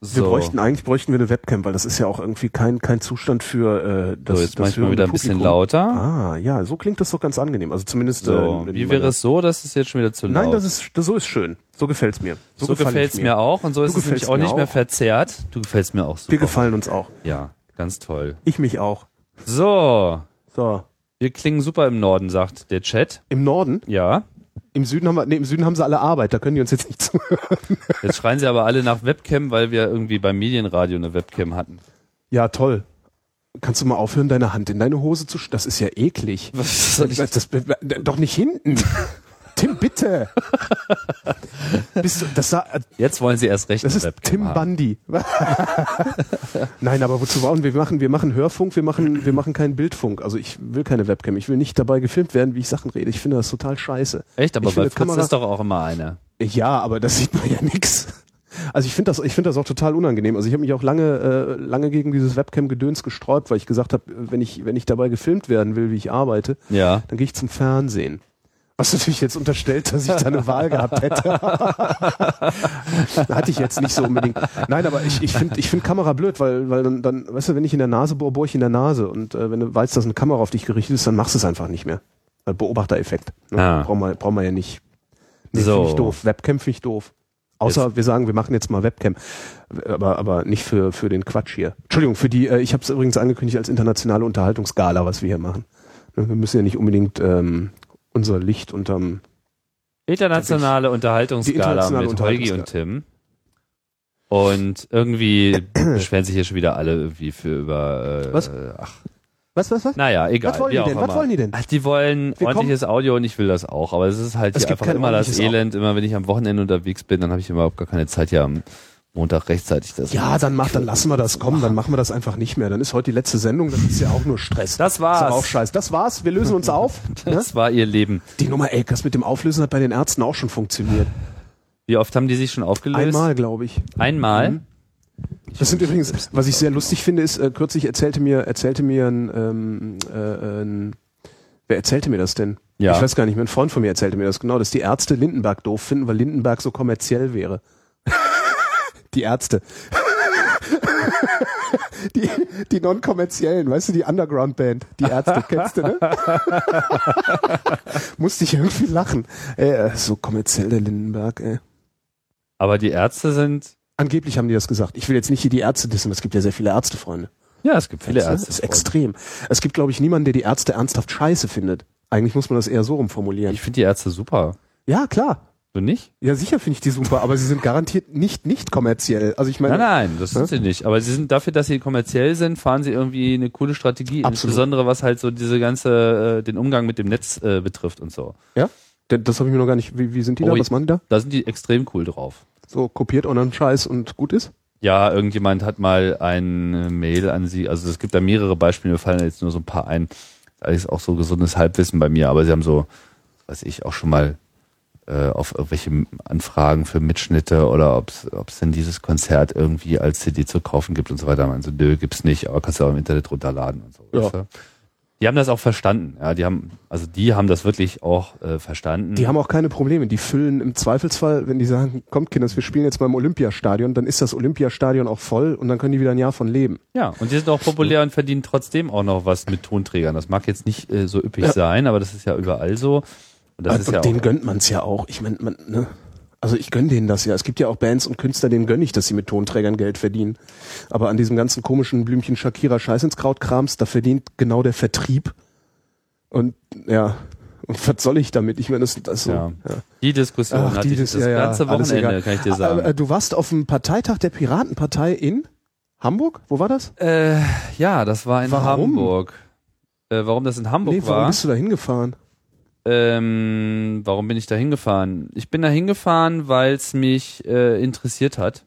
So. Wir bräuchten eigentlich bräuchten wir eine Webcam, weil das ist ja auch irgendwie kein kein Zustand für äh, das. so, jetzt das mach ich mal hörende wieder ein bisschen lauter. Ah, ja, so klingt das doch ganz angenehm. Also zumindest. So, äh, wie wäre es so, dass es jetzt schon wieder zu laut? Nein, das ist das, so ist schön. So gefällt's mir. so gefall gefällt's ich mir. auch und so Du ist es nämlich auch mir nicht mehr verzerrt. Du gefällst mir auch super. Wir gefallen uns auch. Ja, ganz toll. Ich mich auch. So, So. wir klingen super im Norden, sagt der Chat. Im Norden, Ja. Im Süden haben wir, nee, im Süden haben sie alle Arbeit, da können die uns jetzt nicht zuhören. Jetzt schreien sie aber alle nach Webcam, weil wir irgendwie beim Medienradio eine Webcam hatten. Ja, toll. Kannst du mal aufhören, deine Hand in deine Hose zu Das ist ja eklig. Was soll ich? Das, das, doch nicht hinten. Tim, bitte. Bist du, das, sah, Jetzt wollen sie erst recht das ist Tim haben. Bundy. Nein, aber wozu brauchen wir? Machen, wir machen Hörfunk, wir machen, wir machen keinen Bildfunk. Also ich will keine Webcam. Ich will nicht dabei gefilmt werden, wie ich Sachen rede. Ich finde das total scheiße. Echt, aber Ich bei Fritz Kamera- ist doch auch immer eine. Ja, aber das sieht man ja nix. Also ich finde das, ich finde das auch total unangenehm. Also ich habe mich auch lange, äh, lange gegen dieses Webcam-Gedöns gesträubt, weil ich gesagt habe, wenn ich, wenn ich dabei gefilmt werden will, wie ich arbeite, Ja. dann gehe ich zum Fernsehen. Was natürlich jetzt unterstellt, dass ich da eine Wahl gehabt hätte. Hatte ich jetzt nicht so unbedingt. Nein, aber ich, ich finde ich find Kamera blöd, weil, weil dann, dann, weißt du, wenn ich in der Nase bohre, bohre ich in der Nase. Und äh, wenn du weißt, dass eine Kamera auf dich gerichtet ist, dann machst du es einfach nicht mehr. Weil Beobachtereffekt. Ne? Ah. Brauchen wir, brauchen wir ja nicht. Nee, So. finde ich doof. Webcam finde ich doof. Außer wir sagen, wir machen jetzt mal Webcam. Aber, aber nicht für, für den Quatsch hier. Entschuldigung, für die, äh, ich habe es übrigens angekündigt als internationale Unterhaltungsgala, was wir hier machen. Ne, Wir müssen ja nicht unbedingt ähm, unser Licht unterm Internationale Unterhaltungsskala mit Holgi und. Tim. Und irgendwie beschweren sich hier schon wieder alle irgendwie für über äh, Was? ach, Was, was, was? naja, egal. Was wollen die denn? Was wollen die denn? Ach, die wollen Wir ordentliches Audio und ich will das auch, aber es ist halt Es hier einfach immer das Elend, immer wenn ich am Wochenende unterwegs bin, dann habe ich überhaupt gar keine Zeit hier am Montag rechtzeitig das. Ja, dann mach, dann lassen wir das kommen, dann machen wir das einfach nicht mehr. Dann ist heute die letzte Sendung, das ist ja auch nur Stress. Das war's. aber auch scheiße. Das war's, wir lösen uns auf. ne? Das war ihr Leben. Die Nummer, ey, das mit dem Auflösen hat bei den Ärzten auch schon funktioniert. Wie oft haben die sich schon aufgelöst? Einmal, glaube ich. Einmal? Mhm. Das sind übrigens, was ich sehr lustig finde, ist, äh, kürzlich erzählte mir, erzählte mir ein, ähm, äh, ein, wer erzählte mir das denn? Ja. Ich weiß gar nicht mehr, ein Freund von mir erzählte mir das genau, dass die Ärzte Lindenberg doof finden, weil Lindenberg so kommerziell wäre. Die Ärzte. die, die non-kommerziellen, weißt du, die Underground-Band, die Ärzte, kennst du, ne? Musste ich irgendwie lachen. Ey, äh, so kommerziell der Lindenberg, ey. Aber die Ärzte sind, Angeblich haben die das gesagt. Ich will jetzt nicht hier die Ärzte dissen, es gibt ja sehr viele Ärztefreunde. ja, es gibt viele Das Ärzte. ist extrem. Es gibt, glaube ich, niemanden, der die Ärzte ernsthaft scheiße findet. Eigentlich muss man das eher so rumformulieren. Ich finde die Ärzte super. Ja, klar. Du nicht? Ja, sicher finde ich die super, aber sie sind garantiert nicht nicht kommerziell. Also ich meine, Nein, nein, das sind Hä? sie nicht. Aber sie sind dafür, dass sie kommerziell sind, fahren sie irgendwie eine coole Strategie. Absolut. Insbesondere was halt so diese ganze, äh, den Umgang mit dem Netz äh, betrifft und so. ja, das habe ich mir noch gar nicht. Wie, wie sind die Oh, da? Was machen die da? Da sind die extrem cool drauf. So kopiert und dann Scheiß und gut ist? Ja, irgendjemand hat mal eine Mail an sie, also es gibt da mehrere Beispiele, mir fallen jetzt nur so ein paar ein. Das ist auch so gesundes Halbwissen bei mir, aber sie haben so, weiß ich, auch schon mal äh, auf irgendwelche Anfragen für Mitschnitte oder ob es denn dieses Konzert irgendwie als CD zu kaufen gibt und so weiter. Also nö, gibt's nicht, aber kannst du auch im Internet runterladen und so. Ja. weißt du? Die haben das auch verstanden, ja, die haben, also die haben das wirklich auch äh, verstanden. Die haben auch keine Probleme. Die füllen im Zweifelsfall, wenn die sagen, kommt Kinders, wir spielen jetzt mal im Olympiastadion, dann ist das Olympiastadion auch voll und dann können die wieder ein Jahr von leben. Ja, und die sind auch populär und verdienen trotzdem auch noch was mit Tonträgern. Das mag jetzt nicht äh, so üppig Ja. sein, aber das ist ja überall so. Ist ja denen gönnt man es ja auch. Ich meine, man, ne? Also ich gönn denen das ja. Es gibt ja auch Bands und Künstler, denen gönn ich, dass sie mit Tonträgern Geld verdienen. Aber an diesem ganzen komischen Blümchen Shakira Scheiß ins Kraut krams, da verdient genau der Vertrieb. Und ja, und was soll ich damit? Ich meine, das, das so. Ja. Ja. die Diskussion Ach, die das ja, ja, ganze alles Wochenende, kann ich dir sagen. Äh, äh, du warst auf dem Parteitag der Piratenpartei in Hamburg? Wo war das? Äh, ja, das war in Warum? Hamburg. Äh, warum das in Hamburg nee, warum war? bist du da hingefahren? Ähm, warum bin ich da hingefahren? Ich bin da hingefahren, weil es mich äh, interessiert hat.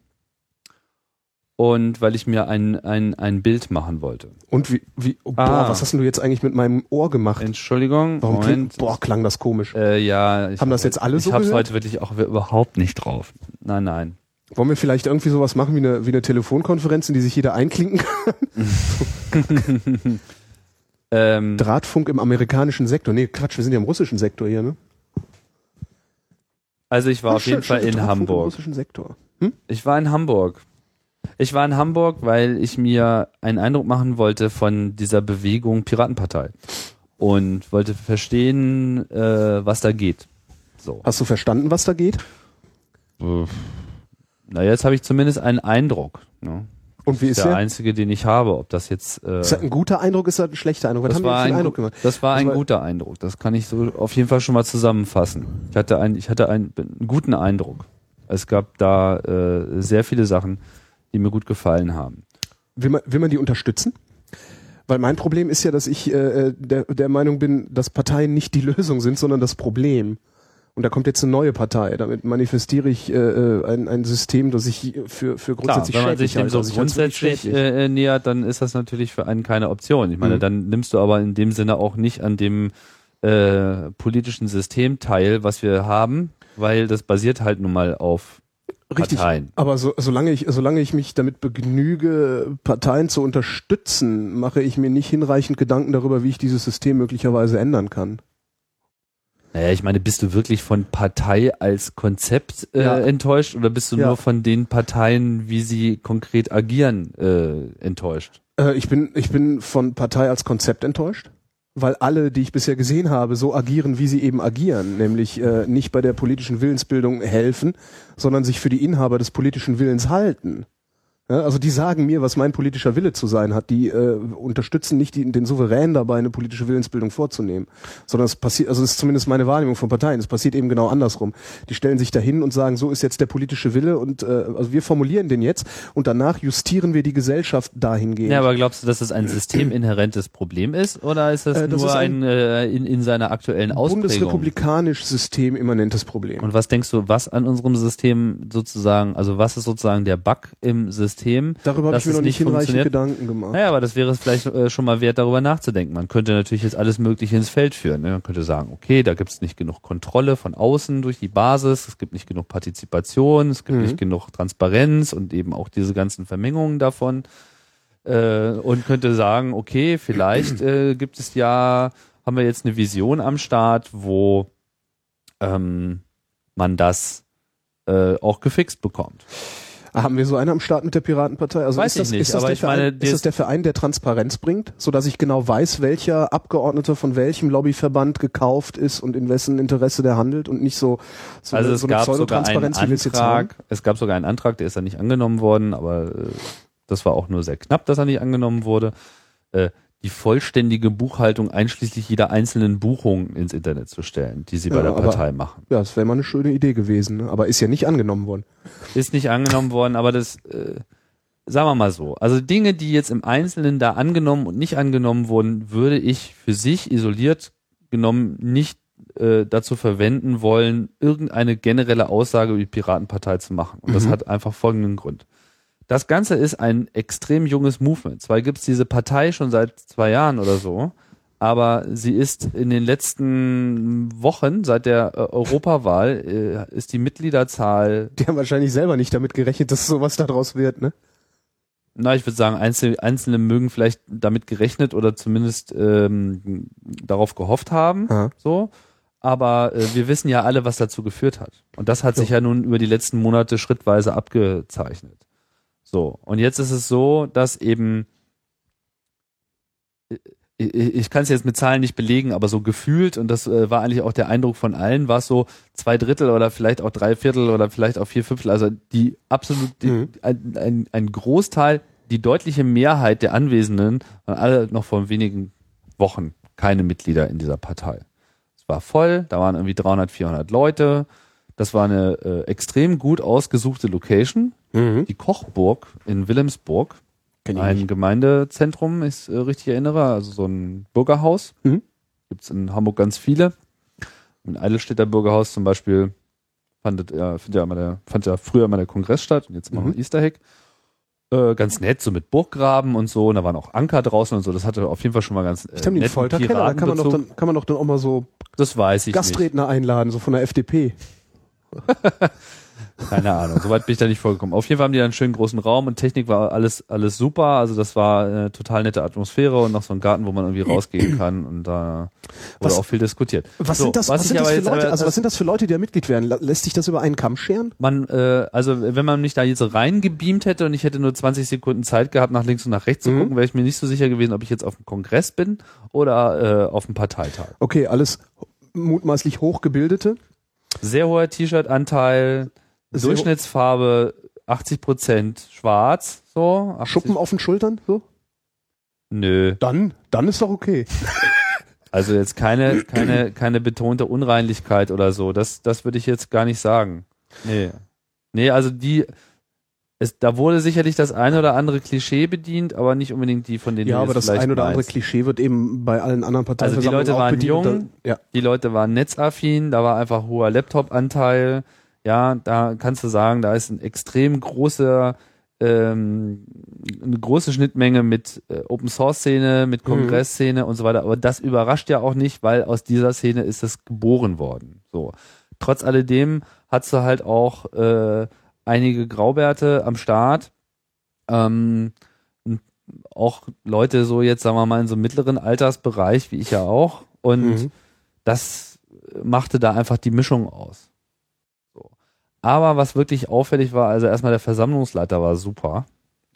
Und weil ich mir ein, ein, ein Bild machen wollte. Und wie, wie oh, boah, Ah. was hast denn du jetzt eigentlich mit meinem Ohr gemacht? Entschuldigung, Warum klingt, boah, klang das komisch. Äh, ja, ich Haben das hab- jetzt alle ich so hab's gehört? heute wirklich auch überhaupt nicht drauf. Nein, nein. Wollen wir vielleicht irgendwie sowas machen wie eine, wie eine Telefonkonferenz, in die sich jeder einklinken kann? Ähm, Drahtfunk im amerikanischen Sektor. Nee, Quatsch, wir sind ja im russischen Sektor hier, ne? also ich war Ah, auf jeden Fall in Drahtfunk Im Hamburg. russischen Sektor. Ich war in Hamburg. Ich war in Hamburg, weil ich mir einen Eindruck machen wollte von dieser Bewegung Piratenpartei und wollte verstehen, äh, was da geht. So. Hast du verstanden, was da geht? Äh, Na, jetzt habe ich zumindest einen Eindruck. Ne? Und wie ist der der? einzige, den ich habe. Ob das jetzt äh, Ist das ein guter Eindruck, ist das ein schlechter Eindruck? Was das war, für einen ein, Eindruck gemacht? das war ein Also, guter Eindruck. Das kann ich so auf jeden Fall schon mal zusammenfassen. Ich hatte ein, ich hatte einen, einen guten Eindruck. Es gab da äh, sehr viele Sachen, die mir gut gefallen haben. Will man, will man die unterstützen? Weil mein Problem ist ja, dass ich äh, der, der Meinung bin, dass Parteien nicht die Lösung sind, sondern das Problem. Und da kommt jetzt eine neue Partei. Damit manifestiere ich äh, äh, ein, ein System, das ich für, für Klar, grundsätzlich wenn man sich dem so Also wirklich grundsätzlich äh, nähert, dann ist das natürlich für einen keine Option. Ich meine, Mhm. dann nimmst du aber in dem Sinne auch nicht an dem äh, politischen System teil, was wir haben, weil das basiert halt nun mal auf Richtig. Parteien. Aber so, solange ich, solange ich mich damit begnüge, Parteien zu unterstützen, mache ich mir nicht hinreichend Gedanken darüber, wie ich dieses System möglicherweise ändern kann. Naja, ich meine, bist du wirklich von Partei als Konzept äh, Ja. enttäuscht oder bist du Ja. nur von den Parteien, wie sie konkret agieren, äh, enttäuscht? Äh, ich bin, ich bin von Partei als Konzept enttäuscht, weil alle, die ich bisher gesehen habe, so agieren, wie sie eben agieren, nämlich äh, nicht bei der politischen Willensbildung helfen, sondern sich für die Inhaber des politischen Willens halten. Ja, also die sagen mir, was mein politischer Wille zu sein hat. Die äh, unterstützen nicht die, den Souverän dabei, eine politische Willensbildung vorzunehmen, sondern es passiert, also es ist zumindest meine Wahrnehmung von Parteien. Es passiert eben genau andersrum. Die stellen sich dahin und sagen, so ist jetzt der politische Wille und äh, also wir formulieren den jetzt und danach justieren wir die Gesellschaft dahingehend. Ja, aber glaubst du, dass das ein systeminhärentes Problem ist oder ist das, Äh, das nur ist ein, ein äh, in, in seiner aktuellen Ausprägung? bundesrepublikanisch System immanentes Problem. Und was denkst du, was an unserem System sozusagen, also was ist sozusagen der Bug im System? Darüber habe ich mir noch nicht hinreichend? Gedanken gemacht. Naja, aber das wäre es vielleicht äh, schon mal wert, darüber nachzudenken. Man könnte natürlich jetzt alles Mögliche ins Feld führen. Ne? Man könnte sagen, okay, da gibt es nicht genug Kontrolle von außen durch die Basis, es gibt nicht genug Partizipation, es gibt Mhm. nicht genug Transparenz und eben auch diese ganzen Vermengungen davon. Äh, und könnte sagen, okay, vielleicht äh, gibt es ja, haben wir jetzt eine Vision am Start, wo ähm, man das äh, auch gefixt bekommt. Haben wir so einen am Start mit der Piratenpartei? Also Weiß ist das, ich nicht, ist das aber der ich Verein, meine, ist das der Verein, der Transparenz bringt, so dass ich genau weiß, welcher Abgeordneter von welchem Lobbyverband gekauft ist und in wessen Interesse der handelt und nicht so, so also eine, es so gab sogar einen es jetzt? Antrag, es gab sogar einen Antrag, der ist dann nicht angenommen worden, aber äh, das war auch nur sehr knapp, dass er nicht angenommen wurde. Äh, die vollständige Buchhaltung einschließlich jeder einzelnen Buchung ins Internet zu stellen, die sie Ja, bei der aber- Partei machen. Ja, das wäre mal eine schöne Idee gewesen, ne? aber ist ja nicht angenommen worden. Ist nicht angenommen worden, aber das, äh, sagen wir mal so, also Dinge, die jetzt im Einzelnen da angenommen und nicht angenommen wurden, würde ich für sich isoliert genommen nicht äh, dazu verwenden wollen, irgendeine generelle Aussage über die Piratenpartei zu machen. Und das Mhm. hat einfach folgenden Grund. Das Ganze ist ein extrem junges Movement. Zwar gibt's diese Partei schon seit zwei Jahren oder so, aber sie ist in den letzten Wochen, seit der äh, Europawahl, äh, ist die Mitgliederzahl Die haben wahrscheinlich selber nicht damit gerechnet, dass sowas daraus wird, ne? na, ich würde sagen, Einzel Einzelne mögen vielleicht damit gerechnet oder zumindest ähm, darauf gehofft haben. Ja. So. Aber äh, wir wissen ja alle, was dazu geführt hat. Und das hat sich ja nun über die letzten Monate schrittweise abgezeichnet. So. Und jetzt ist es so, dass eben äh, ich, ich kann es jetzt mit Zahlen nicht belegen, aber so gefühlt, und das äh, war eigentlich auch der Eindruck von allen, war es so zwei Drittel oder vielleicht auch drei Viertel oder vielleicht auch vier Fünftel, also die absolut, die, Mhm. ein, ein, ein Großteil, die deutliche Mehrheit der Anwesenden waren alle noch vor wenigen Wochen keine Mitglieder in dieser Partei. Es war voll, da waren irgendwie 300, 400 Leute. Das war eine äh, extrem gut ausgesuchte Location, Mhm. die Kochburg in Wilhelmsburg ein nicht. Gemeindezentrum, ich äh, richtig erinnere, also so ein Bürgerhaus. Mhm. Gibt's in Hamburg ganz viele. Im Eidelstädter Bürgerhaus zum Beispiel fand ja, ja, immer der, fand ja früher immer der Kongress statt und jetzt machen Mhm. wir Easter Egg. Äh, ganz nett, so mit Burggraben und so. Und da waren auch Anker draußen und so. Das hatte auf jeden Fall schon mal ganz. Äh, Ich einen netten Folterkeller, da kann man, doch dann, kann man doch dann auch mal so Das weiß ich nicht. Gastredner einladen, so von der FDP. Keine Ahnung, soweit bin ich da nicht vorgekommen. Auf jeden Fall haben die dann einen schönen großen Raum und Technik war alles alles super. Also das war eine total nette Atmosphäre und noch so ein Garten, wo man irgendwie rausgehen kann und da wurde Was- auch viel diskutiert. Was So, sind das, was sind das für jetzt Leute? Also was sind das für Leute, die da Mitglied werden? Lässt sich das über einen Kamm scheren? man, äh, also wenn man mich da jetzt reingebeamt hätte und ich hätte nur 20 Sekunden Zeit gehabt, nach links und nach rechts zu Mhm. gucken, wäre ich mir nicht so sicher gewesen, ob ich jetzt auf dem Kongress bin oder äh, auf dem Parteitag. Okay, alles mutmaßlich hochgebildete. Sehr hoher T-Shirt-Anteil, Durchschnittsfarbe 80 Prozent schwarz, so. 80 Schuppen auf den Schultern, so? Nö, Dann, dann ist doch okay. also jetzt keine, keine, keine betonte Unreinlichkeit oder so. Das, das würde ich jetzt gar nicht sagen. Nee. Nee, also die, es, da wurde sicherlich das eine oder andere Klischee bedient, aber nicht unbedingt die, von denen Ja, du aber jetzt das ein oder andere meinst. Klischee wird eben bei allen anderen Also die Leute waren jung. Da, ja. Die Leute waren netzaffin, da war einfach hoher Laptop-Anteil. Ja, da kannst du sagen, da ist ein extrem großer, ähm, eine große Schnittmenge mit äh, Open Source Szene, mit Mhm. Kongress-Szene und so weiter. Aber das überrascht ja auch nicht, weil aus dieser Szene ist es geboren worden. So. Trotz alledem hast du halt auch äh, einige Graubärte am Start. Ähm, auch Leute so jetzt, sagen wir mal, in so einem mittleren Altersbereich, wie ich ja auch. Und Mhm. das machte da einfach die Mischung aus. So. Aber was wirklich auffällig war, also erstmal der Versammlungsleiter war super.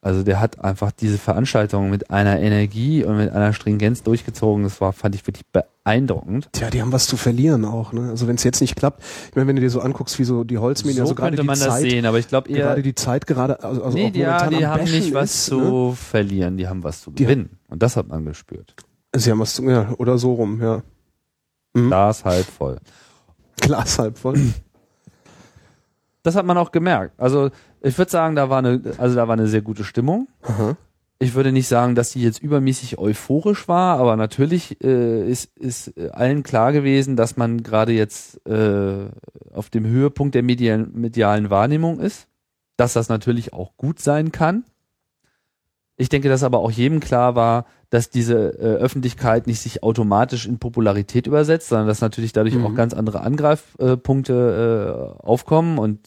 Also der hat einfach diese Veranstaltung mit einer Energie und mit einer Stringenz durchgezogen. Das war, fand ich wirklich beeindruckend. Tja, die haben was zu verlieren auch. Ne? Also wenn es jetzt nicht klappt, ich meine, wenn du dir so anguckst, wie so die Holzmedien, so also gerade könnte die man das Zeit, sehen, aber ich glaube eher, gerade die Zeit gerade, also, also nee, auch die, momentan die haben nicht was ist, zu Ne? verlieren, die haben was zu gewinnen. Und das hat man gespürt. Sie haben was zu, ja, oder so rum, ja. Mhm. Glas halb voll. Glas halb voll. Das hat man auch gemerkt. Also ich würde sagen, da war eine, also da war eine sehr gute Stimmung. Aha. Ich würde nicht sagen, dass die jetzt übermäßig euphorisch war, aber natürlich äh, ist, ist allen klar gewesen, dass man gerade jetzt äh, auf dem Höhepunkt der medialen, medialen Wahrnehmung ist, dass das natürlich auch gut sein kann. Ich denke, dass aber auch jedem klar war, dass diese äh, Öffentlichkeit nicht sich automatisch in Popularität übersetzt, sondern dass natürlich dadurch Mhm. auch ganz andere Angreifpunkte äh, aufkommen und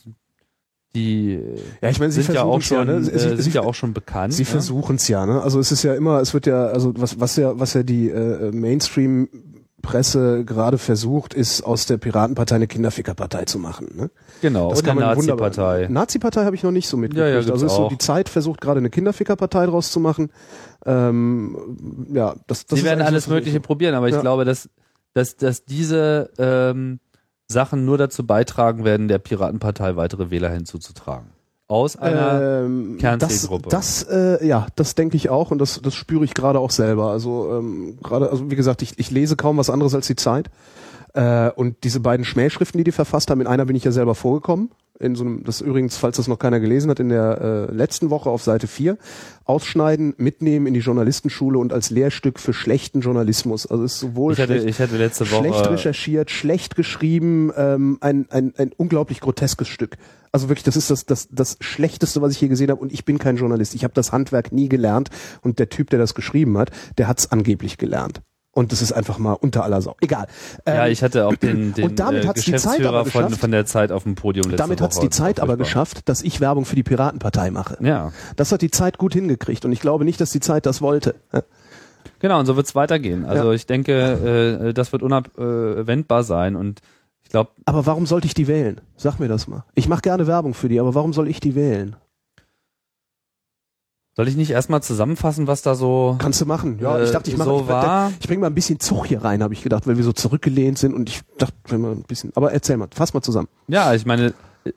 die äh, Ja, ich meine, sie sind ja auch schon, ja, ne? äh, Sie, sind sie, ja auch schon bekannt. sie ne? versuchen es ja, ne? Also es ist ja immer, es wird ja, also was, was ja, was ja die äh, Mainstream Presse gerade versucht, ist aus der Piratenpartei eine Kinderfickerpartei zu machen. Ne? Genau, Das und eine kann Nazi-Partei. Nazi-Partei habe ich noch nicht so mitgekriegt. Ja, ja, also ist so, auch. die Zeit versucht gerade eine Kinderfickerpartei draus zu machen. Ähm, ja, das, das Sie werden alles so Mögliche so. probieren, aber ich Ja. glaube, dass, dass, dass diese ähm, Sachen nur dazu beitragen werden, der Piratenpartei weitere Wähler hinzuzutragen. Aus einer ähm, Kernzielgruppe. Das, das äh, ja, das denke ich auch und das, das spüre ich gerade auch selber. Also ähm, gerade, also wie gesagt, ich, ich lese kaum was anderes als die Zeit. Äh, und diese beiden Schmähschriften, die die verfasst haben, in einer bin ich ja selber vorgekommen. In so einem, das übrigens, falls das noch keiner gelesen hat, in der äh, letzten Woche auf Seite 4. Ausschneiden, mitnehmen in die Journalistenschule und als Lehrstück für schlechten Journalismus. Also es ist sowohl ich hatte, schlecht, ich hatte letzte schlecht Woche recherchiert, schlecht geschrieben, ähm, ein, ein, ein unglaublich groteskes Stück. Also wirklich, das ist das, das, das Schlechteste, was ich hier gesehen habe. Und ich bin kein Journalist. Ich habe das Handwerk nie gelernt. Und der Typ, der das geschrieben hat, der hat es angeblich gelernt. Und das ist einfach mal unter aller Sau. Egal. ja, Ähm, ich hatte auch den, den und damit äh, hat's die Zeit aber von, geschafft. von der Zeit auf dem Podium letzte damit hat's Woche. die Zeit aber geschafft, dass ich Werbung für die Piratenpartei mache. Ja, Das hat die Zeit gut hingekriegt. Und ich glaube nicht, dass die Zeit das wollte. genau, und so wird's weitergehen. Also Ja. ich denke, äh, das wird unabwendbar sein und ich glaube, Aber warum sollte ich die wählen? Sag mir das mal. Ich mache gerne Werbung für die, aber warum soll ich die wählen? Soll ich nicht erstmal zusammenfassen, was da so Kannst du machen. Ja, äh, ich dachte, ich mache so ich, war? ich bringe mal ein bisschen Zug hier rein, habe ich gedacht, weil wir so zurückgelehnt sind und ich dachte, wenn wir ein bisschen. Aber erzähl mal, fass mal zusammen. Ja, ich meine, äh,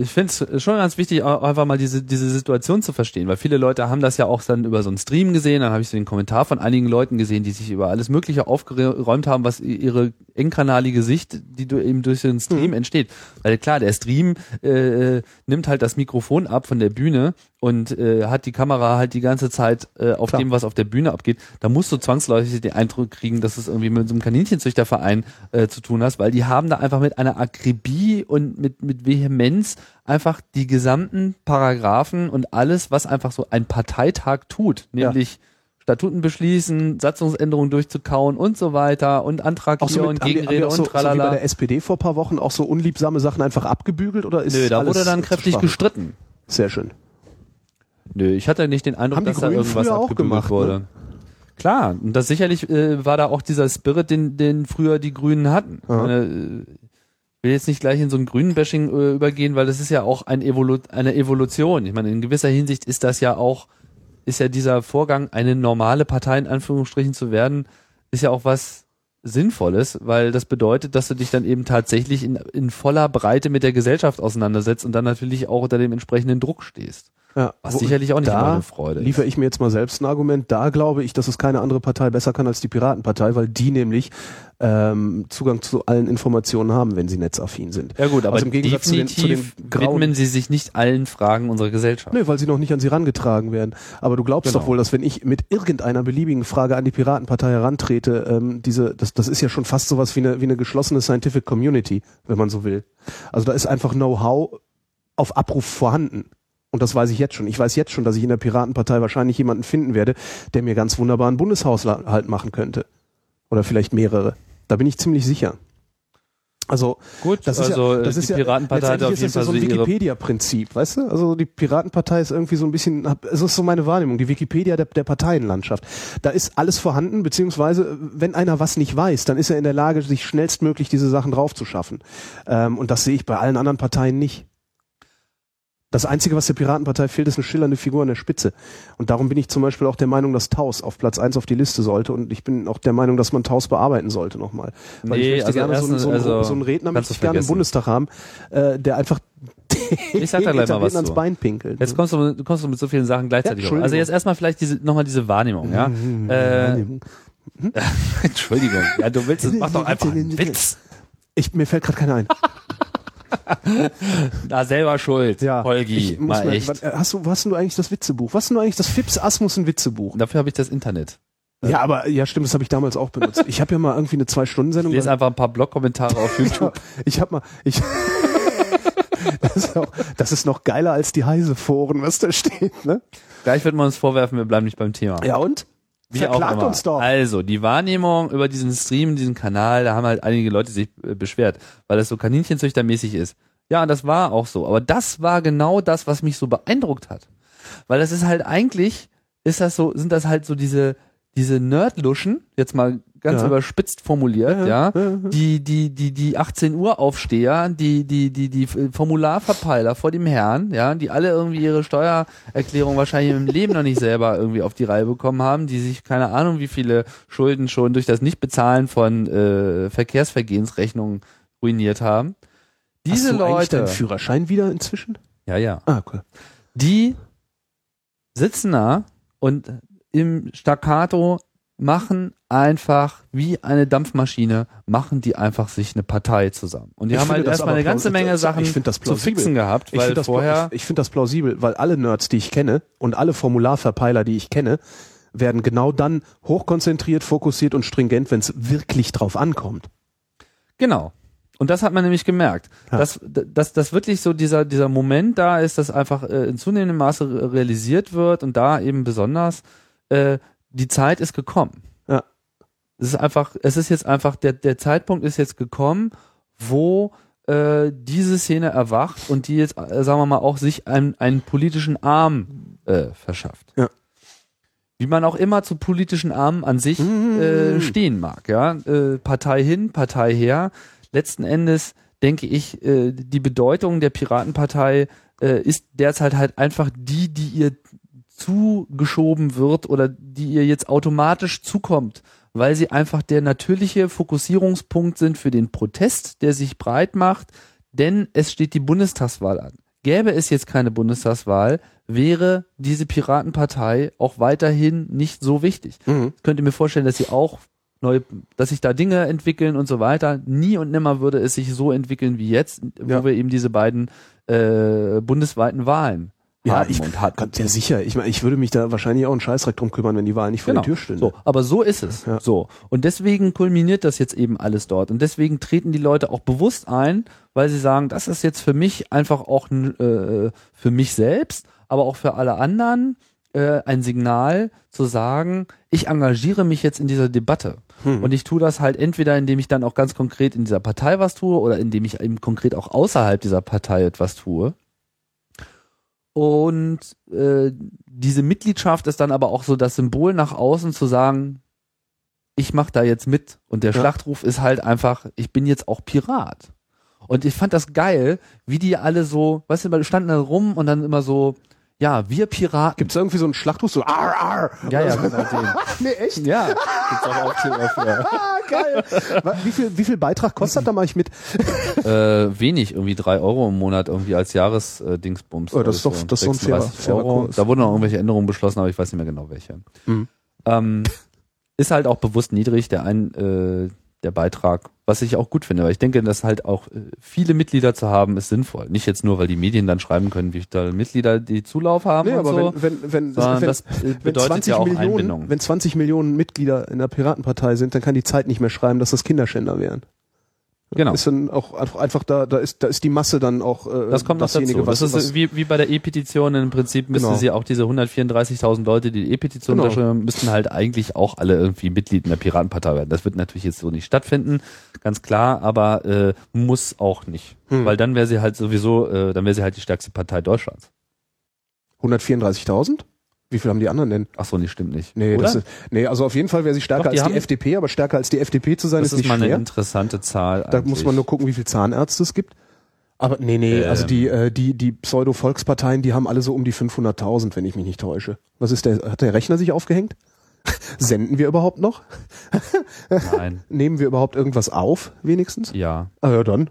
ich finde es schon ganz wichtig, einfach mal diese, diese Situation zu verstehen, weil viele Leute haben das ja auch dann über so einen Stream gesehen, dann habe ich so den Kommentar von einigen Leuten gesehen, die sich über alles Mögliche aufgeräumt haben, was ihre engkanalige Sicht, die du eben durch den Stream Mhm. entsteht. Weil klar, der Stream äh, nimmt halt das Mikrofon ab von der Bühne und äh, hat die Kamera halt die ganze Zeit äh, auf Klar. dem, was auf der Bühne abgeht. Da musst du zwangsläufig den Eindruck kriegen, dass es irgendwie mit so einem Kaninchenzüchterverein äh, zu tun hast, weil die haben da einfach mit einer Akribie und mit, mit Vehemenz einfach die gesamten Paragraphen und alles, was einfach so ein Parteitag tut, Ja. nämlich Statuten beschließen, Satzungsänderungen durchzukauen und so weiter und Antrag Auch hier so und mit, die Gegenrede auch und so, so wie bei tralala. der SPD vor ein paar Wochen auch so unliebsame Sachen einfach abgebügelt oder ist Nö, da wurde dann kräftig gestritten. Sehr schön. Nö, ich hatte nicht den Eindruck, dass da irgendwas abgebügelt gemacht, ne? wurde. Klar, und das sicherlich äh, war da auch dieser Spirit, den, den früher die Grünen hatten. Aha. Äh, ich will jetzt nicht gleich in so ein Grünen-Bashing äh, übergehen, weil das ist ja auch ein Evolu eine Evolution. Ich meine, in gewisser Hinsicht ist das ja auch, ist ja dieser Vorgang, eine normale Partei in Anführungsstrichen zu werden, ist ja auch was Sinnvolles, weil das bedeutet, dass du dich dann eben tatsächlich in, in voller Breite mit der Gesellschaft auseinandersetzt und dann natürlich auch unter dem entsprechenden Druck stehst. Ja, Was sicherlich auch nicht da immer eine Freude ist. liefere ich mir jetzt mal selbst ein Argument. Da glaube ich, dass es keine andere Partei besser kann als die Piratenpartei, weil die nämlich ähm, Zugang zu allen Informationen haben, wenn sie netzaffin sind. Ja gut, aber Also im Gegensatz zu den- zu den grauen- widmen sie sich nicht allen Fragen unserer Gesellschaft. Nö, weil sie noch nicht an sie rangetragen werden. Aber du glaubst Genau. doch wohl, dass wenn ich mit irgendeiner beliebigen Frage an die Piratenpartei herantrete, ähm, diese, das, das ist ja schon fast sowas wie eine, wie eine geschlossene Scientific Community, wenn man so will. Also da ist einfach Know-how auf Abruf vorhanden. Und das weiß ich jetzt schon. Ich weiß jetzt schon, dass ich in der Piratenpartei wahrscheinlich jemanden finden werde, der mir ganz wunderbar einen Bundeshaushalt machen könnte. Oder vielleicht mehrere. Da bin ich ziemlich sicher. Also Gut, das ist also ja, das die ist ja, Piratenpartei hat letztendlich auf ist jeden das ja Fall so so ein Wikipedia-Prinzip, weißt du? Also die Piratenpartei ist irgendwie so ein bisschen, es ist so meine Wahrnehmung, die Wikipedia der, der Parteienlandschaft. Da ist alles vorhanden, beziehungsweise wenn einer was nicht weiß, dann ist er in der Lage, sich schnellstmöglich diese Sachen draufzuschaffen. Ähm, und das sehe ich bei allen anderen Parteien nicht. Das Einzige, was der Piratenpartei fehlt, ist eine schillernde Figur an der Spitze. Und darum bin ich zum Beispiel auch der Meinung, dass Taus auf Platz eins auf die Liste sollte. Und ich bin auch der Meinung, dass man Taus bearbeiten sollte nochmal. Weil Nee, ich möchte also gerne so, einen- so, einen- also so einen Redner möchte ich gerne im. Bundestag haben, äh, der einfach Ich sag da gleich mal was ans zu. Bein pinkelt. Jetzt kommst du, du kommst du mit so vielen Sachen gleichzeitig. Ja, also jetzt erstmal vielleicht diese nochmal diese Wahrnehmung, ja. Mhm, Äh, Wahrnehmung. Entschuldigung. Ja, du willst es, mach doch einfach einen Witz. ich, mir fällt gerade keiner ein. Da selber schuld. Holgi, ich muss mal echt. was- äh, Hast du, hast du eigentlich das Witzebuch? Was hast du eigentlich das Fips Asmussen Witzebuch? Dafür habe ich das Internet. Ja, aber ja, stimmt, das habe ich damals auch benutzt. Ich habe ja mal irgendwie eine zwei Stunden Ich Sendung. lese einfach ein paar Blog-Kommentare auf YouTube. Ich habe mal ich das, ist auch, das ist noch geiler als die Heise Foren, was da steht, ne? Gleich wird man uns vorwerfen, wir bleiben nicht beim Thema. Ja und? Wie Verklagt uns doch. Also, die Wahrnehmung über diesen Stream, diesen Kanal, da haben halt einige Leute sich äh, beschwert, weil das so Kaninchenzüchtermäßig ist. Ja, das war auch so. Aber das war genau das, was mich so beeindruckt hat. Weil das ist halt eigentlich, ist das so, sind das halt so diese, diese Nerdluschen, jetzt mal ganz Ja. überspitzt formuliert, ja, die, die, die, die 18 Uhr Aufsteher, die, die, die, die Formularverpeiler vor dem Herrn, ja, die alle irgendwie ihre Steuererklärung wahrscheinlich im Leben noch nicht selber irgendwie auf die Reihe bekommen haben, die sich keine Ahnung, wie viele Schulden schon durch das Nichtbezahlen von äh, Verkehrsvergehensrechnungen ruiniert haben. Diese hast du Leute, deinen Führerschein wieder inzwischen? ja, ja, Ah, cool. die sitzen da und im Staccato machen einfach wie eine Dampfmaschine, machen die einfach sich eine Partei zusammen. Und die Ich haben halt erstmal eine ganze. Menge Ich Sachen zu plausibel. fixen gehabt, Ich weil finde das, vorher ich, ich finde das plausibel, weil alle Nerds, die ich kenne und alle Formularverpeiler, die ich kenne, werden genau dann hochkonzentriert, fokussiert und stringent, wenn es wirklich drauf ankommt. Genau. Und das hat man nämlich gemerkt, Ja. dass, dass, dass wirklich so dieser, dieser Moment da ist, dass einfach äh, in zunehmendem Maße re- realisiert wird und da eben besonders, äh, die Zeit ist gekommen. Ja. Es ist einfach, es ist jetzt einfach, der, der Zeitpunkt ist jetzt gekommen, wo äh, diese Szene erwacht und die jetzt, äh, sagen wir mal, auch sich einen, einen politischen Arm äh, verschafft. Ja. Wie man auch immer zu politischen Armen an sich Mhm. äh, stehen mag, ja. Äh, Partei hin, Partei her. Letzten Endes denke ich, äh, die Bedeutung der Piratenpartei äh, ist derzeit halt einfach die, die ihr zugeschoben wird oder die ihr jetzt automatisch zukommt, weil sie einfach der natürliche Fokussierungspunkt sind für den Protest, der sich breit macht, denn es steht die Bundestagswahl an. Gäbe es jetzt keine Bundestagswahl, wäre diese Piratenpartei auch weiterhin nicht so wichtig. Mhm. Ich könnte mir vorstellen, dass sie auch neu, dass sich da Dinge entwickeln und so weiter. Nie und nimmer würde es sich so entwickeln wie jetzt, wo Ja. wir eben diese beiden äh, bundesweiten Wahlen Ja, ich und hatten. Ja sicher. Ich meine, ich würde mich da wahrscheinlich auch einen Scheißdreck drum kümmern, wenn die Wahl nicht vor Genau. der Tür stünde. So, aber so ist es. Ja. So. Und deswegen kulminiert das jetzt eben alles dort. Und deswegen treten die Leute auch bewusst ein, weil sie sagen, das ist jetzt für mich einfach auch äh, für mich selbst, aber auch für alle anderen äh, ein Signal zu sagen, ich engagiere mich jetzt in dieser Debatte. Hm. Und ich tue das halt entweder, indem ich dann auch ganz konkret in dieser Partei was tue oder indem ich eben konkret auch außerhalb dieser Partei etwas tue. Und äh, diese Mitgliedschaft ist dann aber auch so das Symbol nach außen zu sagen, ich mache da jetzt mit. Und der Ja. Schlachtruf ist halt einfach, ich bin jetzt auch Pirat. Und ich fand das geil, wie die alle so, weißt du, standen da rum und dann immer so, ja, wir Piraten. Gibt's da irgendwie so einen Schlachtruf, so ar, ar? ja, ja, genau den. Nee, echt? Ja, gibt's auch Aufkleber für. Ah, geil. Wie viel, wie viel Beitrag kostet da mal ich mit? äh, wenig, irgendwie drei Euro im Monat irgendwie als Jahresdingsbums. Oh, das ist doch- das ist doch ein fairer- fairer Euro. Kurs. Da wurden noch irgendwelche Änderungen beschlossen, aber ich weiß nicht mehr genau welche. Mhm. Ähm, ist halt auch bewusst niedrig, der ein, äh, der Beitrag, was ich auch gut finde, weil ich denke, dass halt auch äh, viele Mitglieder zu haben, ist sinnvoll. Nicht jetzt nur, weil die Medien dann schreiben können, wie viele Mitglieder die Zulauf haben Nee, und aber so. wenn, wenn, wenn, sondern wenn, das bedeutet 20 ja auch Millionen, Einbindung. wenn 20 Millionen Mitglieder in der Piratenpartei sind, dann kann die Zeit nicht mehr schreiben, dass das Kinderschänder wären. Genau. Ist dann auch einfach da, da ist, da ist die Masse dann auch äh, Das kommt noch dazu. was, das ist wie, wie bei der E-Petition. Im Prinzip müssten Genau. sie auch diese 134.000 Leute, die die E-Petition Genau. unterschreiben, müssten halt eigentlich auch alle irgendwie Mitglied in der Piratenpartei werden. Das wird natürlich jetzt so nicht stattfinden, ganz klar, aber äh, muss auch nicht. Hm. Weil dann wäre sie halt sowieso, äh, dann wäre sie halt die stärkste Partei Deutschlands. 134.000? Wie viel haben die anderen denn? Ach so, nee, stimmt nicht. Nee, Oder? das ist, nee, also auf jeden Fall wäre sie stärker Doch, die als die haben- FDP, aber stärker als die FDP zu sein das ist ist nicht mal eine schwer. interessante Zahl. Da eigentlich. muss man nur gucken, wie viel Zahnärzte es gibt. Aber nee, nee, also die, äh, die, die Pseudo-Volksparteien, die haben alle so um die 500.000, wenn ich mich nicht täusche. Was ist der, hat der Rechner sich aufgehängt? Senden wir überhaupt noch? Nein, Nehmen wir überhaupt irgendwas auf, wenigstens? ja. Ah ja, dann.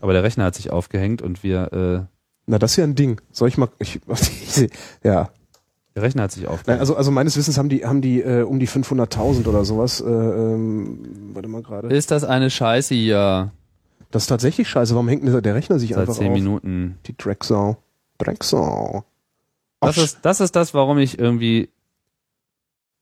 Aber der Rechner hat sich aufgehängt und wir, äh, Na, das ist ja ein Ding. Soll ich mal, ich, ja. Der Rechner hat sich aufgehängt. Nein, also, also meines Wissens haben die, haben die äh, um die 500.000 oder sowas. Äh, ähm, warte mal gerade. ist das eine Scheiße hier? Das ist tatsächlich scheiße. Warum hängt der Rechner sich Seit einfach zehn auf? Minuten. Die Drecksau. Drecksau. Das ist, das ist das, warum ich irgendwie.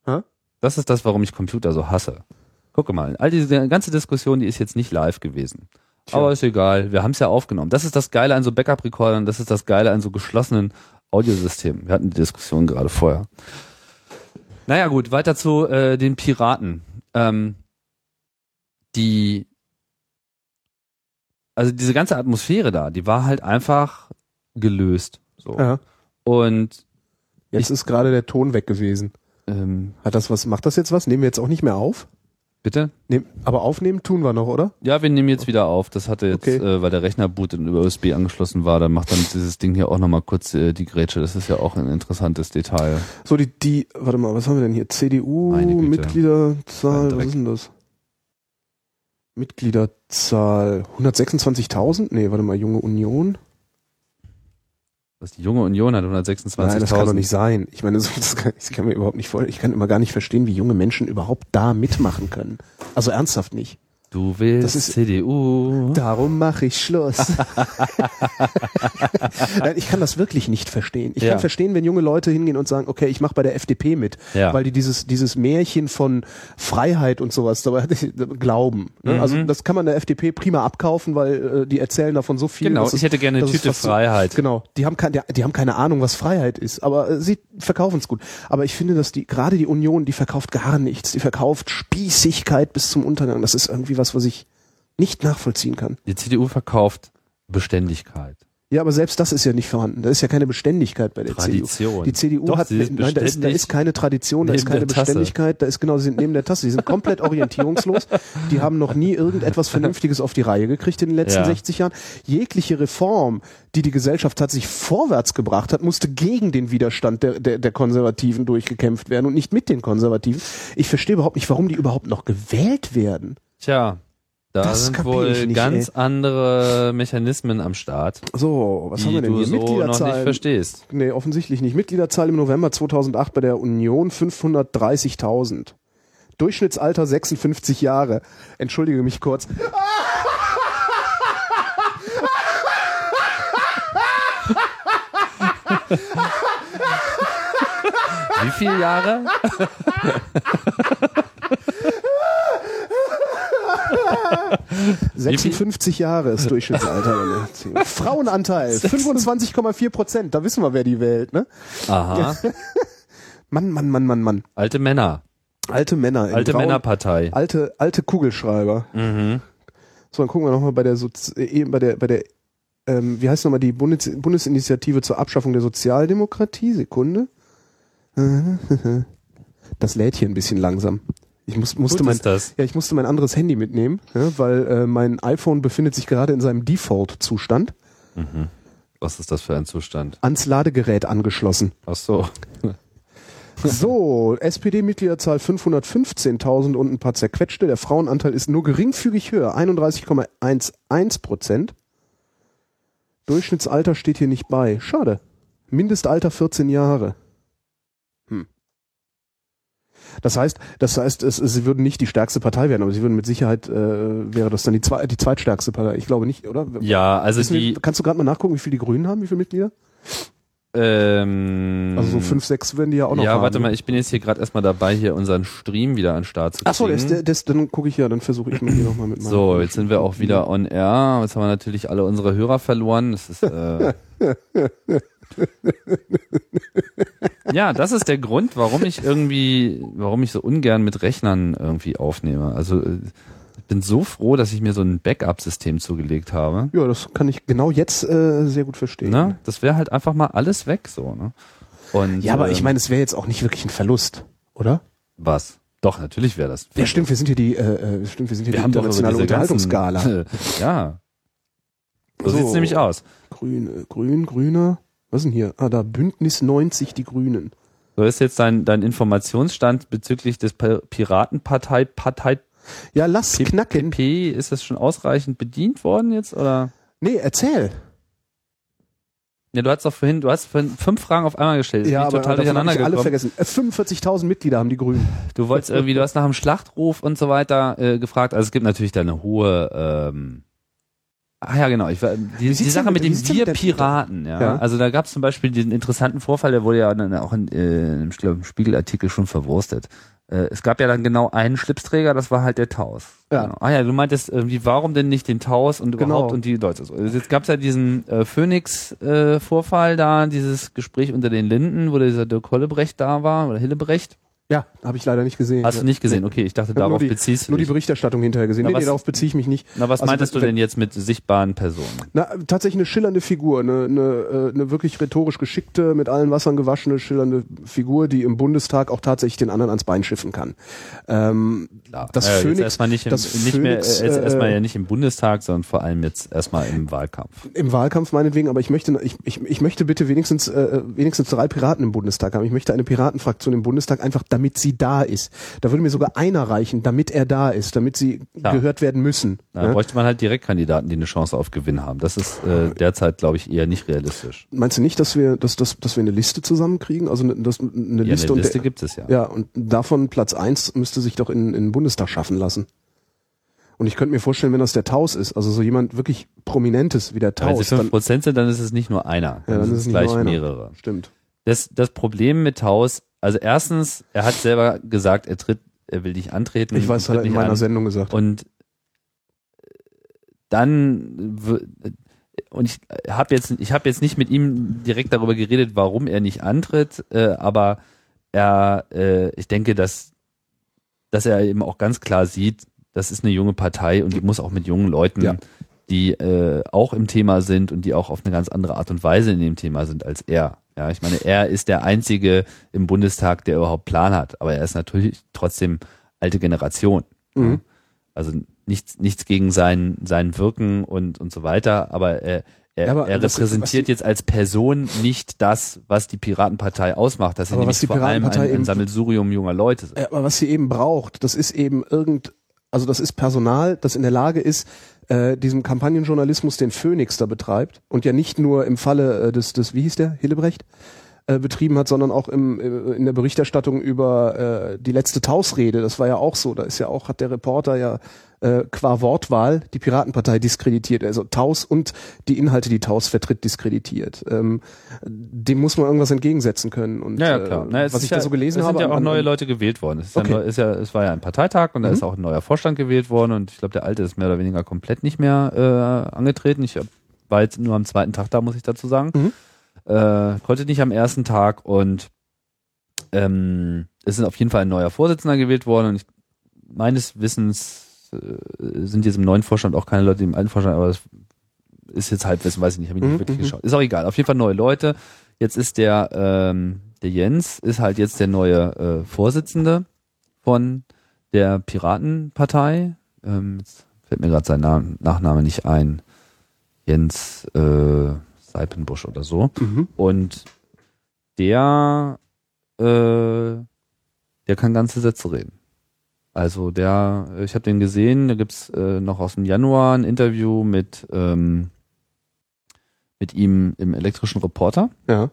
Hä? Das ist das, warum ich Computer so hasse. Gucke mal, all diese ganze Diskussion, die ist jetzt nicht live gewesen. Tja. Aber ist egal, wir haben es ja aufgenommen. Das ist das Geile an so Backup-Recordern, das ist das Geile an so geschlossenen Audiosystemen. Wir hatten die Diskussion gerade vorher. Naja gut, weiter zu äh, den Piraten. Ähm, die, also diese ganze Atmosphäre da, die war halt einfach gelöst. So. Ja. Und Jetzt ist gerade der Ton weg gewesen. ähm, Hat das was, macht das jetzt was? Nehmen wir jetzt auch nicht mehr auf? Bitte? Nehm, aber aufnehmen tun wir noch, oder? Ja, wir nehmen jetzt wieder auf. Das hatte jetzt, Okay. äh, weil der Rechnerboot über USB angeschlossen war, dann macht dann dieses Ding hier auch nochmal kurz äh, die Grätsche. Das ist ja auch ein interessantes Detail. So, die, die, warte mal, was haben wir denn hier? CDU, Meine Güte. Mitgliederzahl, Ein was ist denn das? Mitgliederzahl 126.000? Nee, warte mal, Junge Union? Was die junge Union hat 126.000. Nein, das kann doch nicht sein. Ich meine, das kann, ich kann mir überhaupt nicht vorstellen. Ich kann immer gar nicht verstehen, wie junge Menschen überhaupt da mitmachen können. Also ernsthaft nicht. Du willst Das ist- CDU. Darum mache ich Schluss. Nein, ich kann das wirklich nicht verstehen. Ich Ja. kann verstehen, wenn junge Leute hingehen und sagen, okay, ich mache bei der FDP mit, Ja. weil die dieses dieses Märchen von Freiheit und sowas dabei glauben. Ne? Mhm. Also das kann man der FDP prima abkaufen, weil äh, die erzählen davon so viel. Genau, ich es- hätte gerne eine Tüte fast so- Freiheit. Genau, die haben, kein, die haben keine Ahnung, was Freiheit ist, aber äh, sie verkaufen es gut. Aber ich finde, dass die gerade die Union, die verkauft gar nichts. Die verkauft Spießigkeit bis zum Untergang. Das ist irgendwie was, was ich nicht nachvollziehen kann. Die CDU verkauft Beständigkeit. Ja, aber selbst das ist ja nicht vorhanden. Da ist ja keine Beständigkeit bei der Tradition. CDU. Die CDU Doch, hat sie ist nein, da ist, da ist keine Tradition, da ist keine. Beständigkeit, da ist genau, sie sind neben der Tasse, die sind komplett orientierungslos. Die haben noch nie irgendetwas Vernünftiges auf die Reihe gekriegt in den letzten Ja. 60 Jahren. Jegliche Reform, die die Gesellschaft tatsächlich vorwärts gebracht hat, musste gegen den Widerstand der, der, der Konservativen durchgekämpft werden und nicht mit den Konservativen. Ich verstehe überhaupt nicht, warum die überhaupt noch gewählt werden. Tja, da Das sind wohl ich nicht, ganz andere Mechanismen am Start, So, was haben wir denn du hier? so noch nicht verstehst. Nee, offensichtlich nicht. Mitgliederzahl im November 2008 bei der Union 530.000. Durchschnittsalter 56 Jahre. Entschuldige mich kurz. Wie viele Jahre? 56 Jahre ist Durchschnittsalter. Frauenanteil 25,4 Prozent. Da wissen wir, wer die wählt. Ne? Aha. Mann, Mann, Mann, Mann, Mann. Alte Männer. Alte Männer. Alte grauen- Männerpartei. Alte, alte Kugelschreiber. Mhm. So, dann gucken wir nochmal bei der, Sozi äh, bei der, bei der, ähm, wie heißt nochmal die Bundes Bundesinitiative zur Abschaffung der Sozialdemokratie? Sekunde. Das lädt hier ein bisschen langsam. Ich muss, musste mein, ja, ich musste mein anderes Handy mitnehmen, ja, weil äh, mein iPhone befindet sich gerade in seinem Default-Zustand Was ist das für ein Zustand? ans Ladegerät angeschlossen. Ach so. So, SPD-Mitgliederzahl 515.000 und ein paar zerquetschte. Der Frauenanteil ist nur geringfügig höher, 31,11 Prozent. Durchschnittsalter steht hier nicht bei. Schade. Mindestalter 14 Jahre. Das heißt, das heißt, es, sie würden nicht die stärkste Partei werden, aber sie würden mit Sicherheit, äh, wäre das dann die, zwei, die zweitstärkste Partei. Ich glaube nicht, oder? Ja, also Wissen die, wir, kannst du gerade mal nachgucken, wie viele die Grünen haben, wie viele Mitglieder? ähm, Also so fünf, sechs werden die ja auch noch Ja, haben. warte mal, ich bin jetzt hier gerade erstmal dabei, hier unseren Stream wieder an den Start zu kriegen. Ach so, das, das, dann gucke ich ja, dann versuche ich mal hier nochmal mit So, jetzt sind wir auch wieder on air. Jetzt haben wir natürlich alle unsere Hörer verloren. Das ist äh ja, das ist der Grund, warum ich irgendwie, warum ich so ungern mit Rechnern irgendwie aufnehme. Also äh, ich bin so froh, dass ich mir so ein Backup-System zugelegt habe. Ja, das kann ich genau jetzt äh, sehr gut verstehen. Ne? Das wäre halt einfach mal alles weg so. Ne? Und Ja, aber ich ähm, meine, es wäre jetzt auch nicht wirklich ein Verlust, oder? was? Doch, natürlich wäre das. Ja, stimmt, wir sind hier die, äh, äh, stimmt, wir sind hier Wir die internationale Unterhaltungsskala. ja. So, So. sieht's nämlich aus. Grün, äh, grün, grüner. Was ist denn hier? Ah, da Bündnis 90 die Grünen. So ist jetzt dein, dein Informationsstand bezüglich des Pa- Piratenpartei, Partei Ja, lass P- knacken. PP, ist das schon ausreichend bedient worden jetzt oder? Nee, erzähl. Ja, du hast doch vorhin, du hast vorhin fünf Fragen auf einmal gestellt. Ja, aber total durcheinander ich alle gekommen. vergessen. Äh, 45.000 Mitglieder haben die Grünen. Du wolltest irgendwie, du hast nach dem Schlachtruf und so weiter äh, gefragt. Also es gibt natürlich da eine hohe ähm, Ah ja, genau. Ich, war- die, die Sache denn mit dem denn Wir Piraten, ja. Ja. Also da gab es zum Beispiel diesen interessanten Vorfall, der wurde ja dann auch in, äh, im, Spiegelartikel schon verwurstet. Äh, es gab ja dann genau einen Schlipsträger, das war halt der Taus. Ja. Genau. Ah ja, du meintest irgendwie, warum denn nicht den Taus und Genau. überhaupt und die Leute so. Also jetzt gab es ja diesen äh, Phoenix-Vorfall da, dieses Gespräch unter den Linden, wo dieser Dirk Hollebrecht da war oder Hillebrecht. Ja, habe ich leider nicht gesehen. Hast du nicht gesehen? Okay, ich dachte, Ich darauf die, beziehst du Nur die. Berichterstattung hinterher gesehen. Na, nee, nee, was- darauf beziehe ich mich nicht. Na, was Also, meintest du wenn- denn jetzt mit sichtbaren Personen? Na, tatsächlich eine schillernde Figur, eine, eine, äh, eine wirklich rhetorisch geschickte, mit allen Wassern gewaschene, schillernde Figur, die im Bundestag auch tatsächlich den anderen ans Bein schiffen kann. Ähm, Klar. Das ja, jetzt Phoenix- erstmal nicht, im, das nicht mehr, Phoenix, äh, jetzt äh, erstmal ja nicht im Bundestag, sondern vor allem jetzt erstmal im Wahlkampf. Im Wahlkampf meinetwegen, aber ich möchte, ich, ich, ich möchte bitte wenigstens, äh, wenigstens drei Piraten im Bundestag haben. Ich möchte eine Piratenfraktion im Bundestag einfach, damit sie da ist. Da würde mir sogar einer reichen, damit er da ist, damit sie Ja. gehört werden müssen. Da Ja? bräuchte man halt Direktkandidaten, die eine Chance auf Gewinn haben. Das ist äh, derzeit, glaube ich, eher nicht realistisch. Meinst du nicht, dass wir, dass, dass, dass wir eine Liste zusammenkriegen? Also eine, das, eine Ja, Liste eine und Liste der, gibt es ja. ja, und davon Platz eins müsste sich doch in, in den Bundestag schaffen lassen. Und ich könnte mir vorstellen, wenn das der Taus ist, also so jemand wirklich Prominentes wie der Wenn sie Taus, dann, fünf Prozent sind, dann ist es nicht nur einer, dann, Ja, dann sind ist es es gleich mehrere. stimmt. Das, das Problem mit Taus, also erstens, er hat selber gesagt, er tritt, er will dich antreten. Ich weiß, hat er in meiner an. Sendung gesagt. Und dann w- und ich habe jetzt ich habe jetzt nicht mit ihm direkt darüber geredet, warum er nicht antritt, äh, aber er äh, ich denke, dass dass er eben auch ganz klar sieht, das ist eine junge Partei und die muss auch mit jungen Leuten, Ja. die äh, auch im Thema sind und die auch auf eine ganz andere Art und Weise in dem Thema sind als er. Ja, ich meine, er ist der einzige im Bundestag, der überhaupt Plan hat, aber er ist natürlich trotzdem alte Generation. Mhm. Ja. Also nichts, nichts gegen sein, sein Wirken und, und so weiter, aber er, er, Ja, aber er repräsentiert die- jetzt als Person nicht das, was die Piratenpartei ausmacht. Das Aber nämlich vor allem ein, ein Sammelsurium junger Leute. sind. Ja, aber was sie eben braucht, das ist eben irgend, also das ist Personal, das in der Lage ist, äh, diesem Kampagnenjournalismus, den Phoenix da betreibt und ja nicht nur im Falle äh, des, des, wie hieß der, Hillebrecht, äh, betrieben hat, sondern auch im, äh, in der Berichterstattung über äh, die letzte Tausrede. Das war ja auch so. Da ist ja auch, hat der Reporter ja äh, qua Wortwahl die Piratenpartei diskreditiert. Also Taus und die Inhalte, die Taus vertritt, diskreditiert. Ähm, dem muss man irgendwas entgegensetzen können. Und Ja, ja klar. äh, Na, es was ich ja, da so gelesen es sind habe. ja an- auch an- neue Leute gewählt worden. Es, ist Okay. ja, ist ja, es war ja ein Parteitag und da Mhm. ist auch ein neuer Vorstand gewählt worden und ich glaube, der alte ist mehr oder weniger komplett nicht mehr äh, angetreten. Ich war jetzt nur am zweiten Tag da, muss ich dazu sagen. Mhm. Äh, konnte nicht am ersten Tag und ähm, es ist auf jeden Fall ein neuer Vorsitzender gewählt worden und ich, meines Wissens äh, sind jetzt im neuen Vorstand auch keine Leute, im alten Vorstand, aber das ist jetzt Halbwissen, weiß ich nicht, habe ich nicht Mhm, wirklich mhm. geschaut. Ist auch egal. Auf jeden Fall neue Leute. Jetzt ist der, ähm, der Jens ist halt jetzt der neue äh, Vorsitzende von der Piratenpartei. Ähm, jetzt fällt mir gerade sein Name, Nachname nicht ein. Jens äh, Seipenbusch oder so. Mhm. Und der, äh, der kann ganze Sätze reden. Also der, ich habe den gesehen, da gibt's äh, noch aus dem Januar ein Interview mit, ähm, mit ihm im elektrischen Reporter. Ja.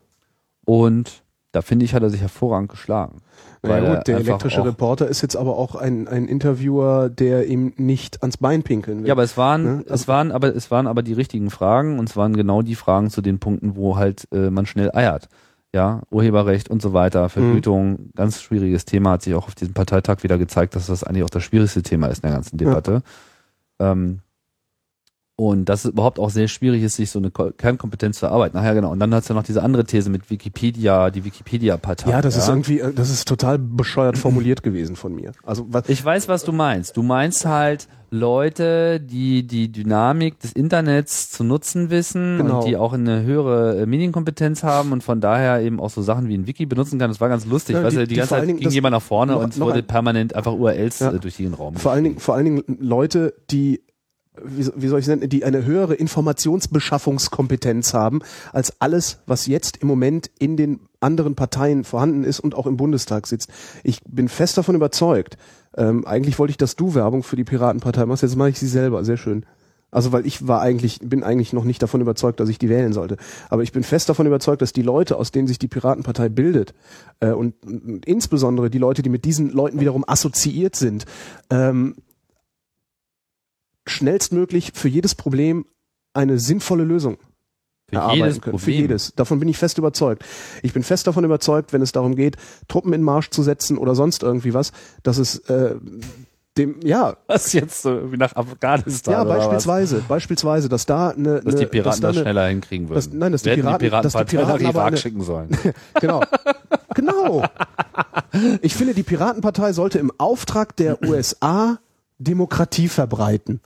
Und da finde ich, hat er sich hervorragend geschlagen. Er gut, der elektrische Reporter ist jetzt aber auch ein, ein Interviewer, der ihm nicht ans Bein pinkeln will. Ja, aber es waren, Ne? es Also- waren aber, es waren aber die richtigen Fragen und es waren genau die Fragen zu den Punkten, wo halt äh, man schnell eiert. Ja, Urheberrecht und so Mhm. weiter, Vergütung, ganz schwieriges Thema, hat sich auch auf diesem Parteitag wieder gezeigt, dass das eigentlich auch das schwierigste Thema ist in der ganzen Debatte. Ähm, und dass es überhaupt auch sehr schwierig ist, sich so eine Ko- Kernkompetenz zu erarbeiten. Nachher genau. Und dann hat's ja noch diese andere These mit Wikipedia, die Wikipedia-Partei. ja, das ist irgendwie, äh, das ist total bescheuert formuliert gewesen von mir. Also was, Ich weiß, was du meinst. Du meinst halt Leute, die die Dynamik des Internets zu nutzen wissen Genau. und die auch eine höhere äh, Medienkompetenz haben und von daher eben auch so Sachen wie ein Wiki benutzen kann. Das war ganz lustig. Ja, weißt die- du, die, die ganze Zeit Dingen ging jemand nach vorne noch- und es wurde ein- permanent einfach URLs Ja. äh, durch den Raum. vor allen Dingen, vor allen Dingen Leute, die wie, wie soll ich nennen, die eine höhere Informationsbeschaffungskompetenz haben als alles, was jetzt im Moment in den anderen Parteien vorhanden ist und auch im Bundestag sitzt. Ich bin fest davon überzeugt. Ähm, eigentlich wollte ich, dass du Werbung für die Piratenpartei machst. Jetzt mache ich sie selber. Sehr schön. Also weil ich war eigentlich, bin eigentlich noch nicht davon überzeugt, dass ich die wählen sollte. Aber ich bin fest davon überzeugt, dass die Leute, aus denen sich die Piratenpartei bildet, äh, und, und insbesondere die Leute, die mit diesen Leuten wiederum assoziiert sind, ähm, schnellstmöglich für jedes Problem eine sinnvolle Lösung Für erarbeiten jedes können. Problem. Für jedes. Davon bin ich fest überzeugt. Ich bin fest davon überzeugt, wenn es darum geht, Truppen in Marsch zu setzen oder sonst irgendwie was, dass es äh, dem, ja, Was jetzt so wie nach Afghanistan ja, beispielsweise, beispielsweise, dass da eine, Dass die Piraten da das eine- schneller hinkriegen würden. dass- nein, dass die Piraten- die dass die Piraten aber Irak eine- schicken sollen. Genau. genau. Ich finde, die Piratenpartei sollte im Auftrag der USA Demokratie verbreiten.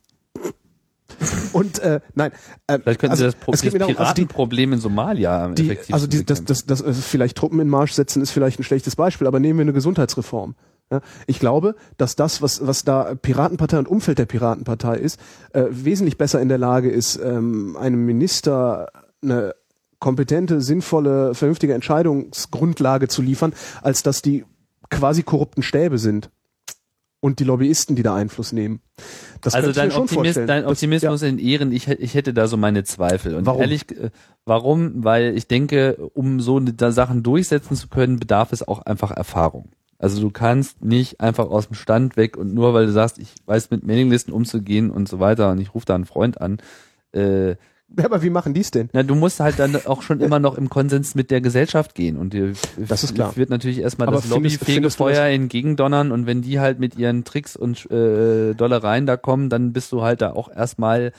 Und äh, nein, äh, Vielleicht könnten also, sie das, Pro das also Piratenproblem in Somalia die, also die, das, das, das, das vielleicht Truppen in Marsch setzen ist vielleicht ein schlechtes Beispiel, aber nehmen wir eine Gesundheitsreform. Ja, ich glaube, dass das, was, was da Piratenpartei und Umfeld der Piratenpartei ist, äh, wesentlich besser in der Lage ist, ähm, einem Minister eine kompetente, sinnvolle, vernünftige Entscheidungsgrundlage zu liefern, als dass die quasi korrupten Stäbe sind und die Lobbyisten, die da Einfluss nehmen. Das also dein, Optimist, dein Das- Optimismus in Ehren, ich, ich hätte da so meine Zweifel. Und Warum? ehrlich, äh, warum? Weil ich denke, um so da Sachen durchsetzen zu können, bedarf es auch einfach Erfahrung. Also du kannst nicht einfach aus dem Stand weg und nur weil du sagst, ich weiß mit Mailinglisten umzugehen und so weiter und ich rufe da einen Freund an, äh, Ja, aber wie machen die es denn? na, du musst halt dann auch schon immer noch im Konsens mit der Gesellschaft gehen und dir Das ist klar. wird natürlich erstmal Aber das Lobbyfegefeuer entgegendonnern und wenn die halt mit ihren Tricks und äh, Dollereien da kommen, dann bist du halt da auch erstmal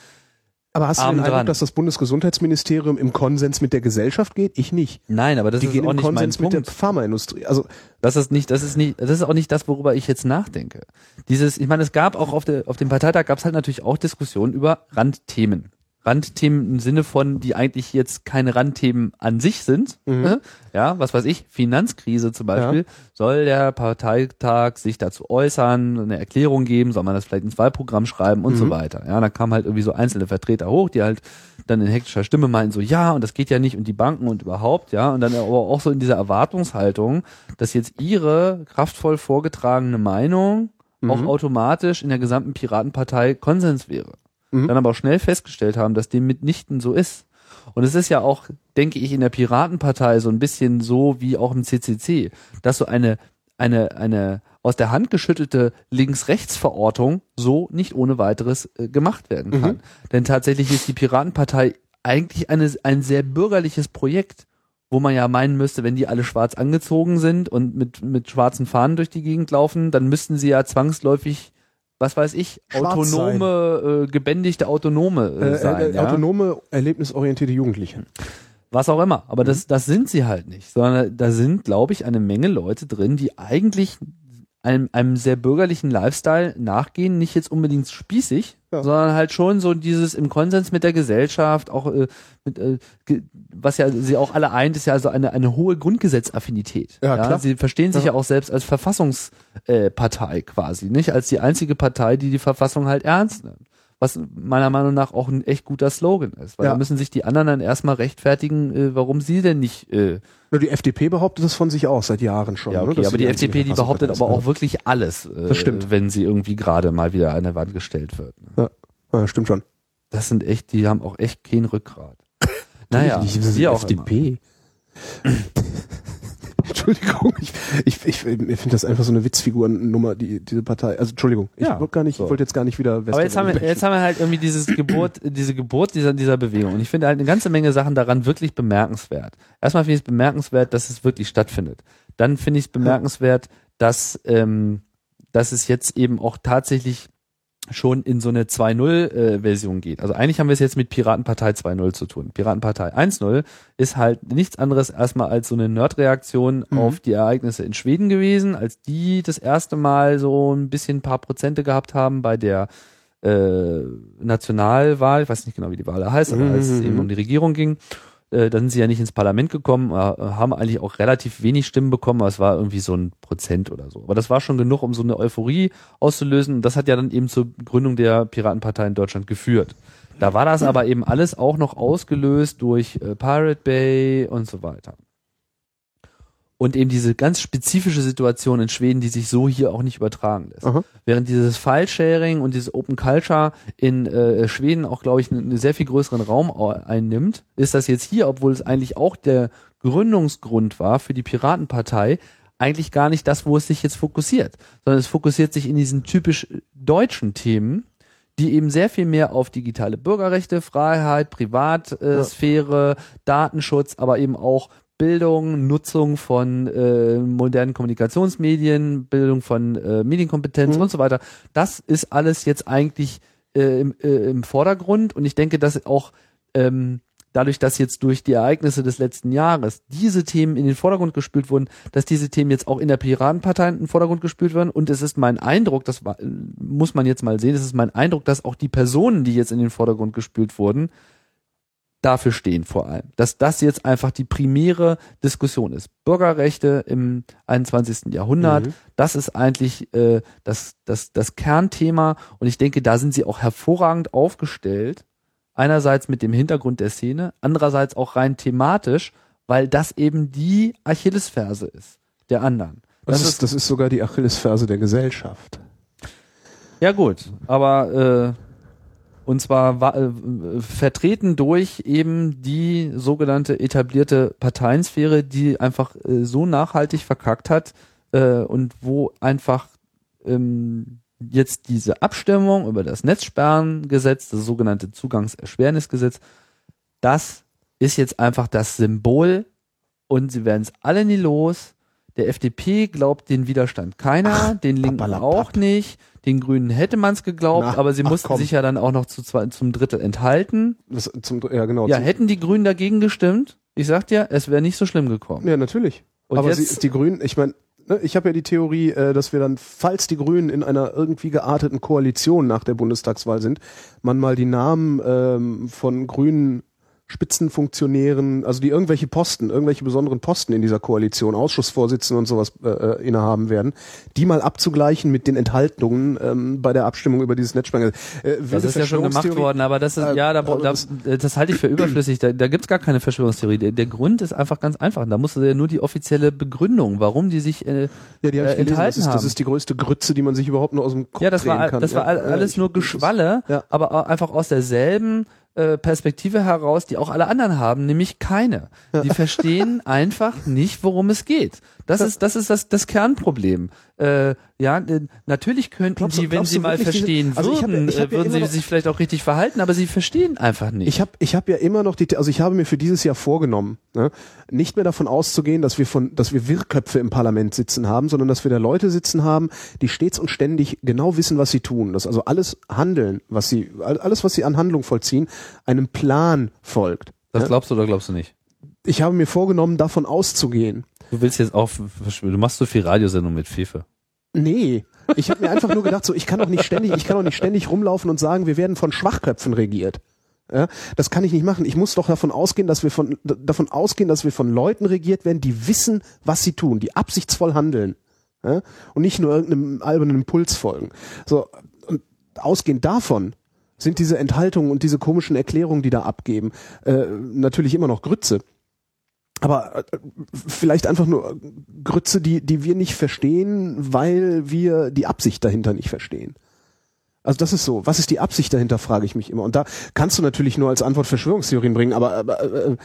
Aber hast du den Eindruck, dran. dass das Bundesgesundheitsministerium im Konsens mit der Gesellschaft geht? Ich nicht. Nein, aber das die ist gehen auch im nicht mein Konsens mit der Punkt. Pharmaindustrie. Also Das ist nicht, das ist nicht, das ist auch nicht das, worüber ich jetzt nachdenke. Dieses, ich meine, es gab auch auf, der, auf dem Parteitag gab es halt natürlich auch Diskussionen über Randthemen. Randthemen im Sinne von, die eigentlich jetzt keine Randthemen an sich sind. Mhm. äh, Ja, was weiß ich, Finanzkrise zum Beispiel. Soll der Parteitag sich dazu äußern, eine Erklärung geben, soll man das vielleicht ins Wahlprogramm schreiben und so Mhm. weiter. Ja, da kamen halt irgendwie so einzelne Vertreter hoch, die halt dann in hektischer Stimme meinten so, ja, und das geht ja nicht und die Banken und überhaupt, ja, und dann aber auch so in dieser Erwartungshaltung, dass jetzt ihre kraftvoll vorgetragene Meinung auch Mhm. automatisch in der gesamten Piratenpartei Konsens wäre. Mhm. Dann aber auch schnell festgestellt haben, dass dem mitnichten so ist. Und es ist ja auch, denke ich, in der Piratenpartei so ein bisschen so wie auch im CCC, dass so eine, eine, eine aus der Hand geschüttelte Links-Rechts-Verortung so nicht ohne weiteres äh, gemacht werden kann. Mhm. Denn tatsächlich ist die Piratenpartei eigentlich eine, ein sehr bürgerliches Projekt, wo man ja meinen müsste, wenn die alle schwarz angezogen sind und mit, mit schwarzen Fahnen durch die Gegend laufen, dann müssten sie ja zwangsläufig, was weiß ich, Schwarz autonome, äh, gebändigte Autonome äh, äh, sein. äh, ja? autonome, erlebnisorientierte Jugendliche. was auch immer. Aber das, das sind sie halt nicht, sondern da sind, glaube ich, eine Menge Leute drin, die eigentlich einem, einem sehr bürgerlichen Lifestyle nachgehen, nicht jetzt unbedingt spießig, Ja. sondern halt schon so dieses im Konsens mit der Gesellschaft, auch äh, mit, äh, was ja sie auch alle eint, ist ja also eine, eine hohe Grundgesetzaffinität. Ja, klar. Sie verstehen sich Ja. ja, auch selbst als Verfassungspartei äh, quasi, nicht als die einzige Partei, die die Verfassung halt ernst nimmt. Was meiner Meinung nach auch ein echt guter Slogan ist, weil Ja. da müssen sich die anderen dann erstmal rechtfertigen, äh, warum sie denn nicht äh, Nur die FDP behauptet es von sich auch seit Jahren schon. ja, ne, okay, dass aber die einzige FDP, die behauptet aber auch wirklich alles, äh, Das stimmt. wenn sie irgendwie gerade mal wieder an der Wand gestellt wird. ne? Ja, stimmt schon. Das sind echt, die haben auch echt kein Rückgrat. Naja, Die- die-. FDP. Entschuldigung, ich, ich, ich, ich finde das einfach so eine Witzfigurennummer, die, diese Partei. Also Entschuldigung, ich Ja, wollte gar nicht, so. ich wollte jetzt gar nicht wieder Aber jetzt haben, wir, jetzt haben wir halt irgendwie dieses Geburt, diese Geburt dieser, dieser Bewegung. Und ich finde halt eine ganze Menge Sachen daran wirklich bemerkenswert. Erstmal finde ich es bemerkenswert, dass es wirklich stattfindet. Dann finde ich es bemerkenswert, dass, ähm, dass es jetzt eben auch tatsächlich schon in so eine 2.0-Version geht. Also eigentlich haben wir es jetzt mit Piratenpartei 2.0 zu tun. Piratenpartei 1.0 ist halt nichts anderes erstmal als so eine Nerdreaktion Mhm. auf die Ereignisse in Schweden gewesen, als die das erste Mal so ein bisschen ein paar Prozente gehabt haben bei der äh, Nationalwahl, ich weiß nicht genau, wie die Wahl heißt, aber als es Mhm. eben um die Regierung ging, äh, dann sind sie ja nicht ins Parlament gekommen, äh, haben eigentlich auch relativ wenig Stimmen bekommen, aber es war irgendwie so ein Prozent oder so. Aber das war schon genug, um so eine Euphorie auszulösen. Und das hat ja dann eben zur Gründung der Piratenpartei in Deutschland geführt. Da war das aber eben alles auch noch ausgelöst durch äh, Pirate Bay und so weiter. Und eben diese ganz spezifische Situation in Schweden, die sich so hier auch nicht übertragen lässt. Aha. Während dieses File-Sharing und dieses Open Culture in äh, Schweden auch, glaube ich, einen, einen sehr viel größeren Raum au- einnimmt, ist das jetzt hier, obwohl es eigentlich auch der Gründungsgrund war für die Piratenpartei, eigentlich gar nicht das, wo es sich jetzt fokussiert, sondern es fokussiert sich in diesen typisch deutschen Themen, die eben sehr viel mehr auf digitale Bürgerrechte, Freiheit, Privatsphäre, Datenschutz, aber eben auch Bildung, Nutzung von äh, modernen Kommunikationsmedien, Bildung von äh, Medienkompetenz Mhm. und so weiter. Das ist alles jetzt eigentlich äh, im, äh, im Vordergrund und ich denke, dass auch ähm, dadurch, dass jetzt durch die Ereignisse des letzten Jahres diese Themen in den Vordergrund gespült wurden, dass diese Themen jetzt auch in der Piratenpartei in den Vordergrund gespült werden. Und es ist mein Eindruck, das war, muss man jetzt mal sehen, es ist mein Eindruck, dass auch die Personen, die jetzt in den Vordergrund gespült wurden, dafür stehen vor allem. Dass das jetzt einfach die primäre Diskussion ist. Bürgerrechte im 21. Jahrhundert, Mhm. das ist eigentlich äh, das, das, das Kernthema. Und ich denke, da sind sie auch hervorragend aufgestellt. Einerseits mit dem Hintergrund der Szene, andererseits auch rein thematisch, weil das eben die Achillesferse ist der anderen. Das, ist, das ist sogar die Achillesferse der Gesellschaft. Ja gut, aber äh, und zwar wa- äh, vertreten durch eben die sogenannte etablierte Parteiensphäre, die einfach äh, so nachhaltig verkackt hat äh, und wo einfach ähm, jetzt diese Abstimmung über das Netzsperrengesetz, das sogenannte Zugangserschwernisgesetz, das ist jetzt einfach das Symbol und sie werden es alle nie los. Der FDP glaubt den Widerstand keiner, Ach, den Linken auch nicht. Den Grünen hätte man es geglaubt, Na, aber sie ach, mussten komm. sich ja dann auch noch zu zwei, zum Drittel enthalten. Das, zum, ja, genau. Ja, zum, hätten die Grünen dagegen gestimmt, ich sag dir, es wäre nicht so schlimm gekommen. ja natürlich. Und Aber jetzt, sie, die Grünen, ich meine, ne, ich habe ja die Theorie, äh, dass wir dann, falls die Grünen in einer irgendwie gearteten Koalition nach der Bundestagswahl sind, man mal die Namen ähm, von grünen Spitzenfunktionären, also die irgendwelche Posten, irgendwelche besonderen Posten in dieser Koalition, Ausschussvorsitzenden und sowas äh, äh, innehaben werden, die mal abzugleichen mit den Enthaltungen ähm, bei der Abstimmung über dieses Netzsperren. Äh, das ist ja schon gemacht worden, aber das ist, Äh, ja, da, da, das- halte ich für überflüssig. Da, da gibt's gar keine Verschwörungstheorie. Der, der Grund ist einfach ganz einfach. Da musst du ja nur die offizielle Begründung, warum die sich äh, Ja, die äh, gelesen. Das enthalten ist, das ist die größte Grütze, die man sich überhaupt nur aus dem Kopf Ja, das war, drehen kann. das war Ja, alles nur Geschwalle, ja. aber einfach aus derselben äh, Perspektive heraus, die auch alle anderen haben, nämlich keine. Die verstehen einfach nicht, worum es geht. Das ist das ist das das Kernproblem. Äh, ja, äh, natürlich könnten Glaubst sie, wenn glaubst sie mal wirklich, diese- verstehen also ich hab würden, ich hab äh, ja würden immer sie noch- sich vielleicht auch richtig verhalten, aber sie verstehen einfach nicht. Ich habe ich hab ja immer noch die, also ich habe mir für dieses Jahr vorgenommen, ne, nicht mehr davon auszugehen, dass wir von, dass wir Wirrköpfe im Parlament sitzen haben, sondern dass wir da Leute sitzen haben, die stets und ständig genau wissen, was sie tun. Dass also alles Handeln, was sie, all- alles, was sie an Handlung vollziehen, einem Plan folgt. das glaubst du oder glaubst du nicht? Ich habe mir vorgenommen, davon auszugehen. Du willst jetzt auch, du machst so viel Radiosendung mit Fefe. Nee, ich habe mir einfach nur gedacht, so ich kann doch nicht ständig, ich kann doch nicht ständig rumlaufen und sagen, wir werden von Schwachköpfen regiert. Ja, das kann ich nicht machen. Ich muss doch davon ausgehen, dass wir von davon ausgehen, dass wir von Leuten regiert werden, die wissen, was sie tun, die absichtsvoll handeln ja, und nicht nur irgendeinem albernen Impuls folgen. So und ausgehend davon sind diese Enthaltungen und diese komischen Erklärungen, die da abgeben, äh, natürlich immer noch Grütze. Aber äh, vielleicht einfach nur Grütze, die, die wir nicht verstehen, weil wir die Absicht dahinter nicht verstehen. Also das ist so. Was ist die Absicht dahinter, frage ich mich immer. Und da kannst du natürlich nur als Antwort Verschwörungstheorien bringen, aber, aber äh,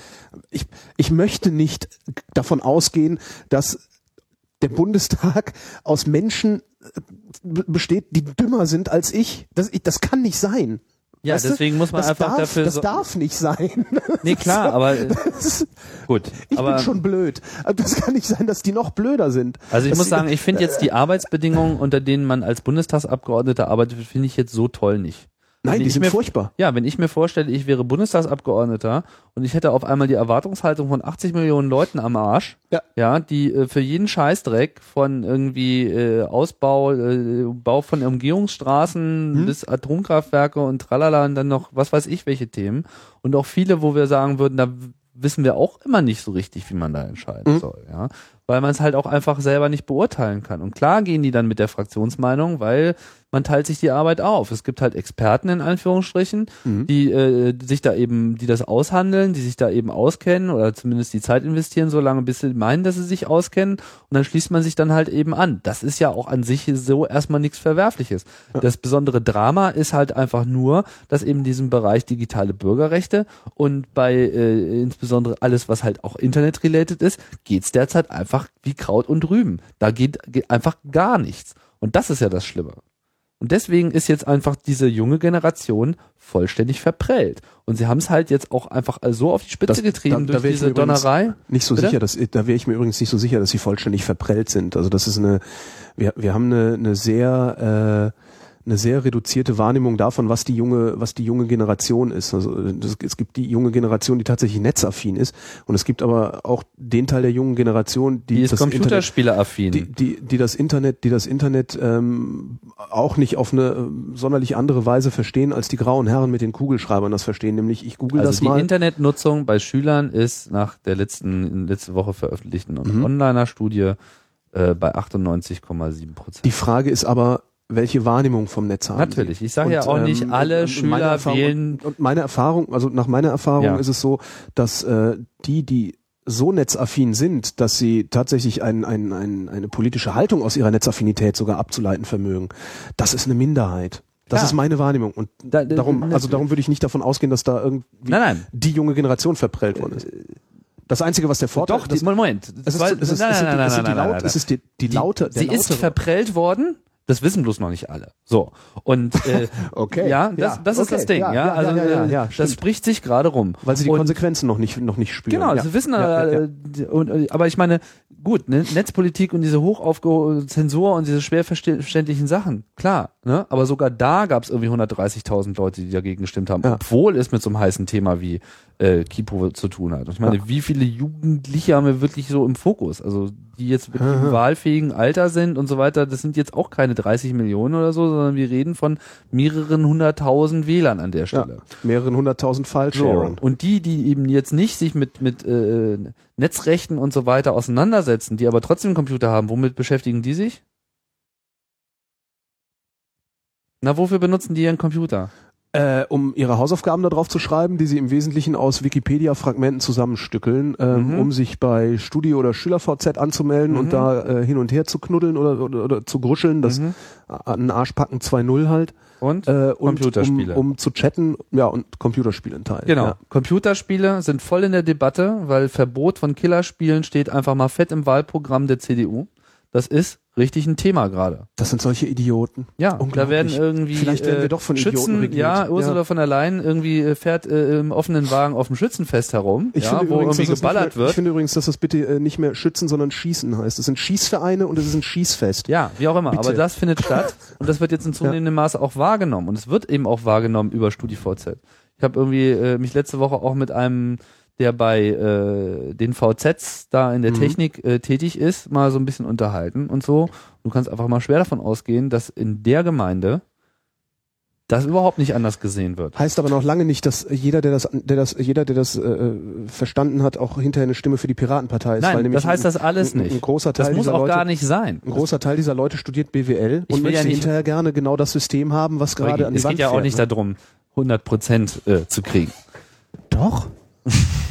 ich, ich möchte nicht davon ausgehen, dass der Bundestag aus Menschen äh, besteht, die dümmer sind als ich. Das, ich, das kann nicht sein. Ja, Weißt du? deswegen muss man das einfach darf, dafür Das so- darf nicht sein. Nee, klar, aber äh, gut. ich aber bin schon blöd. Aber das kann nicht sein, dass die noch blöder sind. Also ich muss sagen, ich finde jetzt die Arbeitsbedingungen, unter denen man als Bundestagsabgeordneter arbeitet, finde ich jetzt so toll nicht. Nein, die sind mir, furchtbar. Ja, wenn ich mir vorstelle, ich wäre Bundestagsabgeordneter und ich hätte auf einmal die Erwartungshaltung von 80 Millionen Leuten am Arsch, Ja. ja, die äh, für jeden Scheißdreck von irgendwie äh, Ausbau, äh, Bau von Umgehungsstraßen Hm. bis Atomkraftwerke und tralala und dann noch was weiß ich welche Themen und auch viele, wo wir sagen würden, da wissen wir auch immer nicht so richtig, wie man da entscheiden Mhm. soll, ja, weil man es halt auch einfach selber nicht beurteilen kann. Und klar gehen die dann mit der Fraktionsmeinung, weil man teilt sich die Arbeit auf. Es gibt halt Experten in Anführungsstrichen, Mhm. die äh, sich da eben, die das aushandeln, die sich da eben auskennen oder zumindest die Zeit investieren, so lange bis sie meinen, dass sie sich auskennen und dann schließt man sich dann halt eben an. Das ist ja auch an sich so erstmal nichts Verwerfliches. Das besondere Drama ist halt einfach nur, dass eben diesen Bereich digitale Bürgerrechte und bei äh, insbesondere alles, was halt auch Internet-related ist, geht's derzeit einfach wie Kraut und Rüben. Da geht, geht einfach gar nichts. Und das ist ja das Schlimme. Und deswegen ist jetzt einfach diese junge Generation vollständig verprellt. Und sie haben es halt jetzt auch einfach so auf die Spitze Das- getrieben da- da durch diese Donnerei. Nicht so Bitte? sicher, dass, da wäre ich mir übrigens nicht so sicher, dass sie vollständig verprellt sind. Also das ist eine, wir, wir haben eine, eine sehr, äh, eine sehr reduzierte Wahrnehmung davon, was die junge, was die junge Generation ist. Also das, es gibt die junge Generation, die tatsächlich netzaffin ist, und es gibt aber auch den Teil der jungen Generation, die, Die ist das Internet, computerspieleraffin. die, die, die das Internet, die das Internet ähm, auch nicht auf eine äh, sonderlich andere Weise verstehen, als die grauen Herren mit den Kugelschreibern das verstehen. Nämlich ich google also das die mal. Internetnutzung bei Schülern ist nach der letzten letzte Woche veröffentlichten Mhm. Onliner-Studie äh, bei 98,7 Prozent. Die Frage ist aber, welche Wahrnehmung vom Netz haben Natürlich. Ich sage ja auch nicht, alle meine Schüler Erfahrung, wählen- Und, und meine Erfahrung, also nach meiner Erfahrung Ja. ist es so, dass äh, die, die so netzaffin sind, dass sie tatsächlich ein, ein, ein, eine politische Haltung aus ihrer Netzaffinität sogar abzuleiten vermögen, das ist eine Minderheit. Das Klar. ist meine Wahrnehmung. Und Da- da- darum, also darum würde ich nicht davon ausgehen, dass da irgendwie Nein, nein. die junge Generation verprellt worden ist. Das Einzige, was der Vorteil Doch, das, Moment. es ist, die- laute, Sie ist verprellt worden. Das wissen bloß noch nicht alle. So. Und äh, Okay. ja, das, Ja, das ist okay. das Ding. Ja, Ja, also ja, ja, äh, ja, das spricht sich gerade rum. weil sie die Und- Konsequenzen noch nicht noch nicht spüren. Genau, sie wissen, äh, Und, äh, aber ich meine, gut, ne, Netzpolitik und diese hochaufge Zensur und diese schwer verständlichen Sachen, klar, ne? Aber sogar da gab es irgendwie 130.000 Leute, die dagegen gestimmt haben, Ja. obwohl es mit so einem heißen Thema wie äh, Kipo zu tun hat. Und ich meine, Ja. wie viele Jugendliche haben wir wirklich so im Fokus? Also die jetzt wirklich im wahlfähigen Alter sind und so weiter, das sind jetzt auch keine 30 Millionen oder so, sondern wir reden von mehreren hunderttausend Wählern an der ja. Stelle. mehreren hunderttausend So. Fallsharen. Und die, die eben jetzt nicht sich mit, mit äh, Netzrechten und so weiter auseinandersetzen, die aber trotzdem einen Computer haben, womit beschäftigen die sich? Na, wofür benutzen die ihren Computer? Äh, um ihre Hausaufgaben da drauf zu schreiben, die sie im Wesentlichen aus Wikipedia-Fragmenten zusammenstückeln, ähm, Mhm. um sich bei Studi- oder SchülerVZ anzumelden Mhm. und da äh, hin und her zu knuddeln oder, oder, oder zu gruscheln, das Mhm. an den Arsch packen 2.0 halt. Und? Äh, und Computerspiele. Um, um zu chatten, ja, und Computerspiele in Teilen. Genau. Ja. Computerspiele sind voll in der Debatte, weil Verbot von Killerspielen steht einfach mal fett im Wahlprogramm der CDU. Das ist richtig ein Thema gerade. Das sind solche Idioten. Ja, da werden irgendwie Vielleicht werden wir äh, doch von Idioten Schützen, regiert. ja, Ursula Ja. von der Leyen irgendwie äh, fährt äh, im offenen Wagen auf dem Schützenfest herum, Ich ja, finde wo übrigens, irgendwie geballert mehr, wird. Ich finde übrigens, dass das bitte äh, nicht mehr Schützen, sondern Schießen heißt. Es sind Schießvereine und es ist ein Schießfest. Ja, wie auch immer. Bitte. Aber das findet statt und das wird jetzt in zunehmendem Maße auch wahrgenommen und es wird eben auch wahrgenommen über StudiVZ. Ich habe irgendwie äh, mich letzte Woche auch mit einem der bei äh, den VZs da in der Mhm. Technik äh, tätig ist, mal so ein bisschen unterhalten und so. Du kannst einfach mal schwer davon ausgehen, dass in der Gemeinde das überhaupt nicht anders gesehen wird. Heißt aber noch lange nicht, dass jeder, der das, der das, jeder, der das äh, verstanden hat, auch hinterher eine Stimme für die Piratenpartei ist. Nein, das heißt das alles ein, nicht. Ein großer Teil Das muss dieser auch Leute, gar nicht sein. Ein großer Teil dieser Leute studiert BWL Ich und will ja möchte nicht- hinterher gerne genau das System haben, was gerade an die es Wand geht ja auch fährt, nicht ne? darum, 100 Prozent äh, zu kriegen. Doch.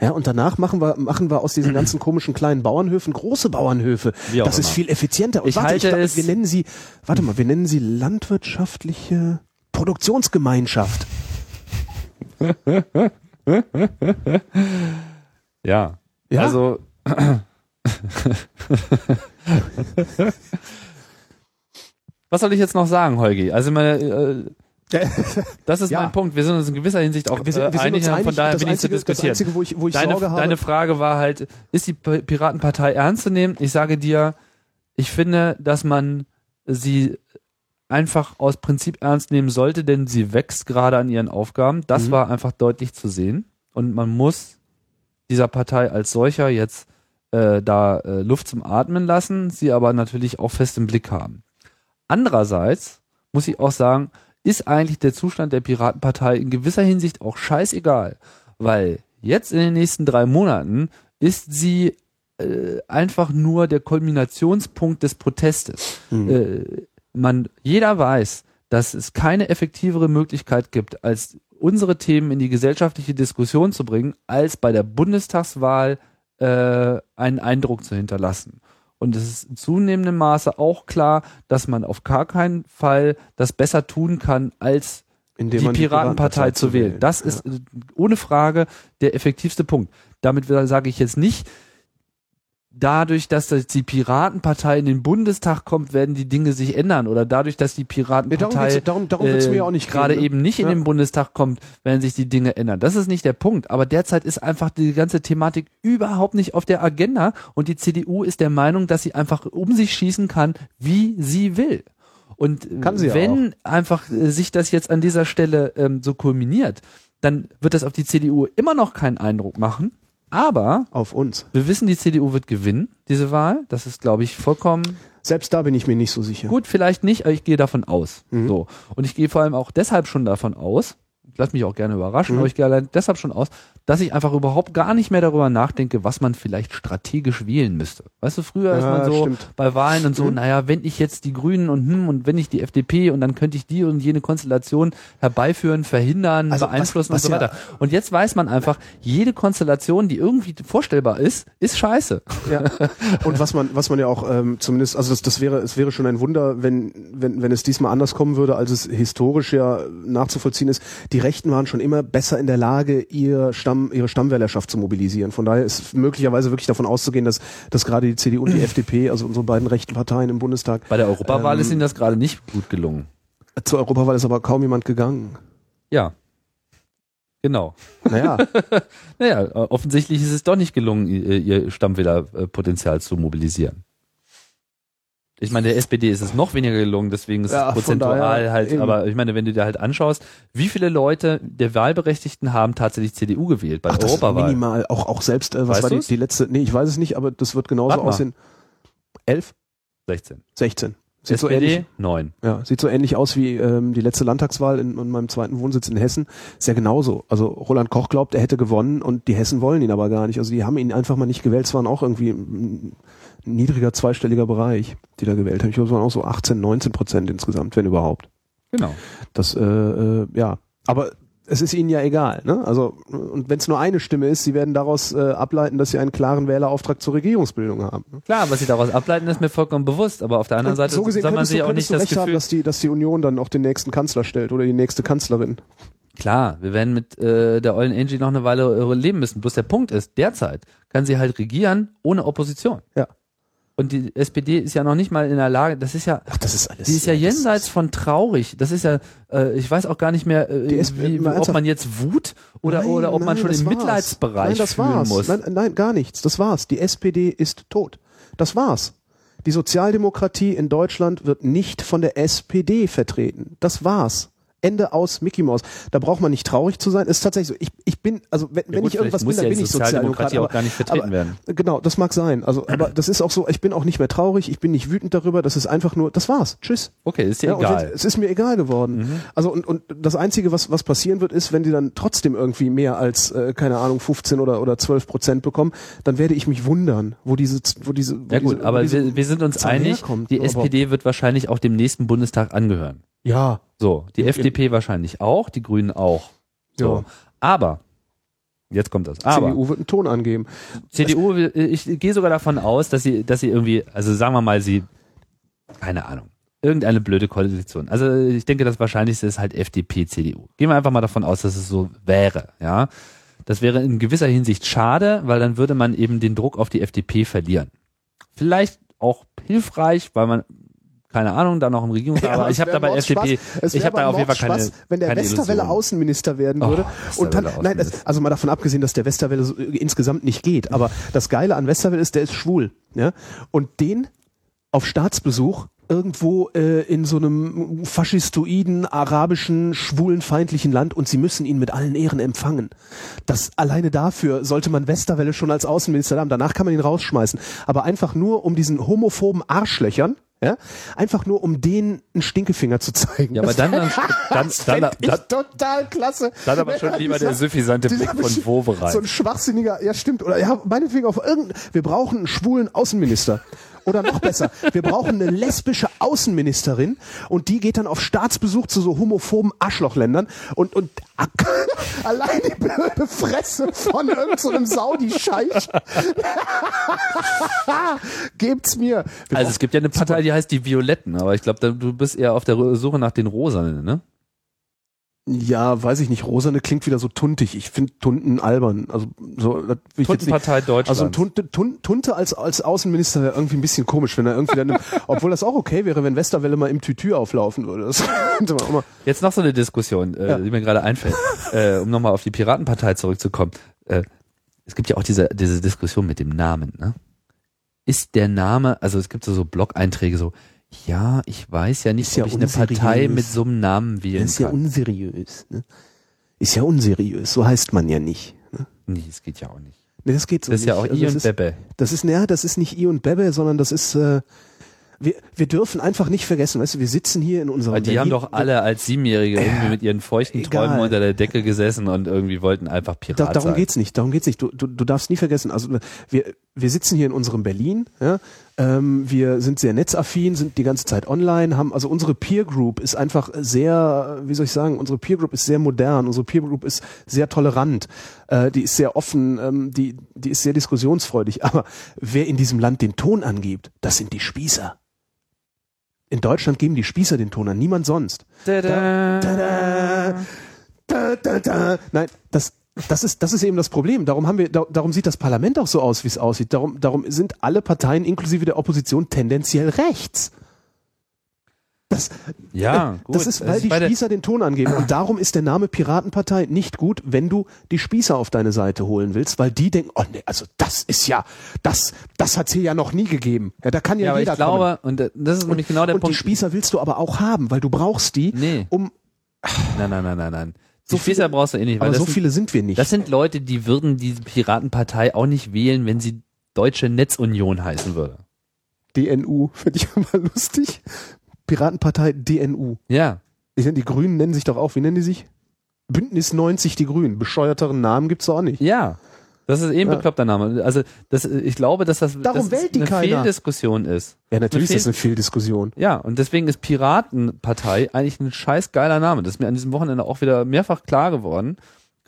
Ja, und danach machen wir, machen wir aus diesen ganzen komischen kleinen Bauernhöfen große Bauernhöfe. Wie auch Das ist immer. viel effizienter. Und Ich warte, halte glaub, es- wir nennen sie, warte mal, wir nennen sie landwirtschaftliche Produktionsgemeinschaft. Ja. Ja? Also Was soll ich jetzt noch sagen, Holgi? Also meine, äh, das ist Ja. mein Punkt. Wir sind uns in gewisser Hinsicht auch Wir sind, äh, wir sind einig, einig, von daher bin ich zu einzige, das diskutieren. einzige, wo ich, wo ich deine, Sorge habe. deine Frage war halt, ist die Piratenpartei ernst zu nehmen? Ich sage dir, ich finde, dass man sie einfach aus Prinzip ernst nehmen sollte, denn sie wächst gerade an ihren Aufgaben. Das Mhm. war einfach deutlich zu sehen. Und man muss dieser Partei als solcher jetzt äh, da äh, Luft zum Atmen lassen, sie aber natürlich auch fest im Blick haben. Andererseits muss ich auch sagen, ist eigentlich der Zustand der Piratenpartei in gewisser Hinsicht auch scheißegal, weil jetzt in den nächsten drei Monaten ist sie äh, einfach nur der Kulminationspunkt des Protestes. Mhm. Äh, man, jeder weiß, dass es keine effektivere Möglichkeit gibt, als unsere Themen in die gesellschaftliche Diskussion zu bringen, als bei der Bundestagswahl äh, einen Eindruck zu hinterlassen. Und es ist in zunehmendem Maße auch klar, dass man auf gar keinen Fall das besser tun kann, als indem die Piratenpartei zu wählen. Das Ja. ist äh, ohne Frage der effektivste Punkt. Damit sage ich jetzt nicht, dadurch, dass das die Piratenpartei in den Bundestag kommt, werden die Dinge sich ändern. Oder dadurch, dass die darum Piratenpartei geht's, darum, darum wird's äh, auch nicht gerade ne? eben nicht in Ja. den Bundestag kommt, werden sich die Dinge ändern. Das ist nicht der Punkt. Aber derzeit ist einfach die ganze Thematik überhaupt nicht auf der Agenda und die CDU ist der Meinung, dass sie einfach um sich schießen kann, wie sie will. Und äh, sie ja wenn einfach äh, sich das jetzt an dieser Stelle ähm, so kulminiert, dann wird das auf die CDU immer noch keinen Eindruck machen. Aber Auf uns. wir wissen, die CDU wird gewinnen, diese Wahl. Das ist, glaube ich, vollkommen Selbst da bin ich mir nicht so sicher. Gut, vielleicht nicht, aber ich gehe davon aus. Mhm. So. Und ich gehe vor allem auch deshalb schon davon aus, lasse mich auch gerne überraschen, Mhm. aber ich gehe allein deshalb schon aus, dass ich einfach überhaupt gar nicht mehr darüber nachdenke, was man vielleicht strategisch wählen müsste. Weißt du, früher ist Ja, man so stimmt. bei Wahlen und so, Mhm. naja, wenn ich jetzt die Grünen und hm, und wenn ich die FDP und dann könnte ich die und jene Konstellation herbeiführen, verhindern, Also was- beeinflussen was und so ja- weiter. Und jetzt weiß man einfach, jede Konstellation, die irgendwie vorstellbar ist, ist scheiße. Ja. Und was man, was man ja auch ähm, zumindest, also das, das wäre, es wäre schon ein Wunder, wenn, wenn, wenn es diesmal anders kommen würde, als es historisch ja nachzuvollziehen ist. Die Rechten waren schon immer besser in der Lage, ihr Stamm, ihre Stammwählerschaft zu mobilisieren. Von daher ist möglicherweise wirklich davon auszugehen, dass, dass gerade die CDU und die FDP, also unsere beiden rechten Parteien im Bundestag, Bei der Europawahl Ähm, ist ihnen das gerade nicht gut gelungen. zur Europawahl ist aber kaum jemand gegangen. Ja. Genau. Naja, Naja, offensichtlich ist es doch nicht gelungen, ihr Stammwählerpotenzial zu mobilisieren. Ich meine, der SPD ist es noch weniger gelungen, deswegen ist Ja, es prozentual daher halt, eben. aber ich meine, wenn du dir halt anschaust, wie viele Leute der Wahlberechtigten haben tatsächlich CDU gewählt bei ach, der Europawahl? minimal. Auch, auch selbst, äh, was Weißt war die, die letzte, nee, ich weiß es nicht, aber das wird genauso Warte mal. aussehen. Elf? 16. 16. Sieht so ähnlich, SPD 9. Ja, sieht so ähnlich aus wie ähm, die letzte Landtagswahl in, in meinem zweiten Wohnsitz in Hessen. Ist ja genauso. Also Roland Koch glaubt, er hätte gewonnen und die Hessen wollen ihn aber gar nicht. Also die haben ihn einfach mal nicht gewählt. Es waren auch irgendwie niedriger zweistelliger Bereich, die da gewählt haben. Ich glaube, es waren auch so 18, 19 Prozent insgesamt, wenn überhaupt. Genau. Das, äh, äh, ja. Aber es ist ihnen ja egal. Ne? Also und wenn es nur eine Stimme ist, sie werden daraus äh, ableiten, dass sie einen klaren Wählerauftrag zur Regierungsbildung haben. Ne? Klar, was sie daraus ableiten, ist mir vollkommen bewusst, aber auf der anderen Und Seite so gesehen soll man sich auch nicht das recht haben, Gefühl, dass die, dass die Union dann auch den nächsten Kanzler stellt oder die nächste Kanzlerin. Klar, wir werden mit äh, der ollen Angie noch eine Weile äh, leben müssen. Bloß der Punkt ist, derzeit kann sie halt regieren ohne Opposition. Ja. Und die SPD ist ja noch nicht mal in der Lage, das ist ja, Ach, das ist alles. die ist ja das jenseits von traurig. Das ist ja, äh, ich weiß auch gar nicht mehr, äh, wie, ob ernsthaft. man jetzt Wut oder, Nein, oder ob man nein, schon das im. Mitleidsbereich nein, das fühlen war's. muss. Nein, nein, gar nichts. Das war's. Die SPD ist tot. Das war's. Die Sozialdemokratie in Deutschland wird nicht von der SPD vertreten. Das war's. Ende aus Mickey Mouse. Da braucht man nicht traurig zu sein. Ist tatsächlich so. Ich, ich bin, also wenn, wenn gut, ich irgendwas bin, dann ja bin ich Sozialdemokrat. auch gar nicht vertreten aber, werden. Genau, das mag sein. Also, aber das ist auch so, ich bin auch nicht mehr traurig, ich bin nicht wütend darüber, das ist einfach nur, das war's. Tschüss. Okay, ist dir Ja, egal. es ist mir egal geworden. Also und, und das Einzige, was, was passieren wird, ist, wenn die dann trotzdem irgendwie mehr als, äh, keine Ahnung, 15 oder, oder 12 Prozent bekommen, dann werde ich mich wundern, wo diese, wo diese, wo Ja gut, diese, aber diese wir, wir sind uns einig, herkommt. die Aber- SPD wird wahrscheinlich auch dem nächsten Bundestag angehören. Ja, So, die FDP wahrscheinlich auch, die Grünen auch. So. Ja. Aber, jetzt kommt das, aber CDU wird einen Ton angeben. CDU, ich gehe sogar davon aus, dass sie, dass sie irgendwie, also sagen wir mal, sie, keine Ahnung, irgendeine blöde Koalition. Also ich denke, das Wahrscheinlichste ist halt FDP, CDU. Gehen wir einfach mal davon aus, dass es so wäre, ja. Das wäre in gewisser Hinsicht schade, weil dann würde man eben den Druck auf die FDP verlieren. Vielleicht auch hilfreich, weil man, keine Ahnung, da noch im Regierungsrat, aber es ich habe da bei. FDP, Es ich habe da aber auf jeden Fall keine, Mordspaß, wenn der keine Westerwelle Illusion. Außenminister werden Oh, würde. und dann, nein, das, also mal davon abgesehen, dass der Westerwelle so, äh, insgesamt nicht geht. Aber das Geile an Westerwelle ist, der ist schwul. Ja? Und den auf Staatsbesuch irgendwo äh, in so einem faschistoiden, arabischen, schwulenfeindlichen Land und sie müssen ihn mit allen Ehren empfangen. Das alleine dafür sollte man Westerwelle schon als Außenminister haben. Danach kann man ihn rausschmeißen. Aber einfach nur um diesen homophoben Arschlöchern, ja, einfach nur um denen einen Stinkefinger zu zeigen. Ja, aber dann, dann, dann, dann, ich dann, total klasse. dann aber schon lieber der suffisante dieser Blick von Wovereit. So ein schwachsinniger, ja stimmt, oder ja, meinetwegen auf irgendein, wir brauchen einen schwulen Außenminister. Oder noch besser, wir brauchen eine lesbische Außenministerin und die geht dann auf Staatsbesuch zu so homophoben Arschlochländern und, und allein die blöde Fresse von irgendeinem so Saudi-Scheich gebt's mir. Wir Also es gibt ja eine Partei, die heißt die Violetten, aber ich glaube, du bist eher auf der Suche nach den Rosanen, ne? Ja, weiß ich nicht. Rosane klingt wieder so tuntig. Ich finde Tunten albern. Also so, ich nicht. Tuntenpartei Deutschland. Also Tunte, Tun- Tunte als, als Außenminister wäre irgendwie ein bisschen komisch, wenn er irgendwie dann, obwohl das auch okay wäre, wenn Westerwelle mal im Tütü auflaufen würde. Das könnte man auch mal. Jetzt noch so eine Diskussion, äh, Ja. die mir gerade einfällt, äh, um nochmal auf die Piratenpartei zurückzukommen. Äh, es gibt ja auch diese, diese Diskussion mit dem Namen, ne? Ist der Name, also es gibt so, so Blog-Einträge so, ja, ich weiß ja nicht, Ist ja ob ich eine unseriös. Partei mit so einem Namen wählen ist ja kann. unseriös. Ne? Ist ja unseriös. So heißt man ja nicht. Ne? nee, das geht ja auch nicht. Nee, das geht so Das ist nicht. ja auch Also I das und ist, Bebe. Das ist, naja, das ist nicht I und Bebe, sondern das ist, äh, wir, wir dürfen einfach nicht vergessen, weißt du, wir sitzen hier in unserem Weil die haben Berlin- doch alle als Siebenjährige irgendwie mit ihren feuchten egal. Träumen unter der Decke gesessen und irgendwie wollten einfach Da, Pirat darum sein. geht's nicht, darum geht's nicht. Du, du, du darfst nie vergessen, also wir, wir sitzen hier in unserem Berlin, ja, ähm, wir sind sehr netzaffin, sind die ganze Zeit online, haben, also unsere Peer Group ist einfach sehr, wie soll ich sagen, unsere Peer Group ist sehr modern, unsere Peer Group ist sehr tolerant, äh, die ist sehr offen, ähm, die, die ist sehr diskussionsfreudig, aber wer in diesem Land den Ton angibt, das sind die Spießer. In Deutschland geben die Spießer den Ton an, niemand sonst. Tada. Tada. Da, da, da. Nein, das, das ist, das ist eben das Problem. Darum haben wir, da, darum sieht das Parlament auch so aus, wie es aussieht. Darum, darum sind alle Parteien inklusive der Opposition tendenziell rechts. Das, Ja, gut. das ist, weil Also die bei der- Spießer den Ton angeben. Und darum ist der Name Piratenpartei nicht gut, wenn du die Spießer auf deine Seite holen willst, weil die denken, oh nee, also das ist ja, das, das hat's hier ja noch nie gegeben. Ja, da kann ja, Ja, jeder ich glaube, und äh, das ist nämlich genau der kommen. Und Punkt. die Spießer willst du aber auch haben, weil du brauchst die, Nee. um, Nein, nein, nein, nein, nein. So So Spießer viele- brauchst du eh nicht, weil aber so sind, viele sind wir nicht. das sind Leute, die würden diese Piratenpartei auch nicht wählen, wenn sie Deutsche Netzunion heißen würde. DNU, finde ich immer lustig. Piratenpartei DNU. Ja. Ich nenne, die Grünen nennen sich doch auch, wie nennen die sich? Bündnis 90 die Grünen. Bescheuerteren Namen gibt's doch auch nicht. Ja. Das ist eh ein Ja. bekloppter Name. Also das, ich glaube, dass das, Darum die eine keiner. Fehldiskussion ist. Ja, natürlich ist das eine Fehldiskussion. Ja, und deswegen ist Piratenpartei eigentlich ein scheiß geiler Name. Das ist mir an diesem Wochenende auch wieder mehrfach klar geworden.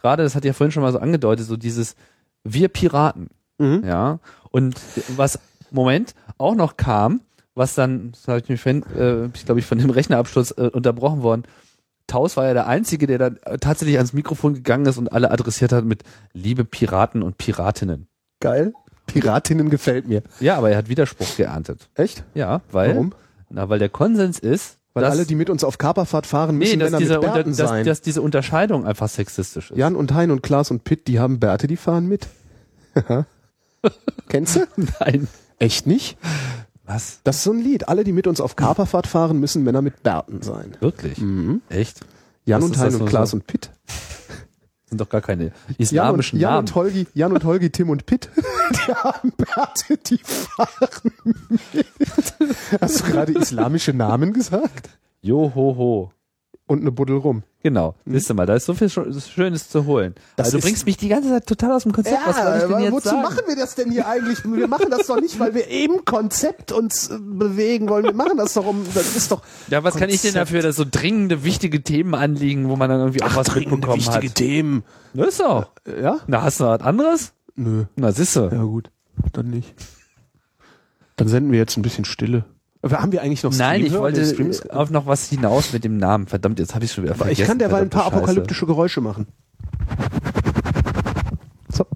Gerade, das hat ja vorhin schon mal so angedeutet, so dieses Wir Piraten. Mhm. Ja. Und was, Moment, auch noch kam, was dann, das habe ich mir vorhin, äh, ich glaube ich, von dem Rechnerabsturz äh, unterbrochen worden. Taus war ja der Einzige, der dann äh, tatsächlich ans Mikrofon gegangen ist und alle adressiert hat mit Liebe Piraten und Piratinnen. Geil. Piratinnen gefällt mir. Ja, aber er hat Widerspruch geerntet. Echt? Ja, weil, Warum? na, weil der Konsens ist, Weil dass, alle, die mit uns auf Kaperfahrt fahren, müssen nee, dass Männer diese, mit unter, Bärten dass, sein. dass diese Unterscheidung einfach sexistisch ist. Jan und Hein und Klaas und Pitt, die haben Bärte, die fahren mit. Kennst du? Nein. Echt nicht? Was? Das ist so ein Lied. Alle, die mit uns auf Kaperfahrt fahren, müssen Männer mit Bärten sein. Wirklich? Mhm. Echt? Jan Was und Hein und Klaas so? und Pitt. sind doch gar keine Jan und, islamischen Jan Namen. und Holgi, Jan und Holgi, Tim und Pitt. Die haben Bärte, die fahren mit. Hast du gerade islamische Namen gesagt? Jo, ho, ho. Und eine Buddel rum. Genau. Wisst ihr mal, da ist so viel Schönes zu holen. Das also du bringst mich die ganze Zeit total aus dem Konzept. Was soll ich denn jetzt wozu sagen? machen wir das denn hier eigentlich? Wir machen das doch nicht, weil wir im Konzept uns äh, bewegen wollen. Wir machen das doch um, das ist doch. Ja, was kann ich denn Konzept. dafür, dass so dringende, wichtige Themen anliegen, wo man dann irgendwie auch was dringende, mitbekommen wichtige hat? Themen. Das ist doch. Ja? Na, hast du was anderes? Nö. Na, siehst du. Ja, gut. Dann nicht. Dann senden wir jetzt ein bisschen Stille. Aber haben wir eigentlich noch Nein, ich wollte auf noch was hinaus mit dem Namen. Verdammt, jetzt habe ich schon wieder vergessen. ich kann derweil ein paar Scheiße. apokalyptische Geräusche machen. So.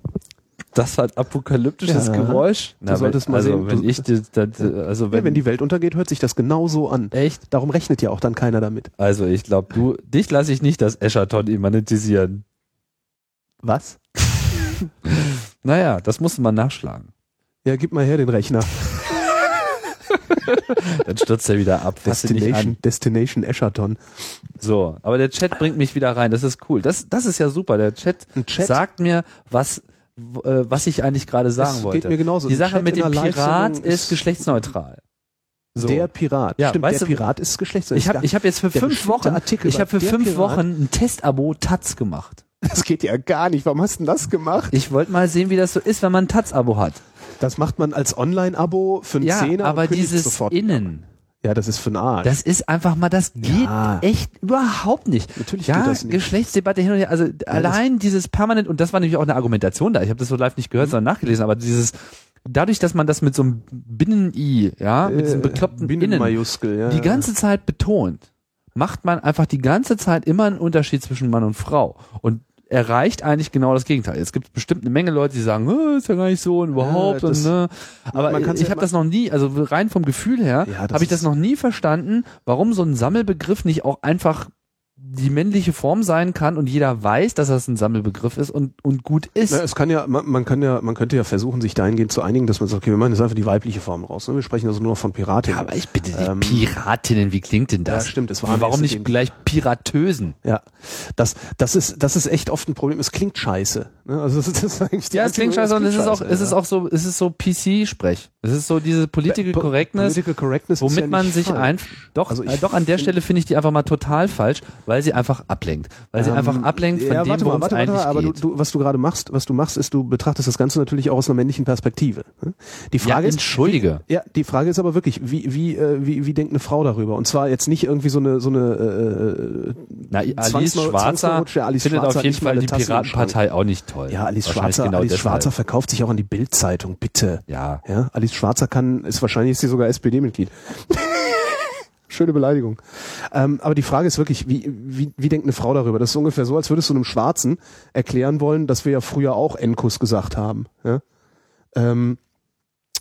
Das war ein apokalyptisches Ja. Geräusch. Du solltest wenn, mal also sehen, wenn ich das, das, also Ja, wenn, wenn die Welt untergeht, hört sich das genauso an. echt, Darum rechnet ja auch dann keiner damit. also ich glaube, du, dich lasse ich nicht das Eschaton immanentisieren. Was? Naja, das musste man nachschlagen. Ja, gib mal her den Rechner. Dann stürzt er wieder ab. Destination. Destination Eschaton. So, aber der Chat bringt mich wieder rein. Das ist cool. Das, das ist ja super. Der Chat, Chat? sagt mir, was, äh, was ich eigentlich gerade sagen Das wollte. geht mir genauso. Die Sache Chat mit dem Pirat ist, geschlechtsneutral. So. Der Pirat. Ja, Stimmt, weißt der du- Pirat ist geschlechtsneutral. ich habe ich hab jetzt für fünf Wochen, Artikel ich habe für fünf Pirat. Wochen ein Testabo Taz gemacht. Das geht ja gar nicht. Warum hast du denn das gemacht? Ich wollte mal sehen, wie das so ist, wenn man ein Taz-Abo hat. Das macht man als Online-Abo für einen Ja, Zehner. aber dieses. Innen, Ja, das ist für einen Arsch. das ist einfach mal, das geht Ja. echt überhaupt nicht. Natürlich ja, geht das nicht. Geschlechtsdebatte hin und her, also allein dieses permanent, und das war natürlich auch eine Argumentation da, ich habe das so live nicht Mhm. gehört, sondern nachgelesen, aber dieses, dadurch, dass man das mit so einem Binnen-I, ja, mit diesem Äh, bekloppten Innen, Binnenmajuskel, ja. die ganze Zeit betont, macht man einfach die ganze Zeit immer einen Unterschied zwischen Mann und Frau. Und erreicht eigentlich genau das Gegenteil. Es gibt bestimmt eine Menge Leute, die sagen, äh, ist ja gar nicht so und überhaupt Ja, das- und ne. Aber man ich ja habe das noch nie, also rein vom Gefühl her, Ja, habe ich das noch nie verstanden, warum so ein Sammelbegriff nicht auch einfach die männliche Form sein kann und jeder weiß, dass das ein Sammelbegriff ist und, und gut ist. Na, es kann ja, man, man kann ja, man könnte ja versuchen, sich dahingehend zu einigen, dass man sagt, okay, wir machen jetzt einfach die weibliche Form raus. Ne? Wir sprechen also nur noch von Piratin. ja, aber ich bitte die Ähm, Piratinnen, wie klingt denn das? Ja, stimmt, es war Warum nicht gleich Piratösen? Ja, das, das ist, das ist echt oft ein Problem. Es klingt scheiße. Ne? Also das ist, das ist eigentlich die Ja, es klingt scheiße und es ist auch, es ist auch so, es ist so PC-Sprech. Es ist so diese Political Po- Correctness, Political Correctness womit ja man sich falsch. ein, doch, Also ich äh, doch an der Stelle finde ich die einfach mal total falsch, weil sie einfach ablenkt, weil sie Ähm, einfach ablenkt von ja, dem, warte worum es warte, warte, eigentlich mal, aber du, geht. du, was du gerade machst, was du machst, ist, du betrachtest das Ganze natürlich auch aus einer männlichen Perspektive. ne? Die ja, Frage ist, entschuldige. ja, die Frage ist aber wirklich, wie, wie, äh, wie, wie denkt eine Frau darüber? Und zwar jetzt nicht irgendwie so eine, so eine äh, Na, Alice Schwarzer Zwangsneurutsche, Alice findet Schwarzer auf jeden Fall die Tasse Piratenpartei auch nicht toll. Ja, Alice Schwarzer, genau Alice deshalb. Schwarzer verkauft sich auch an die Bildzeitung, bitte. Ja, Ja, Alice Schwarzer kann, ist wahrscheinlich ist sie sogar SPD-Mitglied. Schöne Beleidigung. Ähm, aber die Frage ist wirklich, wie, wie, wie denkt eine Frau darüber? Das ist ungefähr so, als würdest du einem Schwarzen erklären wollen, dass wir ja früher auch Enkus gesagt haben. Ja? Ähm,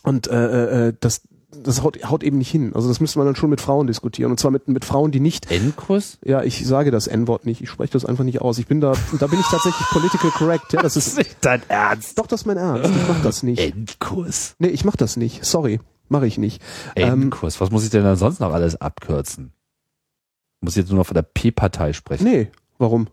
und äh, äh, das, das haut, haut eben nicht hin. Also das müsste man dann schon mit Frauen diskutieren. Und zwar mit, mit Frauen, die nicht Enkus? ja, ich sage das N-Wort nicht. Ich spreche das einfach nicht aus. Ich bin da, da bin ich tatsächlich political correct. Ja, das ist, nicht dein Ernst. doch, das ist mein Ernst. Ich mach das nicht. Enkus. Nee, ich mach das nicht. Sorry. Mache ich nicht. Ähm, Enkus. Was muss ich denn dann sonst noch alles abkürzen? Muss ich jetzt nur noch von der P-Partei sprechen? nee, warum?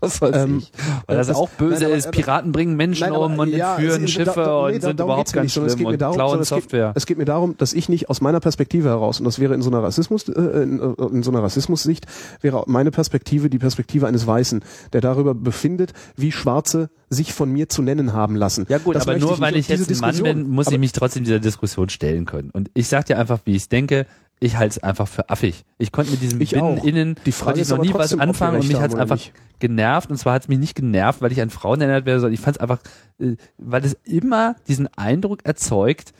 Was weiß Ähm, ich. Weil das, das- auch böse nein, aber- ist. Piraten bringen Menschen Nein, aber- um und ja, entführen es- Schiffe da- nee, und sind überhaupt ganz schlimm und darum, klauen sondern es geht- Software. Es geht mir darum, dass ich nicht aus meiner Perspektive heraus, und das wäre in so einer Rassismus, äh, in, äh, in so einer Rassismussicht, wäre meine Perspektive die Perspektive eines Weißen, der darüber befindet, wie Schwarze sich von mir zu nennen haben lassen. Ja gut, Das aber nur ich weil ich jetzt ein Mann bin, muss ich aber- mich trotzdem dieser Diskussion stellen können. Und ich sag dir einfach, wie ich denke. Ich halte es einfach für affig. Ich konnte mit diesem Ich Binnen, Die Frage konnte ich noch nie was anfangen und mich hat es einfach nicht. genervt. Und zwar hat es mich nicht genervt, weil ich an Frauen erinnert werde, sondern ich fand es einfach, äh, weil es immer diesen Eindruck erzeugt,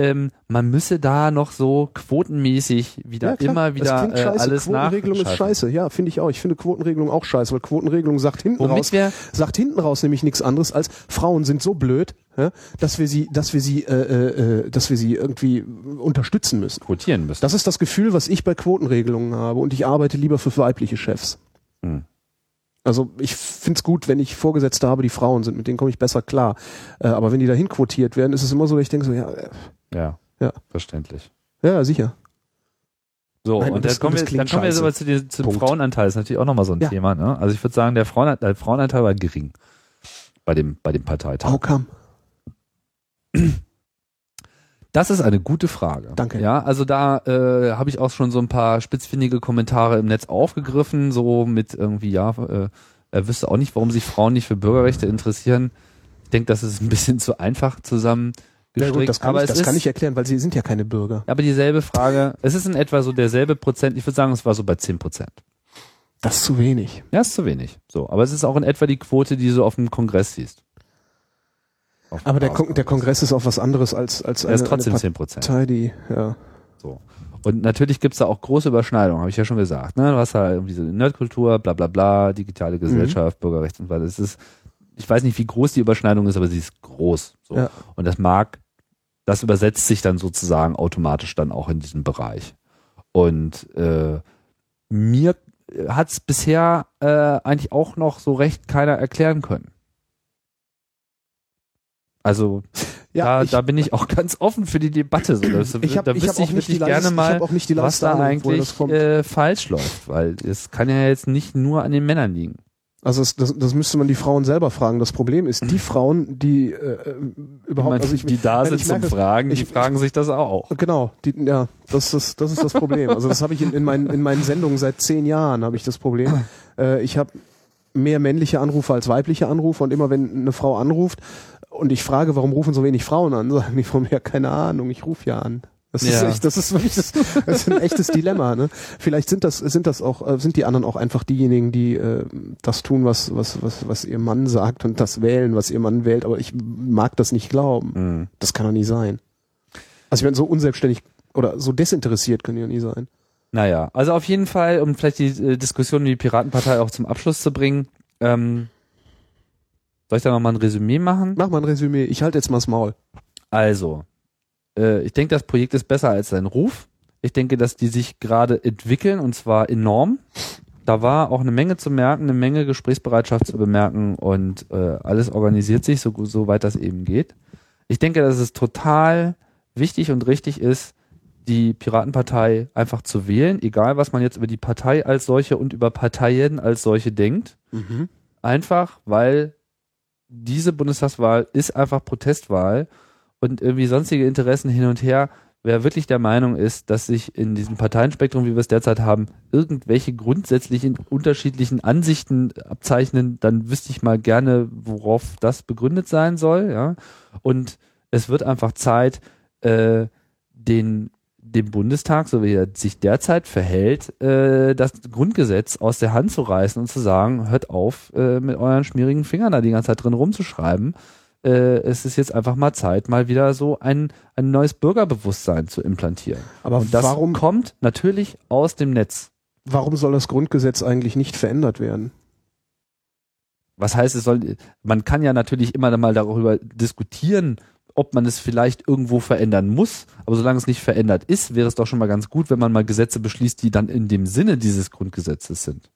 ähm, man müsse da noch so quotenmäßig wieder Ja, immer Das wieder klingt äh, scheiße. alles Quotenregelung ist scheiße. Ja, finde ich auch. Ich finde Quotenregelung auch scheiße, weil Quotenregelung sagt hinten Womit raus, wir- sagt hinten raus nämlich nichts anderes als Frauen sind so blöd, ja, dass wir sie, dass wir sie, äh, äh, äh, dass wir sie irgendwie unterstützen müssen. Quotieren müssen. Das ist das Gefühl, was ich bei Quotenregelungen habe und ich arbeite lieber für weibliche Chefs. Hm. Also ich find's gut, wenn ich Vorgesetzte habe, die Frauen sind, mit denen komme ich besser klar. Äh, aber wenn die dahin quotiert werden, ist es immer so, dass ich denke so, ja, äh, Ja, Ja. verständlich. ja, sicher. So, Nein, und das- dann kommen wir, dann kommen wir jetzt aber zu den, zum Punkt. Frauenanteil. Das ist natürlich auch nochmal so ein Ja. Thema. Ne? Also ich würde sagen, der Frauenanteil, der Frauenanteil war gering bei dem, bei dem Parteitag. How come? Das ist eine gute Frage. Danke. Ja, also da äh, habe ich auch schon so ein paar spitzfindige Kommentare im Netz aufgegriffen, so mit irgendwie, ja, äh, er wüsste auch nicht, warum sich Frauen nicht für Bürgerrechte interessieren. Ich denke, das ist ein bisschen zu einfach zusammen Ja, gut, das kann, aber ich, das ist, kann ich erklären, weil sie sind ja keine Bürger. aber dieselbe Frage, es ist in etwa so derselbe Prozent, ich würde sagen, es war so bei 10 Prozent. Das ist zu wenig. Ja, ist zu wenig. So, aber es ist auch in etwa die Quote, die du so auf dem Kongress siehst. Aber der, Kon der Kongress ist auch was anderes als, als Er eine, ist trotzdem eine 10 Prozent. Partei, die, ja. So. Und natürlich gibt's da auch große Überschneidungen, habe ich ja schon gesagt. Ne? Du hast da irgendwie so Nerdkultur, bla bla bla, digitale Mhm. Gesellschaft, Bürgerrecht und so weiter. Das ist, ich weiß nicht, wie groß die Überschneidung ist, aber sie ist groß. So. Ja. Und das mag, das übersetzt sich dann sozusagen automatisch dann auch in diesen Bereich. Und äh, mir hat's bisher äh, eigentlich auch noch so recht keiner erklären können. Also Ja, da, ich, da bin ich auch ganz offen für die Debatte. So. Das, ich habe da ich wüsste hab ich auch nicht die wirklich gerne mal, ich hab nicht die was da eigentlich äh, falsch läuft, weil es kann ja jetzt nicht nur an den Männern liegen. Also das, das, das müsste man die Frauen selber fragen. Das Problem ist, die Frauen, die äh, überhaupt, meine, also ich, die da sind ich zum es- Fragen, die ich- fragen sich das auch. Genau, die, ja, das ist das ist das Problem. Also das habe ich in, in, meinen, in meinen Sendungen seit zehn Jahren habe ich das Problem. Äh, ich habe mehr männliche Anrufe als weibliche Anrufe und immer wenn eine Frau anruft und ich frage, warum rufen so wenig Frauen an, sagen die von mir keine Ahnung, ich rufe ja an. Das ist Ja. echt, das ist wirklich das, das ist ein echtes Dilemma. Ne? Vielleicht sind das sind das auch äh, sind die anderen auch einfach diejenigen, die äh, das tun, was was was was ihr Mann sagt und das wählen, was ihr Mann wählt. Aber ich mag das nicht glauben. Mhm. Das kann doch nie sein. Also ich meine, so unselbstständig oder so desinteressiert können die ja nie sein. Naja, also auf jeden Fall, um vielleicht die äh, Diskussion um die Piratenpartei auch zum Abschluss zu bringen, ähm, soll ich da nochmal ein Resümee machen? Mach mal ein Resümee. Ich halte jetzt mal das Maul. Also, äh, ich denke, das Projekt ist besser als sein Ruf. Ich denke, dass die sich gerade entwickeln und zwar enorm. Da war auch eine Menge zu merken, eine Menge Gesprächsbereitschaft zu bemerken und äh, alles organisiert sich, so, soweit das eben geht. Ich denke, dass es total wichtig und richtig ist, die Piratenpartei einfach zu wählen, egal was man jetzt über die Partei als solche und über Parteien als solche denkt. Einfach, weil diese Bundestagswahl ist einfach Protestwahl und irgendwie sonstige Interessen hin und her. Wer wirklich der Meinung ist, dass sich in diesem Parteienspektrum, wie wir es derzeit haben, irgendwelche grundsätzlichen unterschiedlichen Ansichten abzeichnen, dann wüsste ich mal gerne, worauf das begründet sein soll. Ja? Und es wird einfach Zeit, äh, den dem Bundestag, so wie er sich derzeit verhält, äh, das Grundgesetz aus der Hand zu reißen und zu sagen, hört auf, äh, mit euren schmierigen Fingern da die ganze Zeit drin rumzuschreiben. Äh, es ist jetzt einfach mal Zeit, mal wieder so ein, ein neues Bürgerbewusstsein zu implantieren. Aber und das warum, kommt natürlich aus dem Netz. warum soll das Grundgesetz eigentlich nicht verändert werden? Was heißt, es soll, man kann ja natürlich immer mal darüber diskutieren, ob man es vielleicht irgendwo verändern muss, aber solange es nicht verändert ist, wäre es doch schon mal ganz gut, wenn man mal Gesetze beschließt, die dann in dem Sinne dieses Grundgesetzes sind.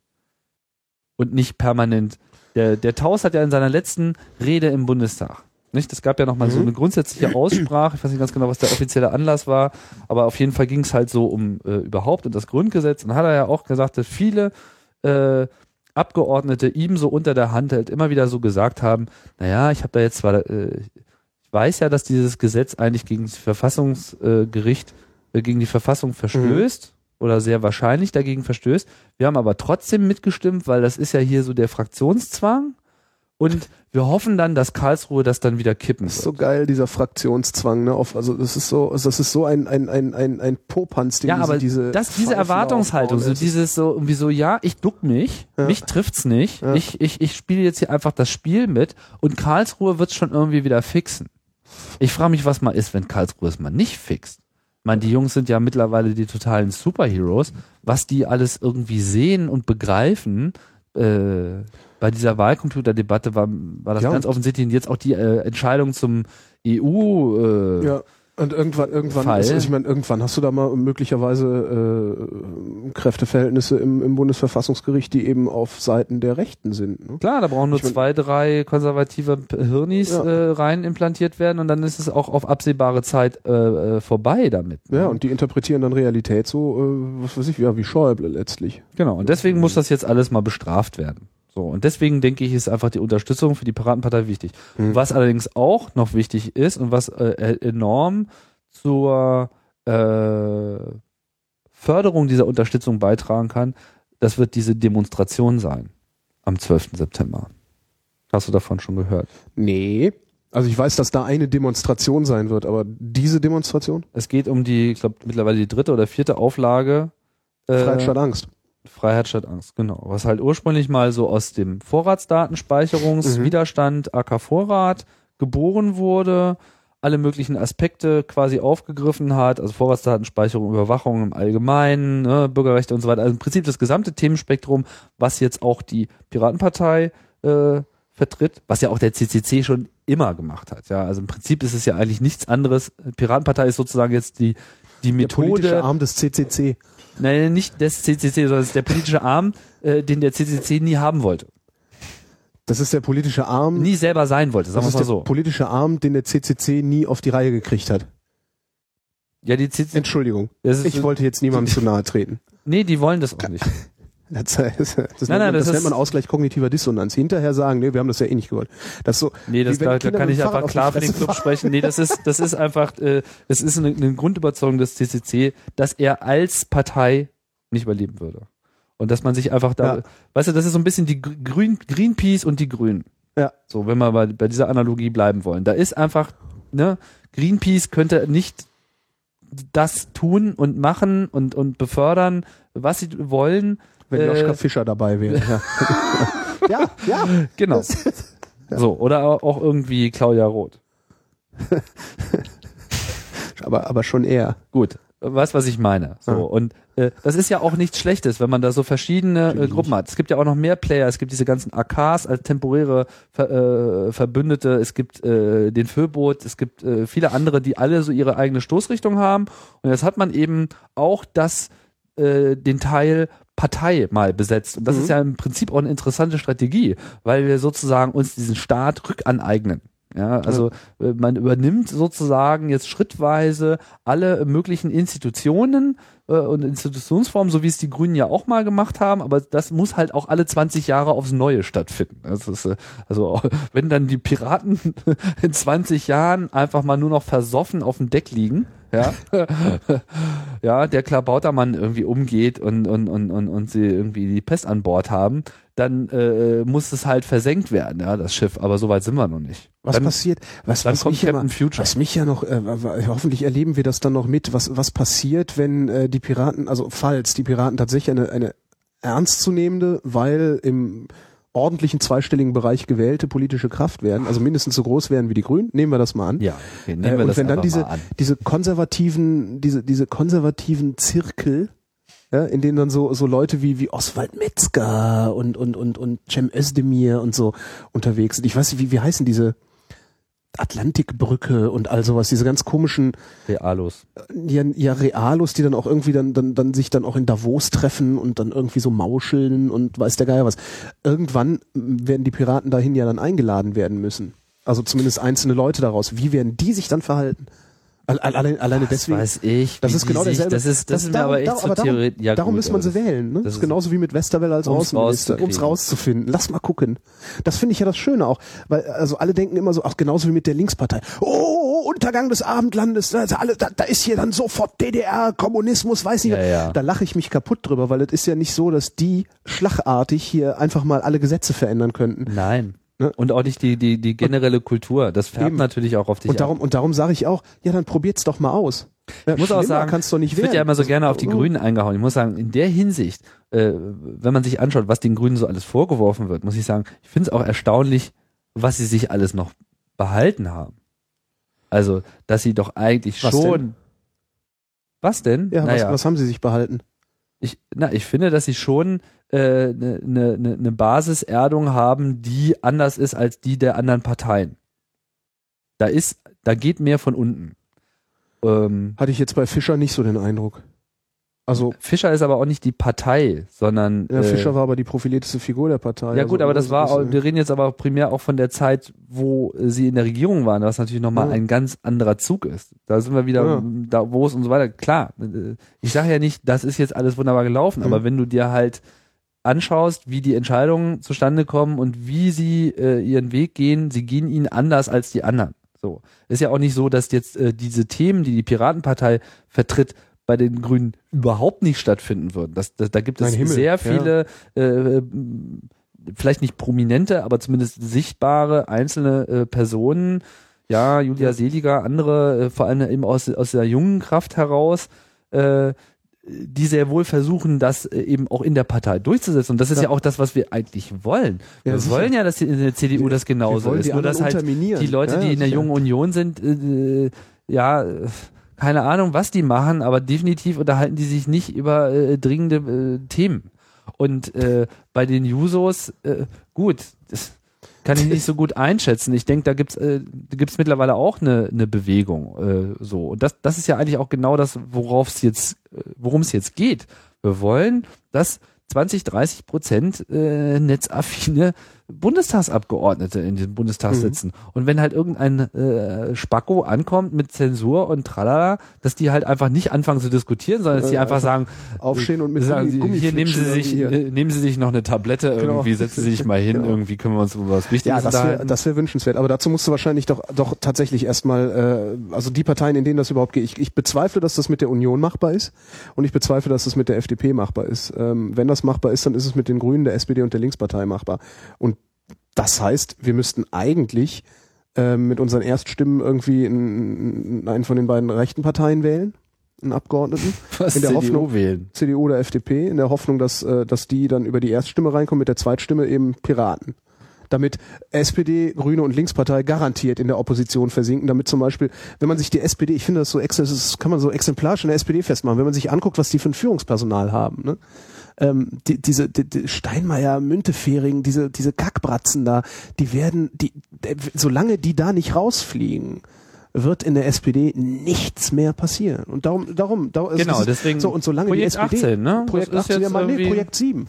Und nicht permanent. Der, der Taus hat ja in seiner letzten Rede im Bundestag, nicht? Es gab ja nochmal so Mhm. eine grundsätzliche Aussprache, ich weiß nicht ganz genau, was der offizielle Anlass war, aber auf jeden Fall ging es halt so um äh, überhaupt und das Grundgesetz. Und hat er ja auch gesagt, dass viele äh, Abgeordnete ihm so unter der Hand halt immer wieder so gesagt haben, naja, ich habe da jetzt zwar, äh, weiß ja, dass dieses Gesetz eigentlich gegen das Verfassungsgericht, äh, gegen die Verfassung verstößt oder sehr wahrscheinlich dagegen verstößt. Wir haben aber trotzdem mitgestimmt, weil das ist ja hier so der Fraktionszwang und wir hoffen dann, dass Karlsruhe das dann wieder kippen Das ist wird. so geil, dieser Fraktionszwang, ne? Auf, also das ist so, also das ist so ein, ein, ein, ein, ein Popanz, den Ja, diese, aber diese das, diese Pfeifen Erwartungshaltung, so dieses so irgendwie so, ja, ich duck mich, Ja. mich trifft's nicht, Ja. ich, ich, ich spiele jetzt hier einfach das Spiel mit und Karlsruhe wird's schon irgendwie wieder fixen. Ich frage mich, was mal ist, wenn Karlsruhe es mal nicht fixt. Ich meine, die Jungs sind ja mittlerweile die totalen Superheroes, was die alles irgendwie sehen und begreifen. Äh, bei dieser Wahlcomputerdebatte war, war das Ja, ganz offensichtlich und jetzt auch die äh, Entscheidung zum EU äh, Ja. Und irgendwann, irgendwann, Fall. also ich meine, irgendwann hast du da mal möglicherweise äh, Kräfteverhältnisse im, im Bundesverfassungsgericht, die eben auf Seiten der Rechten sind. Ne? Klar, da brauchen nur Ich zwei, drei konservative Hirnis Ja. äh, rein implantiert werden und dann ist es auch auf absehbare Zeit äh, äh, vorbei damit. Ja, und die interpretieren dann Realität so, äh, was weiß ich, ja, wie Schäuble letztlich. Genau, und deswegen muss das jetzt alles mal bestraft werden. So, und deswegen denke ich, ist einfach die Unterstützung für die Piratenpartei wichtig. Hm. Was allerdings auch noch wichtig ist und was äh, enorm zur äh, Förderung dieser Unterstützung beitragen kann, das wird diese Demonstration sein am 12. September. Hast du davon schon gehört? Nee. Also ich weiß, dass da eine Demonstration sein wird, aber diese Demonstration? Es geht um die, ich glaube, mittlerweile die dritte oder vierte Auflage. äh, Freiheit statt Angst. Freiheit statt Angst, genau. Was halt ursprünglich mal so aus dem Vorratsdatenspeicherungswiderstand AK Vorrat geboren wurde, alle möglichen Aspekte quasi aufgegriffen hat, also Vorratsdatenspeicherung, Überwachung im Allgemeinen, ne, Bürgerrechte und so weiter. Also im Prinzip das gesamte Themenspektrum, was jetzt auch die Piratenpartei äh, vertritt, was ja auch der CCC schon immer gemacht hat. Ja, also im Prinzip ist es ja eigentlich nichts anderes. Piratenpartei ist sozusagen jetzt die die Der politische Methode, Arm des CCC. Nein, nicht des CCC, sondern es ist der politische Arm, äh, den der CCC nie haben wollte. Das ist der politische Arm. Nie selber sein wollte, sagen das wir ist mal der so. politische Arm, den der CCC nie auf die Reihe gekriegt hat. Ja, die CCC, Entschuldigung. das ist, Ich wollte jetzt niemandem zu nahe treten. nee, die wollen das auch nicht. Das, das, das, Nein, nennt, nein, man, das das nennt man Ausgleich kognitiver Dissonanz. Hinterher sagen, nee, wir haben das ja eh nicht gewollt. Das so, Nee, das, da, da kann ich einfach klar für den Club fahren. sprechen. Nee, das ist, das ist einfach, äh, es ist eine, eine Grundüberzeugung des CCC, dass er als Partei nicht überleben würde. Und dass man sich einfach da, Ja. weißt du, das ist so ein bisschen die Gr- Grün, Greenpeace und die Grünen. Ja. So, wenn wir bei, bei dieser Analogie bleiben wollen. Da ist einfach, ne, Greenpeace könnte nicht das tun und machen und, und befördern, was sie wollen. Wenn Äh, Joschka Fischer dabei wäre. Ja, ja. ja. Genau. So, oder auch irgendwie Claudia Roth. Aber, aber schon eher. Gut, weißt was ich meine. So Ja. und äh, das ist ja auch nichts Schlechtes, wenn man da so verschiedene äh, Gruppen hat. Es gibt ja auch noch mehr Player. Es gibt diese ganzen AKs als temporäre Ver, äh, Verbündete. Es gibt äh, den Föbot. Es gibt äh, viele andere, die alle so ihre eigene Stoßrichtung haben. Und jetzt hat man eben auch das äh, den Teil Partei mal besetzt. Und das Mhm. ist ja im Prinzip auch eine interessante Strategie, weil wir sozusagen uns diesen Staat rückaneignen. Ja, also äh, man übernimmt sozusagen jetzt schrittweise alle möglichen Institutionen äh, und Institutionsformen, so wie es die Grünen ja auch mal gemacht haben, aber das muss halt auch alle 20 Jahre aufs Neue stattfinden. Das ist, äh, also wenn dann die Piraten in 20 Jahren einfach mal nur noch versoffen auf dem Deck liegen, ja, ja, der Klabautermann irgendwie umgeht und, und, und, und, und sie irgendwie die Pest an Bord haben, dann äh, muss es halt versenkt werden, ja, das Schiff. Aber so weit sind wir noch nicht. Was dann, passiert? Was, dann was, kommt mich ja Captain mal, Future. was mich ja noch, äh, hoffentlich erleben wir das dann noch mit, was, was passiert, wenn äh, die Piraten, also falls die Piraten tatsächlich eine, eine ernstzunehmende, weil im ordentlichen zweistelligen Bereich gewählte politische Kraft werden, also mindestens so groß werden wie die Grünen, nehmen wir das mal an. Ja, okay, Äh, nehmen wir und das wenn dann diese, diese konservativen, diese, diese konservativen Zirkel, ja, in denen dann so, so Leute wie, wie Oswald Metzger und, und, und, und Cem Özdemir und so unterwegs sind. Ich weiß nicht, wie, wie heißen diese Atlantikbrücke und all sowas, diese ganz komischen, Realos. ja, ja, Realos, die dann auch irgendwie dann, dann, dann sich dann auch in Davos treffen und dann irgendwie so mauscheln und weiß der Geier was. Irgendwann werden die Piraten dahin ja dann eingeladen werden müssen. Also zumindest einzelne Leute daraus. Wie werden die sich dann verhalten? Alle, alle, alleine Was deswegen. weiß ich. Das ist genau derselbe. Das ist, das, ist mir darum- aber echt darum- aber darum-. Ja, Darum gut, müsste man aber sie wählen. Ne? das Das ist- ist genauso wie mit Westerwelle als Um's Außenminister, um es rauszufinden. Lass mal gucken. Das finde ich ja das Schöne auch. Weil also alle denken immer so, ach genauso wie mit der Linkspartei. Oh, Untergang des Abendlandes. Da, ist alle, da, da ist hier dann sofort DDR, Kommunismus, weiß nicht. Ja, ja. Da lache ich mich kaputt drüber, weil es ist ja nicht so, dass die schlagartig hier einfach mal alle Gesetze verändern könnten. Nein. Ne? Und auch nicht die, die, die generelle Kultur. Das färbt Eben. natürlich auch auf dich Und ab. darum, und darum sage ich auch, ja, dann probiert's doch mal aus. Ja, Ich muss auch sagen, kann's doch nicht ich wird werden. ja immer so gerne auf die Oh. Grünen eingehauen. Ich muss sagen, in der Hinsicht, äh, wenn man sich anschaut, was den Grünen so alles vorgeworfen wird, muss ich sagen, ich finde es auch erstaunlich, was sie sich alles noch behalten haben. Also, dass sie doch eigentlich Was schon. denn? Was denn? Ja, naja, was, was haben sie sich behalten? ich, na, ich finde, dass sie schon eine äh, ne, ne, ne, ne Basiserdung haben, die anders ist als die der anderen Parteien. Da ist, da geht mehr von unten. Ähm, Hatte ich jetzt bei Fischer nicht so den Eindruck. Also, Fischer ist aber auch nicht die Partei, sondern ja, äh, Fischer war aber die profilierteste Figur der Partei. Ja also, gut, aber das war, auch, ist, äh, wir reden jetzt aber primär auch von der Zeit, wo äh, sie in der Regierung waren, was natürlich nochmal Ja. ein ganz anderer Zug ist. Da sind wir wieder Ja. da, wo es und so weiter. Klar, äh, ich sage ja nicht, das ist jetzt alles wunderbar gelaufen, Mhm. aber wenn du dir halt anschaust, wie die Entscheidungen zustande kommen und wie sie äh, ihren Weg gehen, sie gehen ihn anders als die anderen. So. Ist ja auch nicht so, dass jetzt äh, diese Themen, die die Piratenpartei vertritt, bei den Grünen überhaupt nicht stattfinden würden. Das, das, da gibt es sehr ja. viele, äh, vielleicht nicht prominente, aber zumindest sichtbare einzelne äh, Personen, ja, Julia Seliger, andere, äh, vor allem eben aus, aus der jungen Kraft heraus, äh, die sehr wohl versuchen, das äh, eben auch in der Partei durchzusetzen. Und das ist ja, Ja. auch das, was wir eigentlich wollen. Ja, wir wollen ja, dass die- in der CDU Wir- das genauso ist. Nur dass halt die Leute, Ja, die in der. Jungen Union sind, äh, ja, keine Ahnung, was die machen, aber definitiv unterhalten die sich nicht über äh, dringende äh, Themen. Und äh, bei den Jusos, äh, gut, das kann ich nicht so gut einschätzen. Ich denke, da gibt's äh, gibt's mittlerweile auch eine, eine Bewegung. Äh, so. Und das, das ist ja eigentlich auch genau das, worauf es jetzt, äh, worum es jetzt geht. Wir wollen, dass 20, 30 Prozent äh, netzaffine Bundestagsabgeordnete in den Bundestag Mhm. sitzen. Und wenn halt irgendein äh, Spacko ankommt mit Zensur und tralala, dass die halt einfach nicht anfangen zu diskutieren, sondern dass die Äh, einfach sagen, Aufstehen und mit sagen Gummi- hier nehmen Sie sich, hier. äh, nehmen Sie sich noch eine Tablette Genau. irgendwie, setzen Sie sich mal hin, Genau. irgendwie können wir uns über was Wichtiges Ja, das wäre wär wünschenswert. Aber dazu musst du wahrscheinlich doch, doch tatsächlich erstmal, äh, also die Parteien, in denen das überhaupt geht. Ich, ich bezweifle, dass das mit der Union machbar ist und ich bezweifle, dass das mit der FDP machbar ist. Ähm, wenn das machbar ist, dann ist es mit den Grünen, der SPD und der Linkspartei machbar. Und das heißt, wir müssten eigentlich äh, mit unseren Erststimmen irgendwie einen, einen von den beiden rechten Parteien wählen, einen Abgeordneten. was in der CDU Hoffnung- wählen. CDU oder FDP, in der Hoffnung, dass, äh, dass die dann über die Erststimme reinkommen, mit der Zweitstimme eben Piraten. Damit SPD, Grüne und Linkspartei garantiert in der Opposition versinken, damit zum Beispiel, wenn man sich die SPD, ich finde das so, das kann man so exemplarisch in der SPD festmachen, wenn man sich anguckt, was die für ein Führungspersonal haben, ne? Ähm, die, diese die, die Steinmeier, Müntefering, diese diese Kackbratzen da, die werden, die, der- solange die da nicht rausfliegen, wird in der SPD nichts mehr passieren. Und darum, darum, darum also Genau, ist- deswegen so und solange Projekt die SPD, 18, ne? Projekt Das ist 18, ja, mal, nee, Projekt 7.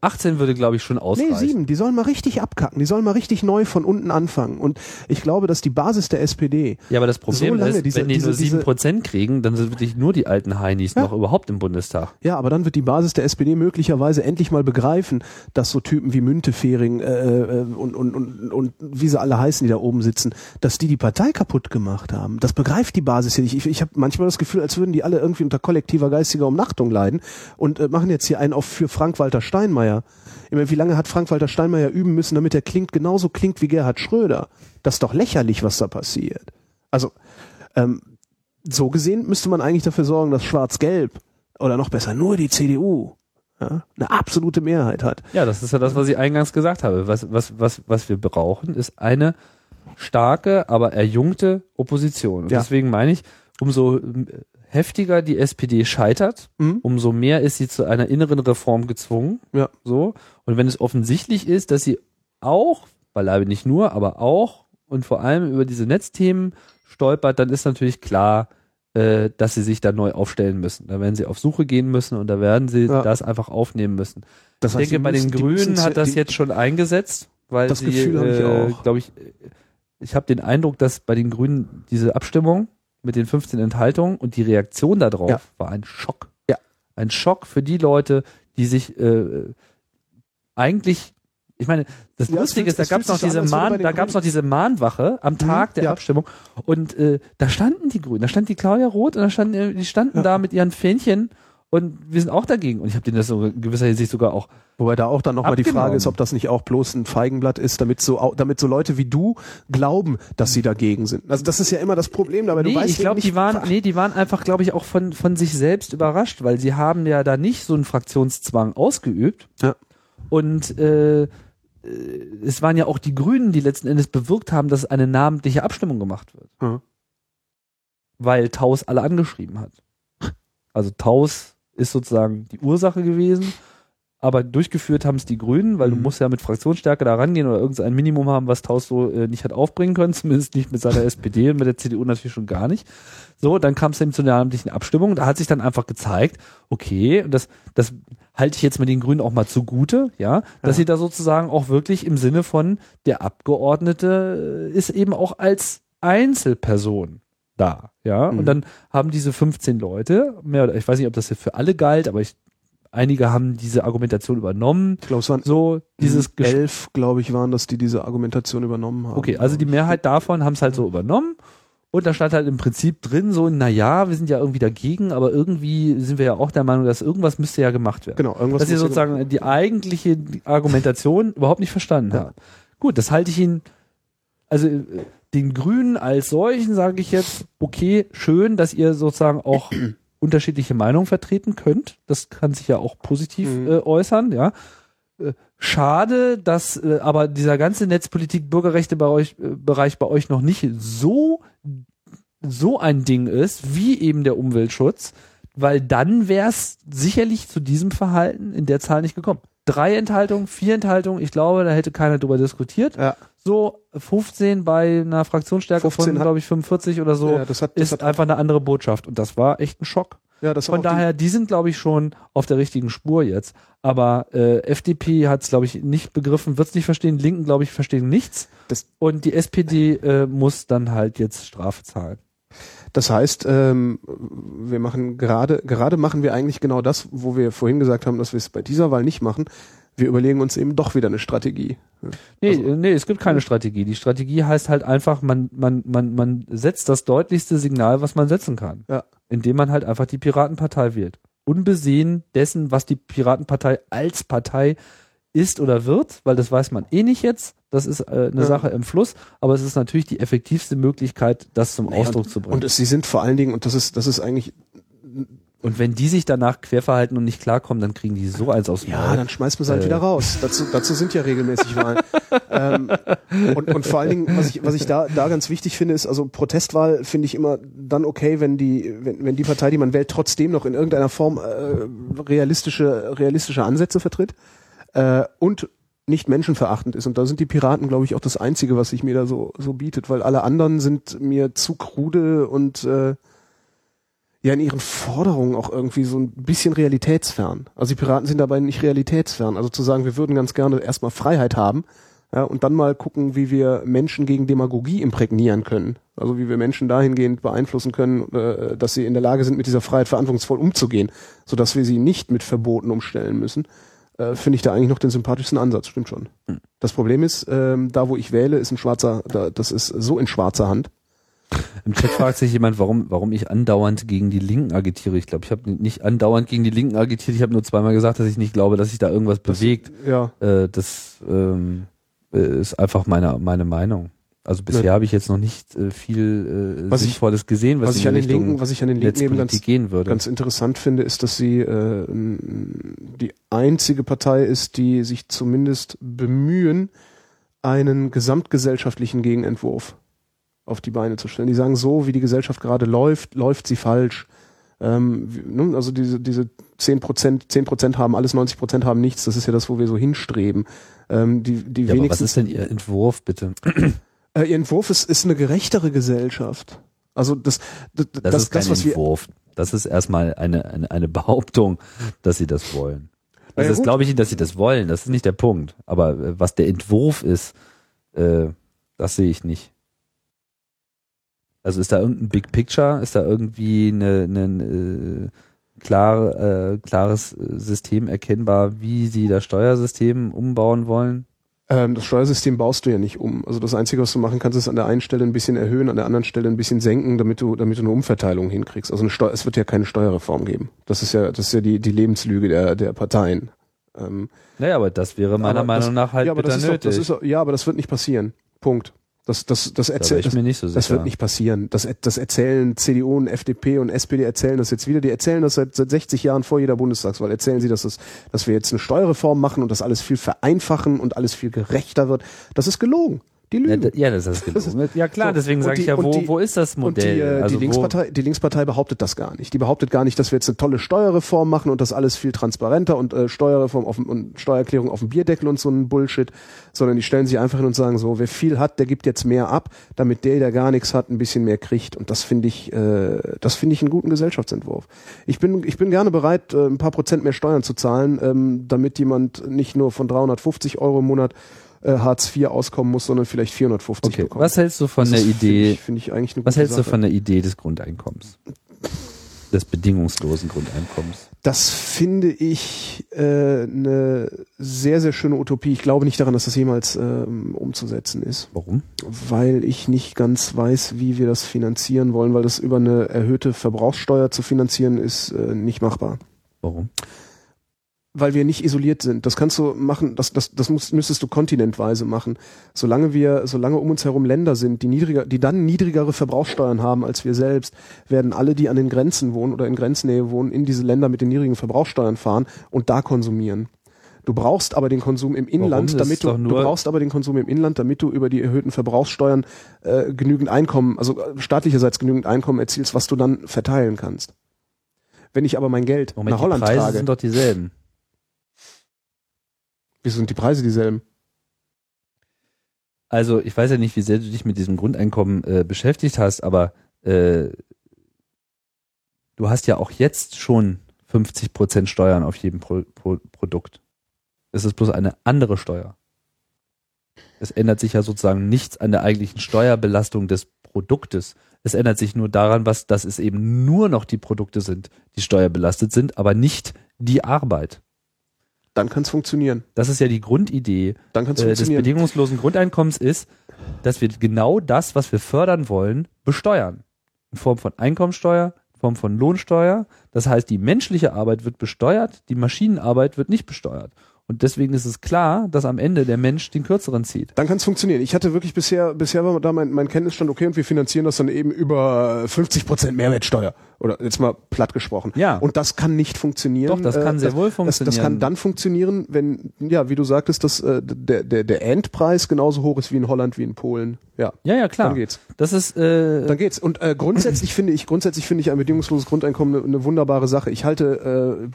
18 würde, glaube ich, schon ausreichen. Nee, 7, die sollen mal richtig abkacken, die sollen mal richtig neu von unten anfangen. Und ich glaube, dass die Basis der SPD, Ja, aber das Problem So ist, diese- wenn die diese- nur diese- 7% kriegen, dann sind wirklich nur die alten Heinis Ja. noch überhaupt im Bundestag. ja, aber dann wird die Basis der SPD möglicherweise endlich mal begreifen, dass so Typen wie Müntefering äh, äh, und, und, und, und wie sie alle heißen, die da oben sitzen, dass die die Partei kaputt gemacht haben. Das begreift die Basis hier nicht. Ich, ich habe manchmal das Gefühl, als würden die alle irgendwie unter kollektiver geistiger Umnachtung leiden und äh, machen jetzt hier einen auf für Frank-Walter Steinmeier. Ich meine, wie lange hat Frank-Walter Steinmeier üben müssen, damit er klingt, genauso klingt wie Gerhard Schröder? Das ist doch lächerlich, was da passiert. Also, ähm, so gesehen müsste man eigentlich dafür sorgen, dass Schwarz-Gelb oder noch besser nur die CDU eine absolute Mehrheit hat. Ja, das ist ja das, was ich eingangs gesagt habe. Was, was, was, was wir brauchen, ist eine starke, aber erjungte Opposition. Und Ja. deswegen meine ich, umso heftiger die SPD scheitert, Mhm. umso mehr ist sie zu einer inneren Reform gezwungen. Ja. So. Und wenn es offensichtlich ist, dass sie auch, beileibe nicht nur, aber auch und vor allem über diese Netzthemen stolpert, dann ist natürlich klar, äh, dass sie sich da neu aufstellen müssen. Da werden sie auf Suche gehen müssen und da werden sie Ja. das einfach aufnehmen müssen. Das Ich heißt, denke, die bei den Grünen hat das jetzt schon eingesetzt, weil Das sie, Gefühl habe ich äh, auch. glaube ich, ich habe den Eindruck, dass bei den Grünen diese Abstimmung mit den 15 Enthaltungen und die Reaktion darauf Ja. war ein Schock. Ja. Ein Schock für die Leute, die sich äh, eigentlich ich meine, das Ja, Lustige ist, da gab es noch diese Mahn, da gab es Grünen- noch diese Mahnwache am Tag der ja. Abstimmung und äh, da standen die Grünen, da stand die Claudia Roth und da standen äh, die standen Ja. da mit ihren Fähnchen und wir sind auch dagegen und ich habe denen das so in gewisser Hinsicht sogar auch Wobei da auch dann nochmal die Frage ist, ob das nicht auch bloß ein Feigenblatt ist, damit so, damit so Leute wie du glauben, dass sie dagegen sind. Also das ist ja immer das Problem dabei. Du nee, weißt ich glaube, die waren, nee, die waren einfach, glaube ich, auch von, von sich selbst überrascht, weil sie haben ja da nicht so einen Fraktionszwang ausgeübt. Ja. Und äh, äh, es waren ja auch die Grünen, die letzten Endes bewirkt haben, dass eine namentliche Abstimmung gemacht wird. Ja. Weil Taus alle angeschrieben hat. Also Taus ist sozusagen die Ursache gewesen. aber durchgeführt haben es die Grünen, weil du Mhm. musst ja mit Fraktionsstärke da rangehen oder irgendein Minimum haben, was Taus so äh, nicht hat aufbringen können, zumindest nicht mit seiner SPD und mit der CDU natürlich schon gar nicht. So, dann kam es eben zu einer namentlichen Abstimmung. Da hat sich dann einfach gezeigt, okay, und das, das halte ich jetzt mit den Grünen auch mal zugute, ja, dass Ja. sie da sozusagen auch wirklich im Sinne von der Abgeordnete äh, ist eben auch als Einzelperson da, ja. Mhm. Und dann haben diese 15 Leute, mehr oder ich weiß nicht, ob das jetzt für alle galt, aber ich, einige haben diese Argumentation übernommen. Ich glaube, es waren So, dieses Gesch- elf, glaube ich, waren das, die diese Argumentation übernommen haben. Okay, also die Mehrheit davon haben es halt so übernommen. Und da stand halt im Prinzip drin so, na ja, wir sind ja irgendwie dagegen, aber irgendwie sind wir ja auch der Meinung, dass irgendwas müsste ja gemacht werden. Genau, irgendwas dass ja sozusagen die eigentliche Argumentation überhaupt nicht verstanden Ja. haben. Gut, das halte ich ihnen, also äh, den Grünen als solchen sage ich jetzt, okay, schön, dass ihr sozusagen auch unterschiedliche Meinungen vertreten könnt. Das kann sich ja auch positiv Mhm. äh, äußern, ja. Äh, Schade, dass äh, aber dieser ganze Netzpolitik Bürgerrechte bei euch äh, Bereich bei euch noch nicht so so ein Ding ist wie eben der Umweltschutz, weil dann wäre es sicherlich zu diesem Verhalten in der Zahl nicht gekommen. Drei Enthaltungen, vier Enthaltungen, ich glaube, da hätte keiner drüber diskutiert. Ja. So 15 bei einer Fraktionsstärke 15 von, glaube ich, 45 oder so ja, das hat, das ist einfach eine andere Botschaft. Und das war echt ein Schock. ja, Von daher, die sind, glaube ich, schon auf der richtigen Spur jetzt. Aber äh, FDP hat es, glaube ich, nicht begriffen, wird es nicht verstehen. Linken, glaube ich, verstehen nichts. Das- Und die SPD äh, muss dann halt jetzt Strafe zahlen. Die, das heißt, ähm, wir machen gerade, gerade machen wir eigentlich genau das, wo wir vorhin gesagt haben, dass wir es bei dieser Wahl nicht machen. Wir überlegen uns eben doch wieder eine Strategie. Nee, Also- nee, es gibt keine Strategie. Die Strategie heißt halt einfach, man, man, man, man setzt das deutlichste Signal, was man setzen kann. Ja. Indem man halt einfach die Piratenpartei wählt. Unbesehen dessen, was die Piratenpartei als Partei ist oder wird, weil das weiß man eh nicht jetzt. Das ist äh, eine Ja. Sache im Fluss, aber es ist natürlich die effektivste Möglichkeit, das zum Nee, Ausdruck zu bringen. Und es, sie sind vor allen Dingen, und das ist, das ist eigentlich, Und wenn die sich danach querverhalten und nicht klarkommen, dann kriegen die so eins aus dem ja, Maul. dann schmeißt man sie halt Äh. wieder raus. Dazu, dazu sind ja regelmäßig Wahlen. ähm, und, und vor allen Dingen, was ich, was ich da, da ganz wichtig finde, ist, also Protestwahl finde ich immer dann okay, wenn die, wenn, wenn die Partei, die man wählt, trotzdem noch in irgendeiner Form äh, realistische, realistische Ansätze vertritt äh, und nicht menschenverachtend ist. Und da sind die Piraten, glaube ich, auch das Einzige, was sich mir da so, so bietet, weil alle anderen sind mir zu krude und äh, ja in ihren Forderungen auch irgendwie so ein bisschen realitätsfern. Also die Piraten sind dabei nicht realitätsfern. Also zu sagen, wir würden ganz gerne erstmal Freiheit haben, ja, und dann mal gucken, wie wir Menschen gegen Demagogie imprägnieren können. Also wie wir Menschen dahingehend beeinflussen können, äh, dass sie in der Lage sind, mit dieser Freiheit verantwortungsvoll umzugehen, sodass wir sie nicht mit Verboten umstellen müssen, äh, finde ich da eigentlich noch den sympathischsten Ansatz, stimmt schon. Hm. Das Problem ist, ähm, da wo ich wähle, ist ein schwarzer, da, das ist so in schwarzer Hand. Im Chat fragt sich jemand, warum, warum ich andauernd gegen die Linken agitiere. Ich glaube, ich habe nicht andauernd gegen die Linken agitiert. Ich habe nur zweimal gesagt, dass ich nicht glaube, dass sich da irgendwas bewegt. Ja, Äh, das ähm, äh, ist einfach meine, meine Meinung. Also bisher Ja. habe ich jetzt noch nicht äh, viel äh, Was ich- Sinnvolles gesehen, was, was ich an den Linken, was ich an den Linken eben ganz, gehen würde. ganz interessant finde, ist, dass sie äh, die einzige Partei ist, die sich zumindest bemühen, einen gesamtgesellschaftlichen Gegenentwurf auf die Beine zu stellen. Die sagen, so wie die Gesellschaft gerade läuft, läuft sie falsch. Ähm, ne, also diese, diese 10 Prozent, 10 Prozent haben alles, 90 Prozent haben nichts. Das ist ja das, wo wir so hinstreben. Ähm, die die ja, was ist denn Ihr Entwurf, bitte? äh, ihr Entwurf ist, ist eine gerechtere Gesellschaft. Also das, das, Das, das, ist kein das was wir Entwurf. Das ist erstmal eine, eine, eine Behauptung, dass Sie das wollen. Also ja, das glaube ich nicht, dass Sie das wollen. Das ist nicht der Punkt. Aber äh, was der Entwurf ist, äh, das sehe ich nicht. Also ist da irgendein Big Picture? Ist da irgendwie eine, eine äh, klar, äh, klares äh, System erkennbar, wie Sie das Steuersystem umbauen wollen? Ähm, das Steuersystem baust du ja nicht um. Also das Einzige, was du machen kannst, ist an der einen Stelle ein bisschen erhöhen, an der anderen Stelle ein bisschen senken, damit du, damit du eine Umverteilung hinkriegst. Also es wird ja keine Steuerreform geben. Das ist ja, das ist ja die, die Lebenslüge der, der Parteien. Ähm, Naja, aber das wäre meiner Meinung nach halt ja, aber bitter das ist doch, nötig. das ist, doch- ja, aber das wird nicht passieren. Punkt. Das, das, das da mir nicht so das wird nicht passieren. Das, das erzählen CDU und FDP und SPD erzählen das jetzt wieder. Die erzählen das seit, seit 60 Jahren vor jeder Bundestagswahl. Erzählen sie, dass, das, dass wir jetzt eine Steuerreform machen und das alles viel vereinfachen und alles viel gerechter wird. Das ist gelogen. Die d- ja, das ist gelogen. Ja klar, So, deswegen sage ich die- ja, wo, die- wo ist das Und Modell? die, äh, also die, Linkspartei, die Linkspartei behauptet das gar nicht. Die behauptet gar nicht, dass wir jetzt eine tolle Steuerreform machen und das alles viel transparenter und äh, Steuerreform auf, und Steuererklärung auf dem Bierdeckel und so ein Bullshit, sondern die stellen sich einfach hin und sagen so, wer viel hat, der gibt jetzt mehr ab, damit der, der gar nichts hat, ein bisschen mehr kriegt. Und das finde ich, äh, das finde ich einen guten Gesellschaftsentwurf. Ich bin, ich bin gerne bereit, äh, ein paar Prozent mehr Steuern zu zahlen, ähm, damit jemand nicht nur von 350 Euro im Monat äh, Hartz IV auskommen muss, sondern vielleicht 450 Okay, bekommt. was hältst du von Das der Idee, ich, finde ich eigentlich eine was hältst du Sache. von der Idee des Grundeinkommens? Des bedingungslosen Grundeinkommens? Das finde ich äh, eine sehr, sehr schöne Utopie. Ich glaube nicht daran, dass das jemals ähm, umzusetzen ist, Warum? weil ich nicht ganz weiß, wie wir das finanzieren wollen, weil das über eine erhöhte Verbrauchssteuer zu finanzieren ist äh, nicht machbar. Warum? Weil wir nicht isoliert sind. Das kannst du machen, das, das, das musst, müsstest du kontinentweise machen. Solange wir, solange um uns herum Länder sind, die niedriger, die dann niedrigere Verbrauchssteuern haben als wir selbst, werden alle, die an den Grenzen wohnen oder in Grenznähe wohnen, in diese Länder mit den niedrigen Verbrauchssteuern fahren und da konsumieren. Du brauchst aber den Konsum im Inland, damit du, du brauchst aber den Konsum im Inland, damit du über die erhöhten Verbrauchssteuern äh, genügend Einkommen, also äh, staatlicherseits genügend Einkommen erzielst, was du dann verteilen kannst. Wenn ich aber mein Geld Moment, nach Holland die Preise trage, sind doch dieselben. Wieso sind die Preise dieselben? Also ich weiß ja nicht, wie sehr du dich mit diesem Grundeinkommen äh, beschäftigt hast, aber äh, du hast ja auch jetzt schon 50 Prozent Steuern auf jedem Pro Pro Produkt. Es ist bloß eine andere Steuer. Es ändert sich ja sozusagen nichts an der eigentlichen Steuerbelastung des Produktes. Es ändert sich nur daran, was, dass es eben nur noch die Produkte sind, die steuerbelastet sind, aber nicht die Arbeit. Dann kann es funktionieren. Das ist ja die Grundidee Dann kann es äh, des funktionieren. bedingungslosen Grundeinkommens ist, dass wir genau das, was wir fördern wollen, besteuern. In Form von Einkommensteuer, in Form von Lohnsteuer. Das heißt, die menschliche Arbeit wird besteuert, die Maschinenarbeit wird nicht besteuert. Und deswegen ist es klar, dass am Ende der Mensch den kürzeren zieht. Dann kann es funktionieren. Ich hatte wirklich bisher, bisher war da mein, mein Kenntnisstand, okay, und wir finanzieren das dann eben über 50 Prozent Mehrwertsteuer. Oder jetzt mal platt gesprochen. Ja. Und das kann nicht funktionieren. Doch, das kann sehr wohl Das, das funktionieren. kann dann funktionieren, wenn, ja, wie du sagtest, dass äh, der, der, der Endpreis genauso hoch ist wie in Holland, wie in Polen. Ja. Ja, ja, klar. Dann geht's. Das ist, äh, Dann geht's. Und äh, grundsätzlich finde ich, grundsätzlich finde ich ein bedingungsloses Grundeinkommen eine, eine wunderbare Sache. Ich halte äh, äh,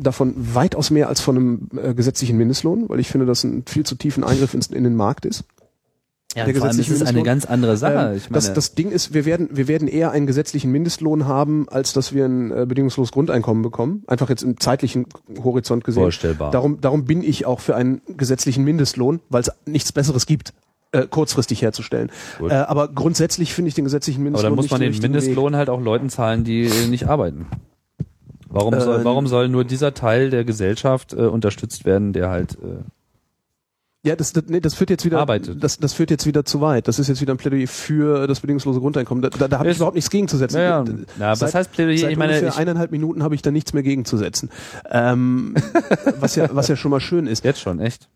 davon weitaus mehr als von einem äh, gesetzlichen Mindestlohn, weil ich finde, dass ein viel zu tiefen Eingriff ins, in den Markt ist. ja, der vor allem ist es eine Mindestlohn- ganz andere Sache. Ähm, ich meine, das, das Ding ist, wir werden, wir werden eher einen gesetzlichen Mindestlohn haben, als dass wir ein äh, bedingungsloses Grundeinkommen bekommen. Einfach jetzt im zeitlichen Horizont gesehen. vorstellbar. Darum, darum bin ich auch für einen gesetzlichen Mindestlohn, weil es nichts Besseres gibt, äh, kurzfristig herzustellen. Äh, aber grundsätzlich finde ich den gesetzlichen Aber Mindestlohn dann muss nicht man den richtigen Weg. Mindestlohn halt auch Leuten zahlen, die nicht arbeiten. Warum soll, Ähm, warum soll nur dieser Teil der Gesellschaft äh, unterstützt werden, der halt äh, Ja, das, das, nee, das führt jetzt wieder, Arbeitet. das, das führt jetzt wieder zu weit. Das ist jetzt wieder ein Plädoyer für das bedingungslose Grundeinkommen. Da, da, da habe ich überhaupt nichts gegenzusetzen. Naja, na, was heißt Plädoyer? Seit Ich meine, ungefähr ich, eineinhalb Minuten habe ich da nichts mehr gegenzusetzen. Ähm, was ja, was ja schon mal schön ist. jetzt schon, echt.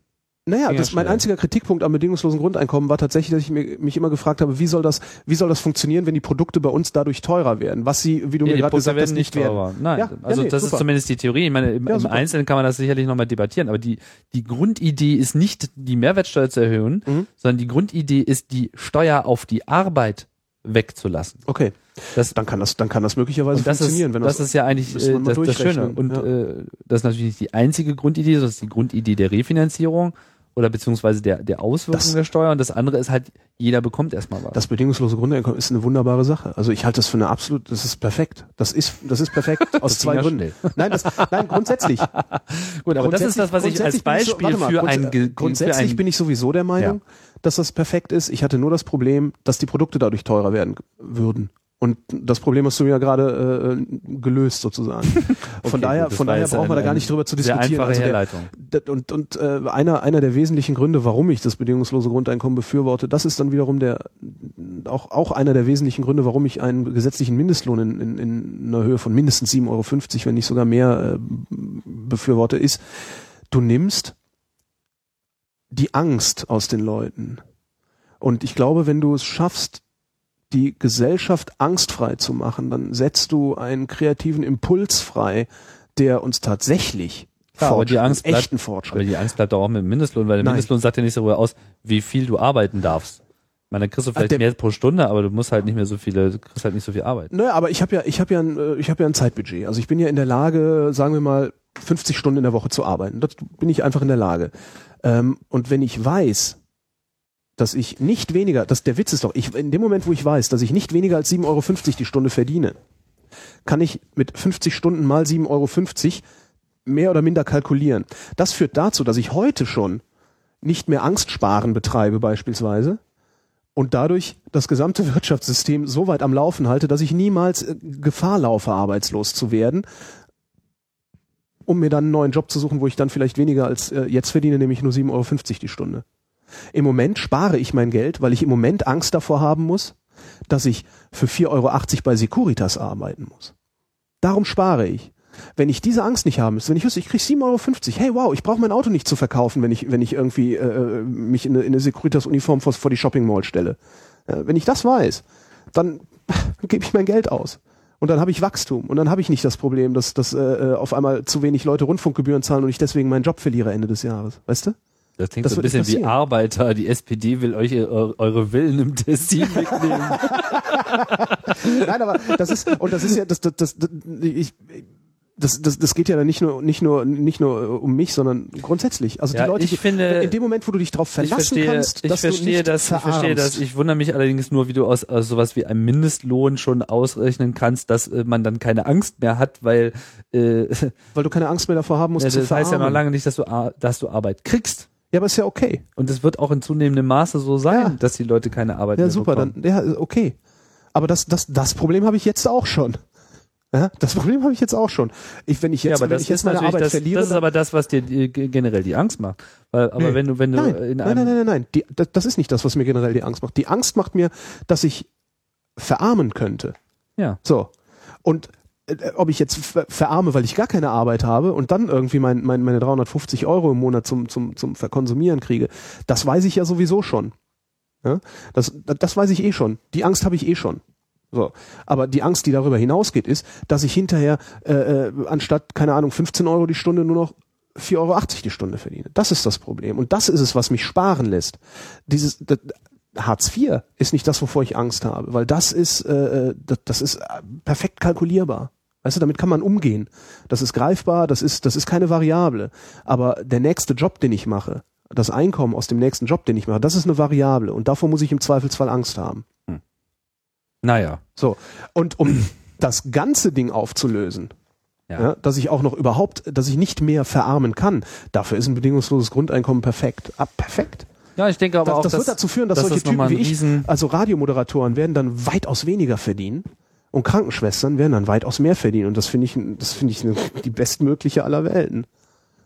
Naja, ja das, mein einziger Kritikpunkt am bedingungslosen Grundeinkommen war tatsächlich, dass ich mir, mich immer gefragt habe, wie soll das, wie soll das funktionieren, wenn die Produkte bei uns dadurch teurer werden? Was sie, wie du Nee, mir gerade Produkte gesagt hast, nicht nicht werden. teurer. Nein, Ja, ja, also nee, das super. ist zumindest die Theorie. Ich meine, im, Ja, im. Einzelnen kann man das sicherlich nochmal debattieren, aber die, die Grundidee ist nicht, die Mehrwertsteuer zu erhöhen, Mhm. sondern die Grundidee ist, die Steuer auf die Arbeit wegzulassen. Okay, Das, dann kann das, dann kann das möglicherweise das funktionieren, ist, wenn das ist ja eigentlich äh, das, das Schöne. Und ja. äh, das ist natürlich nicht die einzige Grundidee, das ist die Grundidee der Refinanzierung oder beziehungsweise der, der Auswirkung Das- der Steuer. Und das andere ist halt, jeder bekommt erstmal was. Das bedingungslose Grundeinkommen ist eine wunderbare Sache. Also ich halte das für eine absolut, das ist perfekt. Das ist, das ist perfekt aus zwei ja Gründen. Nein, das, nein, grundsätzlich. Gut, aber das ist das, was ich als Grundsätzlich bin ich so- Beispiel mal, für ein, Grundsätzlich für ein bin ich sowieso der Meinung, dass das perfekt ist. Ich hatte nur das Problem, dass die Produkte dadurch teurer werden würden. Und das Problem hast du ja gerade äh, gelöst sozusagen. Von Okay, daher, gut, von daher brauchen wir da gar nicht drüber zu sehr diskutieren. einfache Also der, Herleitung. und und äh, einer einer der wesentlichen Gründe, warum ich das bedingungslose Grundeinkommen befürworte, das ist dann wiederum der auch auch einer der wesentlichen Gründe, warum ich einen gesetzlichen Mindestlohn in, in, in einer Höhe von mindestens 7,50 Euro, wenn nicht sogar mehr, äh, befürworte, ist, du nimmst die Angst aus den Leuten. Und ich glaube, wenn du es schaffst, die Gesellschaft angstfrei zu machen, dann setzt du einen kreativen Impuls frei, der uns tatsächlich Ja, aber die Angst bleibt, echten aber Fortschritt. die Angst bleibt auch mit dem Mindestlohn, weil der Nein. Mindestlohn sagt ja nicht darüber aus, wie viel du arbeiten darfst. Ich meine, dann kriegst du vielleicht der- mehr pro Stunde, aber du musst halt nicht mehr so viele, du kriegst halt nicht so viel Arbeit. Naja, aber ich habe ja, ich habe ja, ein, äh, ich habe ja ein Zeitbudget. Also ich bin ja in der Lage, sagen wir mal, 50 Stunden in der Woche zu arbeiten. Das bin ich einfach in der Lage. Ähm, und wenn ich weiß, dass ich nicht weniger, dass der Witz ist doch, ich, in dem Moment, wo ich weiß, dass ich nicht weniger als 7,50 Euro die Stunde verdiene, kann ich mit 50 Stunden mal 7,50 Euro mehr oder minder kalkulieren. Das führt dazu, dass ich heute schon nicht mehr Angstsparen betreibe beispielsweise und dadurch das gesamte Wirtschaftssystem so weit am Laufen halte, dass ich niemals äh, Gefahr laufe, arbeitslos zu werden, um mir dann einen neuen Job zu suchen, wo ich dann vielleicht weniger als äh, jetzt verdiene, nämlich nur 7,50 Euro die Stunde. Im Moment spare ich mein Geld, weil ich im Moment Angst davor haben muss, dass ich für 4,80 Euro bei Securitas arbeiten muss. Darum spare ich. Wenn ich diese Angst nicht haben müsste, wenn ich wüsste, ich kriege 7,50 Euro, hey wow, ich brauche mein Auto nicht zu verkaufen, wenn ich, wenn ich irgendwie äh, mich in eine, in eine Securitas-Uniform vor, vor die Shopping Mall stelle. Äh, wenn ich das weiß, dann, dann gebe ich mein Geld aus. Und dann habe ich Wachstum. Und dann habe ich nicht das Problem, dass, dass äh, auf einmal zu wenig Leute Rundfunkgebühren zahlen und ich deswegen meinen Job verliere Ende des Jahres. Weißt du? Das klingt Das so ein bisschen wie. Arbeiter. Die SPD will euch eure, eure Villen im Tessin wegnehmen. Nein, aber das ist, und das ist ja, das, das, das, das ich, das, das, das geht ja dann nicht nur, nicht nur, nicht nur äh, um mich, sondern grundsätzlich. Also Ja, die Leute, ich finde- in dem Moment, wo du dich darauf Ich verlassen verstehe, kannst, ich dass verstehe du nicht das, ich verstehe verarmst. das. Ich wundere mich allerdings nur, wie du aus, aus sowas wie einem Mindestlohn schon ausrechnen kannst, dass äh, man dann keine Angst mehr hat, weil äh, weil du keine Angst mehr davor haben musst, das zu heißt ja noch lange nicht, dass du, dass du Arbeit kriegst. Ja, aber ist ja okay. Und es wird auch in zunehmendem Maße so sein, Ja. dass die Leute keine Arbeit Ja, mehr super, bekommen. dann, ja, okay. Aber das, das, das Problem habe ich jetzt auch schon. Ja, das Problem habe ich jetzt auch schon. Ich, wenn ich ja, jetzt, aber wenn das ich jetzt ist meine Arbeit das, verliere, das ist aber das, was dir äh, g- generell die Angst macht. Weil, aber Nee. wenn du, wenn du nein, in nein, einem, nein, nein, nein, nein. Die, das, das ist nicht das, was mir generell die Angst macht. Die Angst macht mir, dass ich verarmen könnte. ja, So. Und äh, ob ich jetzt ver verarme, weil ich gar keine Arbeit habe und dann irgendwie mein, mein, meine 350 Euro im Monat zum, zum, zum Verkonsumieren kriege, das weiß ich ja sowieso schon. Ja? Das, das das weiß ich eh schon. Die Angst habe ich eh schon. So. Aber die Angst, die darüber hinausgeht, ist, dass ich hinterher äh, äh, anstatt, keine Ahnung, 15 Euro die Stunde nur noch 4,80 Euro die Stunde verdiene. Das ist das Problem. Und das ist es, was mich sparen lässt. Dieses das, Hartz IV ist nicht das, wovor ich Angst habe, weil das ist, äh, das, das ist äh, perfekt kalkulierbar. Weißt du, damit kann man umgehen. Das ist greifbar, das ist, das ist keine Variable. Aber der nächste Job, den ich mache, das Einkommen aus dem nächsten Job, den ich mache, das ist eine Variable. Und davor muss ich im Zweifelsfall Angst haben. naja. So. Und um das ganze Ding aufzulösen, Ja. ja. dass ich auch noch überhaupt, dass ich nicht mehr verarmen kann, dafür ist ein bedingungsloses Grundeinkommen perfekt. Ah, perfekt. Ja, ich denke aber Das, auch, das dass, wird dazu führen, dass, dass solche das Typen wie ich, also Radiomoderatoren, werden dann weitaus weniger verdienen und Krankenschwestern werden dann weitaus mehr verdienen. Und das finde ich, das finde ich eine, die bestmögliche aller Welten.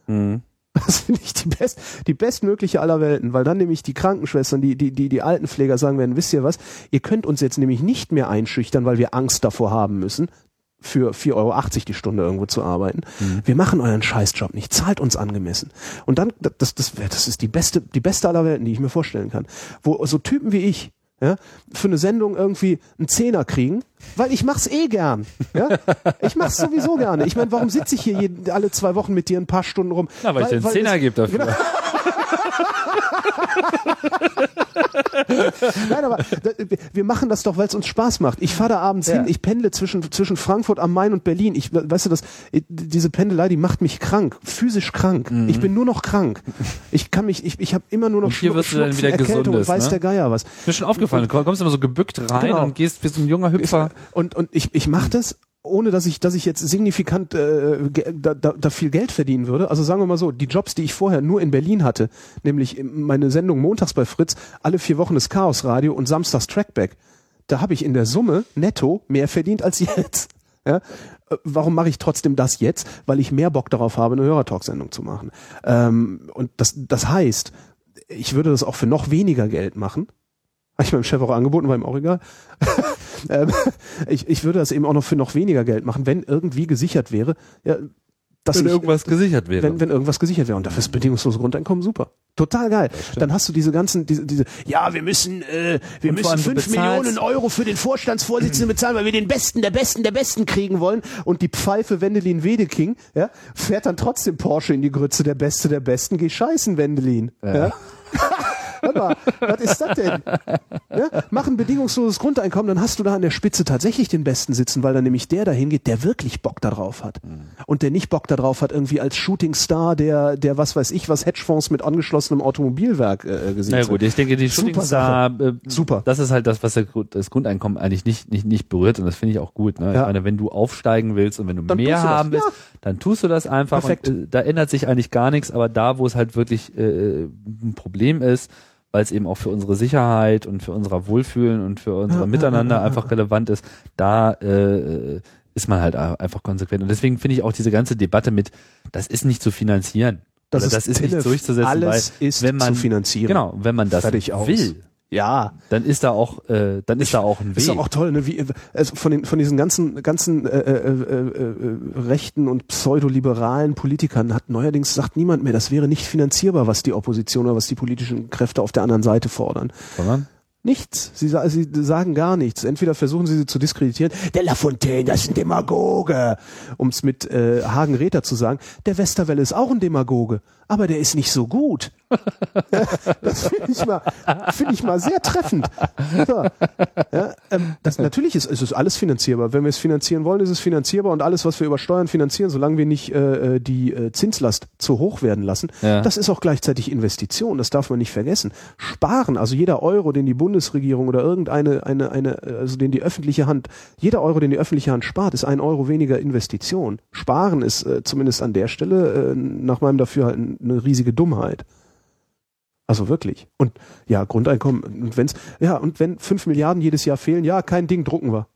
Mhm. Das finde ich die, best, die bestmögliche aller Welten, weil dann nämlich die Krankenschwestern, die, die, die, die Altenpfleger sagen werden, wisst ihr was, ihr könnt uns jetzt nämlich nicht mehr einschüchtern, weil wir Angst davor haben müssen, für 4,80 Euro die Stunde irgendwo zu arbeiten. Wir machen euren Scheißjob nicht, zahlt uns angemessen. Und dann, das, das, das ist die beste, die beste aller Welten, die ich mir vorstellen kann. Wo so Typen wie ich, ja, für eine Sendung irgendwie einen Zehner kriegen, weil ich mach's eh gern. Ja? Ich mach's sowieso gerne. Ich meine, warum sitze ich hier jeden, alle zwei Wochen mit dir ein paar Stunden rum? Na, weil, ich dir einen Zehner gebe dafür. Genau. Nein, aber wir machen das doch, weil es uns Spaß macht. Ich fahre da abends Ja. hin, ich pendle zwischen, zwischen Frankfurt am Main und Berlin. Ich, weißt du, das, diese Pendelei, die macht mich krank, physisch krank. Ich bin nur noch krank. Ich kann mich, ich, ich habe immer nur noch Mhm. Und hier wirst du dann wieder Erkältung gesundes, und weiß ne? der Geier was. Ist mir schon aufgefallen. Du kommst immer so gebückt rein Genau. und gehst wie so ein junger Hüpfer. Und, und ich, ich mache das, ohne dass ich, dass ich jetzt signifikant äh, da, da, da viel Geld verdienen würde. Also sagen wir mal so, die Jobs, die ich vorher nur in Berlin hatte, nämlich meine Sendung montags bei Fritz, alle vier Wochen das Chaos-Radio und samstags Trackback, da habe ich in der Summe netto mehr verdient als jetzt. Ja? Äh, Warum mache ich trotzdem das jetzt? Weil ich mehr Bock darauf habe, eine Hörertalk-Sendung zu machen. Ähm, und das, das heißt, ich würde das auch für noch weniger Geld machen. Habe ich meinem Chef auch angeboten, war ihm auch egal. ähm, ich, ich würde das eben auch noch für noch weniger Geld machen, wenn irgendwie gesichert wäre, ja, dass Wenn ich, irgendwas gesichert wäre. wenn, wenn irgendwas gesichert wäre. Und dafür ist bedingungsloses Grundeinkommen super. Total geil. Dann hast du diese ganzen, diese, diese ja, wir müssen, äh, wir Und müssen fünf Millionen Euro für den Vorstandsvorsitzenden bezahlen, weil wir den Besten, der Besten, der Besten kriegen wollen. Und die Pfeife Wendelin Wedeking, ja, fährt dann trotzdem Porsche in die Grütze, der Beste, der Besten, geh scheißen, Wendelin. Ja. Warte mal, was ist das denn? Ja, mach ein bedingungsloses Grundeinkommen, dann hast du da an der Spitze tatsächlich den Besten sitzen, weil dann nämlich der dahin geht, der wirklich Bock darauf hat. Und der nicht Bock darauf hat, irgendwie als Shootingstar, der, der was weiß ich, was Hedgefonds mit angeschlossenem Automobilwerk äh, gesehen Na ja, gut, ich denke, die Super Shootingstar, äh, Super. das ist halt das, was das Grundeinkommen eigentlich nicht, nicht, nicht berührt und das finde ich auch gut. Ne? Ja. Ich meine, wenn du aufsteigen willst und wenn du Dann mehr du haben willst, ja. dann tust du das einfach. Perfekt. Und, äh, da ändert sich eigentlich gar nichts, aber da, wo es halt wirklich äh, ein Problem ist, weil es eben auch für unsere Sicherheit und für unser Wohlfühlen und für unser Miteinander einfach relevant ist, da äh, ist man halt einfach konsequent. Und deswegen finde ich auch diese ganze Debatte mit, das ist nicht zu finanzieren. Das ist das ist nicht durchzusetzen, Alles weil ist wenn man, zu finanzieren. Genau, wenn man das will, Ja, dann ist da auch, äh, dann ist da auch ein Weg. Ist doch auch toll, ne? Wie, also von den von diesen ganzen ganzen äh, äh, äh, äh, rechten und pseudoliberalen Politikern hat neuerdings sagt niemand mehr, das wäre nicht finanzierbar, was die Opposition oder was die politischen Kräfte auf der anderen Seite fordern. Sondern? Nichts. Sie, sie sagen gar nichts. Entweder versuchen sie sie zu diskreditieren. Der Lafontaine, das ist ein Demagoge. Um es mit äh, Hagen Räther zu sagen. Der Westerwelle ist auch ein Demagoge, aber der ist nicht so gut. das finde ich mal, finde ich mal sehr treffend. So. Ja, ähm, das, natürlich ist, ist es alles finanzierbar. Wenn wir es finanzieren wollen, ist es finanzierbar und alles, was wir über Steuern finanzieren, solange wir nicht äh, äh, die äh, Zinslast zu hoch werden lassen, Ja. das ist auch gleichzeitig Investition. Das darf man nicht vergessen. Sparen, also jeder Euro, den die Bundesregierung oder irgendeine, eine, eine, also den die öffentliche Hand, jeder Euro, den die öffentliche Hand spart, ist ein Euro weniger Investition. Sparen ist äh, zumindest an der Stelle äh, nach meinem Dafürhalten eine riesige Dummheit. Also wirklich. Und ja, Grundeinkommen, und wenn's, ja, und wenn fünf Milliarden jedes Jahr fehlen, ja, kein Ding, drucken wir.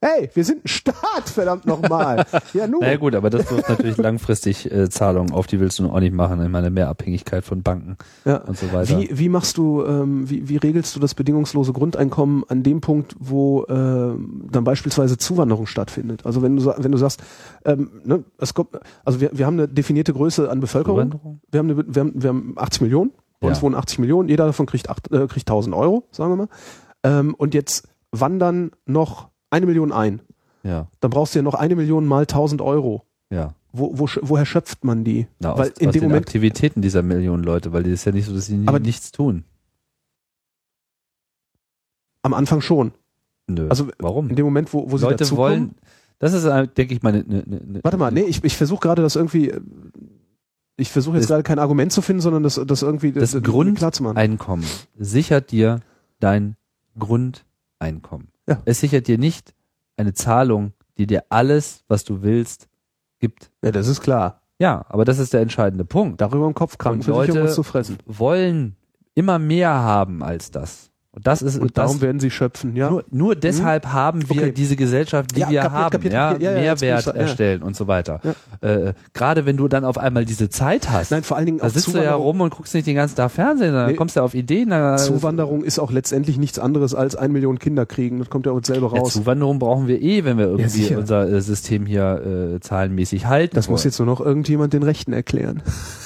Hey, wir sind ein Staat, verdammt nochmal. ja, nun. Naja gut, aber das wirft natürlich langfristig äh, Zahlungen auf, die willst du auch nicht machen. Ich meine, mehr Abhängigkeit von Banken Ja. und so weiter. Wie, wie machst du, ähm, wie, wie regelst du das bedingungslose Grundeinkommen an dem Punkt, wo ähm, dann beispielsweise Zuwanderung stattfindet? Also wenn du wenn du sagst, ähm, ne, es kommt, also wir, wir haben eine definierte Größe an Bevölkerung. Zuwanderung? Wir haben, eine, wir haben, wir haben 80 Millionen. Uns Ja. wohnen 80 Millionen. Jeder davon kriegt, acht, äh, kriegt 1000 Euro, sagen wir mal. Ähm, und jetzt wandern noch eine Million ein. Ja, Dann brauchst du ja noch eine Million mal 1000 Euro. ja. Wo, wo, woher schöpft man die? Na, Weil aus, in aus dem den Moment Aktivitäten dieser Millionen Leute, weil die ist ja nicht so, dass sie nie- Aber- nichts tun. am Anfang schon. Nö. Also warum? in dem Moment, wo, wo sie Leute dazukommen, wollen, das ist, äh, denke ich mal, eine, eine, eine Warte mal, nee, ich, ich versuche gerade das irgendwie. Ich versuche jetzt Das- gerade kein Argument zu finden, sondern das, das irgendwie das äh, Grund- klar zu machen. Einkommen sichert dir dein Grundeinkommen. Ja. Es sichert dir nicht eine Zahlung, die dir alles, was du willst, gibt. Ja, das ist klar. Ja, aber das ist der entscheidende Punkt. Darüber im Kopf Krankenversicherung Leute- was zu fressen. Wollen immer mehr haben als das. Und das ist Und das, darum werden sie schöpfen, ja. nur, nur deshalb haben wir Okay. diese Gesellschaft, die Ja, wir kapiert, haben, kapiert, ja. Ja, ja, Mehrwert ja. erstellen und so weiter. Äh, Gerade wenn du dann auf einmal diese Zeit hast, Nein, vor allen Dingen da sitzt du ja rum und guckst nicht den ganzen Tag Fernsehen, dann Nee. kommst du auf Ideen. Zuwanderung ist auch letztendlich nichts anderes als ein Million Kinder kriegen. Das kommt ja auch selber Ja, raus. Zuwanderung brauchen wir eh, wenn wir irgendwie unser äh, System hier äh, zahlenmäßig halten. das muss jetzt nur noch irgendjemand den Rechten erklären.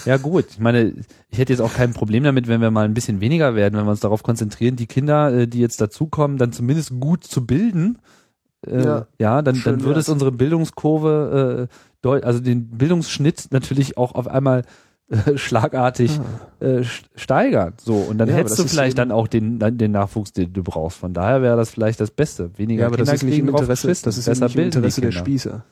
Ja gut, ich meine, ich hätte jetzt auch kein Problem damit, wenn wir mal ein bisschen weniger werden, wenn wir uns darauf konzentrieren, die Kinder, äh, die jetzt dazukommen, dann zumindest gut zu bilden. Äh, Ja, ja, dann, schön dann würde es unsere Bildungskurve, äh, also den Bildungsschnitt natürlich auch auf einmal äh, schlagartig äh, st- steigern. So, und dann Ah. Ja, hättest das du vielleicht dann auch den, den Nachwuchs, den du brauchst. Von daher wäre das vielleicht das Beste. Weniger Ja, aber das Kinder ist nicht im Interesse, das ist Besser nicht im Interesse der Kinder. Spießer.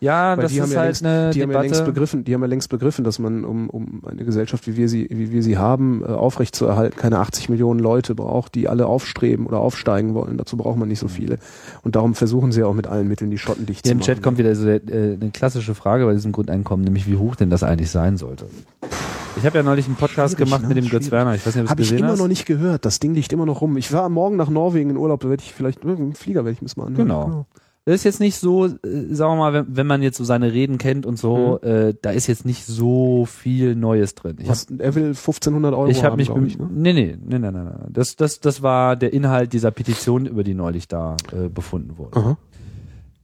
Ja, Weil das die haben ist ja halt längst, eine die haben ja längst Debatte. begriffen, die haben ja längst begriffen, dass man, um, um eine Gesellschaft, wie wir sie, wie wir sie haben, äh, aufrechtzuerhalten, keine 80 Millionen Leute braucht, die alle aufstreben oder aufsteigen wollen. Dazu braucht man nicht so viele. Und darum versuchen sie auch mit allen Mitteln die Schotten dicht Hier zu im machen. Chat kommt wieder so der, äh, eine klassische Frage bei diesem Grundeinkommen, nämlich wie hoch denn das eigentlich sein sollte. Ich habe ja neulich einen Podcast Schwierig, gemacht ne? mit dem Götz Schwierig. Werner. Ich weiß nicht, ob du Habe es ich immer hast. noch nicht gehört. Das Ding liegt immer noch rum. Ich war am Morgen nach Norwegen in Urlaub, da werde ich vielleicht, äh, im Flieger werde ich mir mal anhören. Genau. Das ist jetzt nicht so, äh, sagen wir mal, wenn, wenn man jetzt so seine Reden kennt und so, äh, da ist jetzt nicht so viel Neues drin. Ich Was, er will 1500 Euro Ich habe haben, mich, ich, ne? nee, nee, nee, nee, nee, nee. Das, das, das war der Inhalt dieser Petition, über die neulich da äh, befunden wurde. Aha.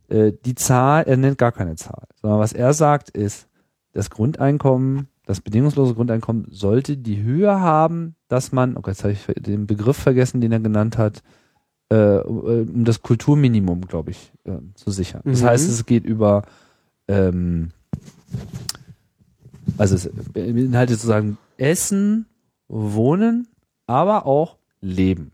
Äh, die Zahl, er nennt gar keine Zahl, sondern was er sagt ist, das Grundeinkommen das bedingungslose Grundeinkommen sollte die Höhe haben, dass man, okay, jetzt habe ich den Begriff vergessen, den er genannt hat, äh, um das Kulturminimum, glaube ich, äh, zu sichern. Das Mhm. heißt, es geht über, ähm, also es beinhaltet sozusagen Essen, Wohnen, aber auch Leben.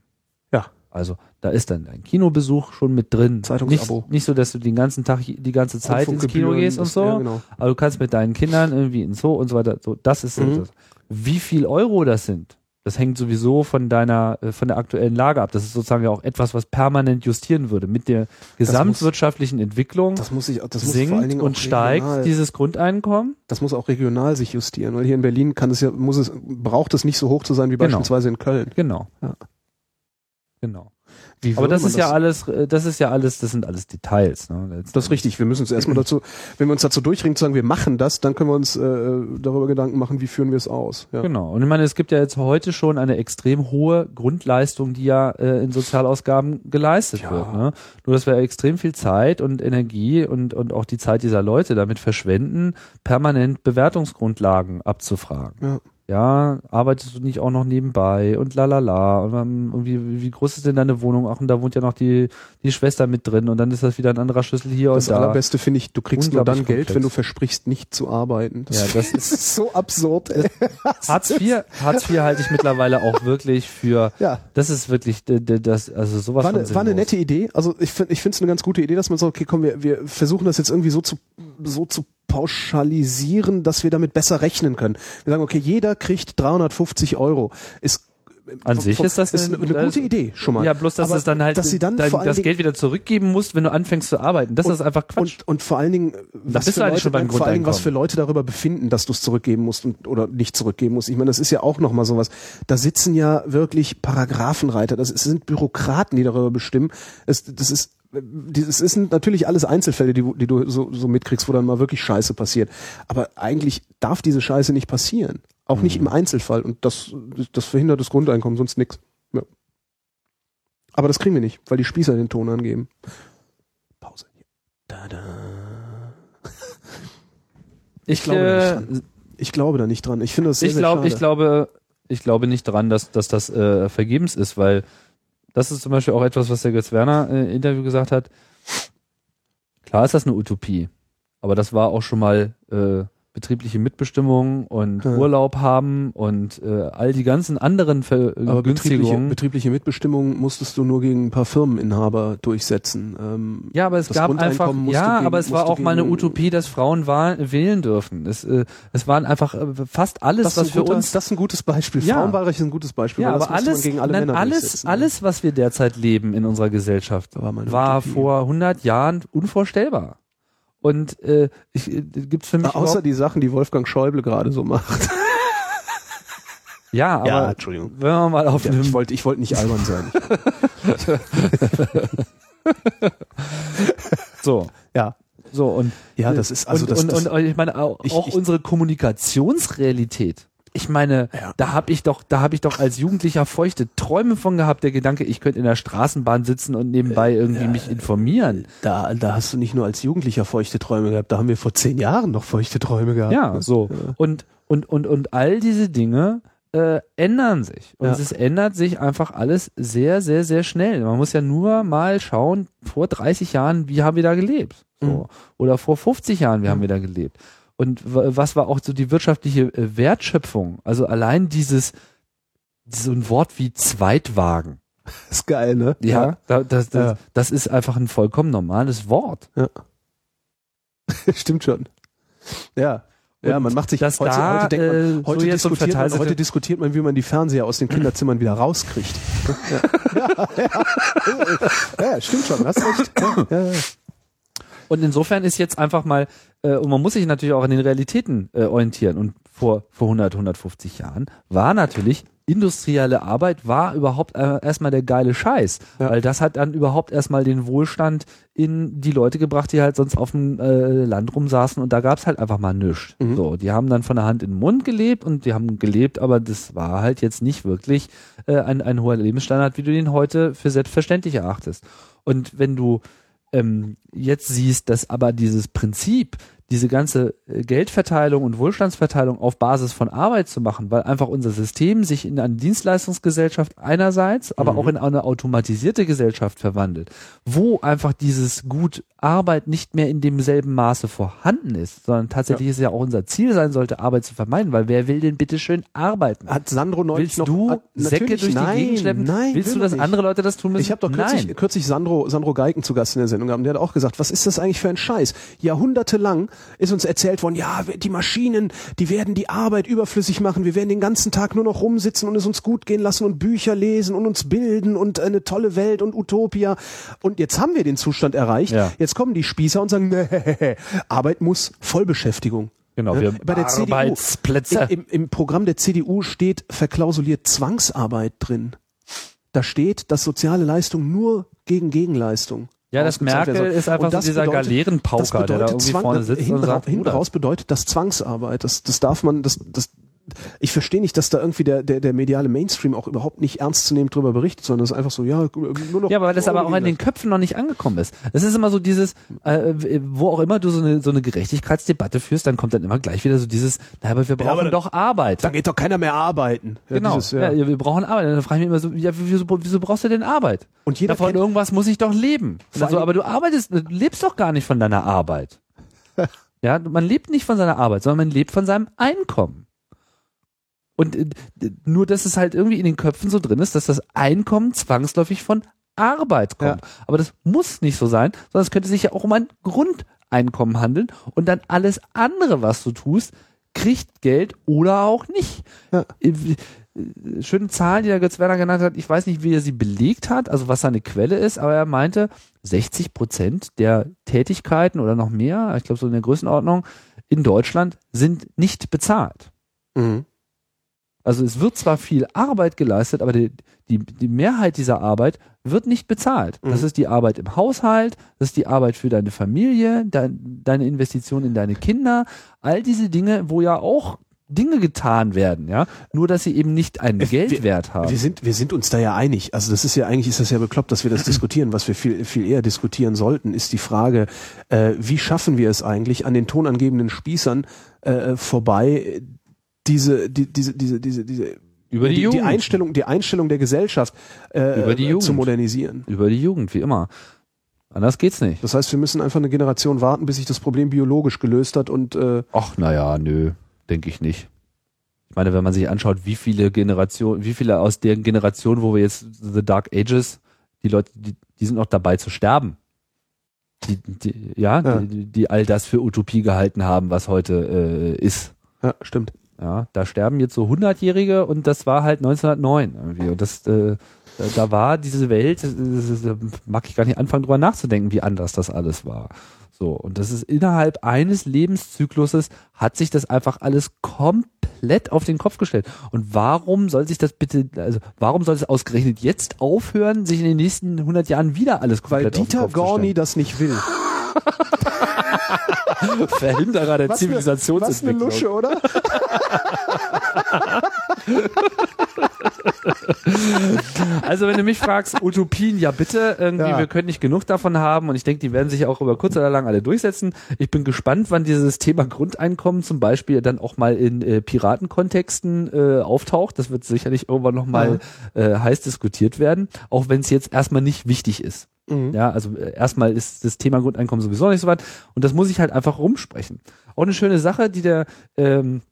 Ja. Also da ist dann dein Kinobesuch schon mit drin. Zeitungsabo. Nicht, nicht so, dass du den ganzen Tag, die ganze Zeit ins Kino gehst und so, Ja, genau. aber du kannst mit deinen Kindern irgendwie ins Zoo und so weiter. So, das ist Mhm. das. Wie viel Euro das sind, das hängt sowieso von deiner, äh, von der aktuellen Lage ab. Das ist sozusagen ja auch etwas, was permanent justieren würde. Mit der gesamtwirtschaftlichen Entwicklung Das muss ich, das muss vor allen sinkt und steigt regional, dieses Grundeinkommen. das muss auch regional sich justieren, weil hier in Berlin kann es ja, muss es, braucht es nicht so hoch zu sein wie Genau. beispielsweise in Köln. Genau. Ja. Genau. Wie Aber das ist ja alles, äh, das ist ja alles, das sind alles Details. Ne? Das ist richtig. Wir müssen uns erstmal dazu, wenn wir uns dazu durchringen, zu sagen, wir machen das, dann können wir uns äh, darüber Gedanken machen, wie führen wir es aus. Ja. Genau. Und ich meine, es gibt ja jetzt heute schon eine extrem hohe Grundleistung, die ja äh, in Sozialausgaben geleistet Ja. wird. Ne? Nur, dass wir extrem viel Zeit und Energie und, und auch die Zeit dieser Leute damit verschwenden, permanent Bewertungsgrundlagen abzufragen. Ja. Ja, arbeitest du nicht auch noch nebenbei und lalala und dann irgendwie, wie groß ist denn deine Wohnung? Ach, und da wohnt ja noch die, die Schwester mit drin und dann ist das wieder ein anderer Schlüssel hier Das und da. allerbeste finde ich, du kriegst nur dann Unglaublich Geld, komplex. wenn du versprichst, nicht zu arbeiten. Ja, das ist so absurd. Hartz IV, Hartz IV halte ich mittlerweile auch wirklich für, Ja. das ist wirklich, das, also sowas War eine, war eine nette Idee. Also ich finde ich finde es eine ganz gute Idee, dass man sagt, okay, komm, wir, wir versuchen das jetzt irgendwie so zu, so zu pauschalisieren, dass wir damit besser rechnen können. Wir sagen, okay, jeder kriegt 350 Euro. Ist An sich ist das ist eine- eine, gute Idee schon mal. Ja, bloß, dass es dann halt dass sie dann dein, das Dingen, Geld wieder zurückgeben musst, wenn du anfängst zu arbeiten. Das ist einfach Quatsch. Und, und vor allen Dingen, was für eigentlich Leute, beim vor allen Dingen, was für Leute darüber befinden, dass du es zurückgeben musst und, oder nicht zurückgeben musst. Ich meine, das ist ja auch nochmal sowas. Da sitzen ja wirklich Paragraphenreiter. Das sind Bürokraten, die darüber bestimmen. Es, das ist, das sind natürlich alles Einzelfälle, die, du- die du so, so mitkriegst, wo dann mal wirklich Scheiße passiert. Aber eigentlich darf diese Scheiße nicht passieren. Auch nicht Mhm. im Einzelfall. Und das, das verhindert das Grundeinkommen, sonst nix. Ja. Aber das kriegen wir nicht, weil die Spießer den Ton angeben. Pause. Tada. ich glaube äh, nicht Ich glaube da nicht dran. Ich finde das sehr, ich sehr glaube, schade. ich glaube, ich glaube nicht dran, dass, dass das äh, vergebens ist, weil das ist zum Beispiel auch etwas, was der Götz Werner äh, Interview gesagt hat. Klar ist das eine Utopie, aber das war auch schon mal äh, betriebliche Mitbestimmung und Ja. Urlaub haben und äh, all die ganzen anderen Aber betriebliche, betriebliche Mitbestimmung musstest du nur gegen ein paar Firmeninhaber durchsetzen. Ähm, Ja, aber es gab einfach, ja, gegen- aber es war auch mal eine Utopie, dass Frauen wahl, wählen dürfen. Es, äh, es waren einfach äh, fast alles, das, was für guter, uns das ist ein gutes Beispiel. Ja. Frauenwahlrecht ist ein gutes Beispiel. Ja, aber alles, gegen alle nein, alles, durchsetzen. alles, was wir derzeit leben in unserer Gesellschaft, war, war vor 100 Jahren unvorstellbar. Und äh, ich, äh, gibt's für mich Außer die Sachen, die Wolfgang Schäuble gerade so macht. ja, aber Entschuldigung. wenn wir mal auf Ja, ich wollte ich wollte nicht albern sein. so ja. so und Ja, das ist also und, das, und, das und ich meine auch, Ich- auch ich- unsere Kommunikationsrealität. Ich meine, Ja. da habe ich doch, da habe ich doch als Jugendlicher feuchte Träume von gehabt. Der Gedanke, ich könnte in der Straßenbahn sitzen und nebenbei irgendwie mich informieren. da, da hast du nicht nur als Jugendlicher feuchte Träume gehabt, da haben wir vor zehn Jahren noch feuchte Träume gehabt. Ja, so. Und, und, und, und all diese Dinge äh, ändern sich. Und Ja. es ändert sich einfach alles sehr, sehr, sehr schnell. Man muss ja nur mal schauen, vor 30 Jahren, wie haben wir da gelebt? So. Mhm. Oder vor 50 Jahren, wie haben wir da gelebt? Und was war auch so die wirtschaftliche äh, Wertschöpfung? Also allein dieses, so ein Wort wie Zweitwagen. ist geil, ne? Ja, da, das, das, Ja. das ist einfach ein vollkommen normales Wort. Stimmt schon. Ja. Ja, Und man macht sich heute, da, heute denkt man, äh, heute, so diskutiert man, heute diskutiert man, wie man die Fernseher aus den Kinderzimmern wieder rauskriegt. ja, ja, ja. ja, stimmt schon, hast recht. Ja, ja, ja. Und insofern ist jetzt einfach mal, äh, und man muss sich natürlich auch an den Realitäten äh, orientieren. Und vor, vor 100, 150 Jahren war natürlich industrielle Arbeit war überhaupt äh, erstmal der geile Scheiß, Ja. weil das hat dann überhaupt erstmal den Wohlstand in die Leute gebracht, die halt sonst auf dem äh, Land rumsaßen und da gab's halt einfach mal nichts. Mhm. So, die haben dann von der Hand in den Mund gelebt und die haben gelebt, aber das war halt jetzt nicht wirklich äh, ein, ein hoher Lebensstandard, wie du den heute für selbstverständlich erachtest. Und wenn du ähm, jetzt siehst, dass aber dieses Prinzip, diese ganze äh, Geldverteilung und Wohlstandsverteilung auf Basis von Arbeit zu machen, weil einfach unser System sich in eine Dienstleistungsgesellschaft einerseits, aber Mhm. auch in eine automatisierte Gesellschaft verwandelt, wo einfach dieses Gut Arbeit nicht mehr in demselben Maße vorhanden ist, sondern tatsächlich es ja auch unser Ziel sein sollte, Arbeit zu vermeiden, weil wer will denn bitte schön arbeiten? Hat Sandro neulich Willst noch du hat, Säcke durch die nein, Gegend schleppen? Nein, Willst will du, dass nicht. andere Leute das tun müssen? Ich habe doch kürzlich, Nein. kürzlich Sandro, Sandro Geigen zu Gast in der Sendung gehabt. und Der hat auch gesagt, was ist das eigentlich für ein Scheiß? Jahrhundertelang ist uns erzählt worden, ja, die Maschinen, die werden die Arbeit überflüssig machen. Wir werden den ganzen Tag nur noch rumsitzen und es uns gut gehen lassen und Bücher lesen und uns bilden und eine tolle Welt und Utopia. Und jetzt haben wir den Zustand erreicht. Ja. Jetzt kommen die Spießer und sagen, nee, Arbeit muss Vollbeschäftigung. Genau, Ja, wir bei der CDU, Arbeitsplätze. ja, im, im Programm der CDU steht verklausuliert Zwangsarbeit drin. Da steht, dass soziale Leistung nur gegen Gegenleistung. Ja, das werden Merkel ist einfach so dieser bedeutet- Galeerenpauker, der da bedeutet irgendwie Zwang- vorne sitzt hinten und sagt, hinten raus bedeutet das Zwangsarbeit. Das, das darf man, das, das, ich verstehe nicht, dass da irgendwie der, der, der mediale Mainstream auch überhaupt nicht ernst zu nehmen drüber berichtet, sondern das ist einfach so, ja, nur noch. Ja, aber weil das aber auch in den Köpfen noch nicht angekommen ist. Es ist immer so dieses, äh, wo auch immer du so eine, so eine Gerechtigkeitsdebatte führst, dann kommt dann immer gleich wieder so dieses, na, aber wir brauchen aber doch Arbeit. Da geht doch keiner mehr arbeiten. Ja, genau, dieses, ja. wir brauchen Arbeit. Und dann frage ich mich immer so, ja, wieso, wieso brauchst du denn Arbeit? Und jeder Davon kennt- irgendwas muss ich doch leben. Also, aber du arbeitest, du lebst doch gar nicht von deiner Arbeit. ja, man lebt nicht von seiner Arbeit, sondern man lebt von seinem Einkommen. Und äh, nur, dass es halt irgendwie in den Köpfen so drin ist, dass das Einkommen zwangsläufig von Arbeit kommt. Aber das muss nicht so sein, sondern es könnte sich ja auch um ein Grundeinkommen handeln und dann alles andere, was du tust, kriegt Geld oder auch nicht. Ja. Äh, äh, Schöne Zahlen, die der Götz Werner genannt hat. Ich weiß nicht, wie er sie belegt hat, also was seine Quelle ist, aber er meinte, 60 Prozent der Tätigkeiten oder noch mehr, ich glaube so in der Größenordnung, in Deutschland sind nicht bezahlt. Mhm. Also es wird zwar viel Arbeit geleistet, aber die, die, die Mehrheit dieser Arbeit wird nicht bezahlt. Das Mhm. ist die Arbeit im Haushalt, das ist die Arbeit für deine Familie, dein, deine Investition in deine Kinder, all diese Dinge, wo ja auch Dinge getan werden, ja, nur dass sie eben nicht einen Äh, wir- Geldwert haben. Wir sind, wir sind uns da ja einig. Also das ist ja eigentlich ist das ja bekloppt, dass wir das diskutieren. Was wir viel, viel eher diskutieren sollten, ist die Frage, äh, wie schaffen wir es eigentlich, an den tonangebenden Spießern äh, vorbei diese, die, diese, diese, diese, diese Über die die, Jugend. Einstellung, die Einstellung der Gesellschaft äh, Über die äh, Jugend. zu modernisieren. Über die Jugend, wie immer. Anders geht's nicht. Das heißt, wir müssen einfach eine Generation warten, bis sich das Problem biologisch gelöst hat und äh, Ach, naja, nö, denke ich nicht. Ich meine, wenn man sich anschaut, wie viele Generationen, wie viele aus der Generation, wo wir jetzt The Dark Ages, die Leute, die, die sind noch dabei zu sterben. Die, die, ja, Ja. Die, die all das für Utopie gehalten haben, was heute äh, ist. ja, stimmt. Ja, da sterben jetzt so 100-Jährige und das war halt 1909 irgendwie. Und das, äh, da war diese Welt, das, das mag ich gar nicht anfangen drüber nachzudenken, wie anders das alles war. So, und das ist innerhalb eines Lebenszykluses hat sich das einfach alles komplett auf den Kopf gestellt. Und warum soll sich das bitte, also warum soll es ausgerechnet jetzt aufhören, sich in den nächsten 100 Jahren wieder alles Weil komplett auf den Dieter Kopf zu Gorni das nicht will. Verhinderer der Was eine, was eine Zivilisationsentwicklung. Lusche, oder? Also wenn du mich fragst, Utopien, ja bitte, irgendwie, Ja. wir können nicht genug davon haben und ich denke, die werden sich auch über kurz oder lang alle durchsetzen. Ich bin gespannt, wann dieses Thema Grundeinkommen zum Beispiel dann auch mal in äh, Piratenkontexten äh, auftaucht. Das wird sicherlich irgendwann nochmal äh, heiß diskutiert werden, auch wenn es jetzt erstmal nicht wichtig ist. Mhm. Ja, also äh, erstmal ist das Thema Grundeinkommen sowieso nicht so weit und das muss ich halt einfach rumsprechen. Auch eine schöne Sache, die der ähm,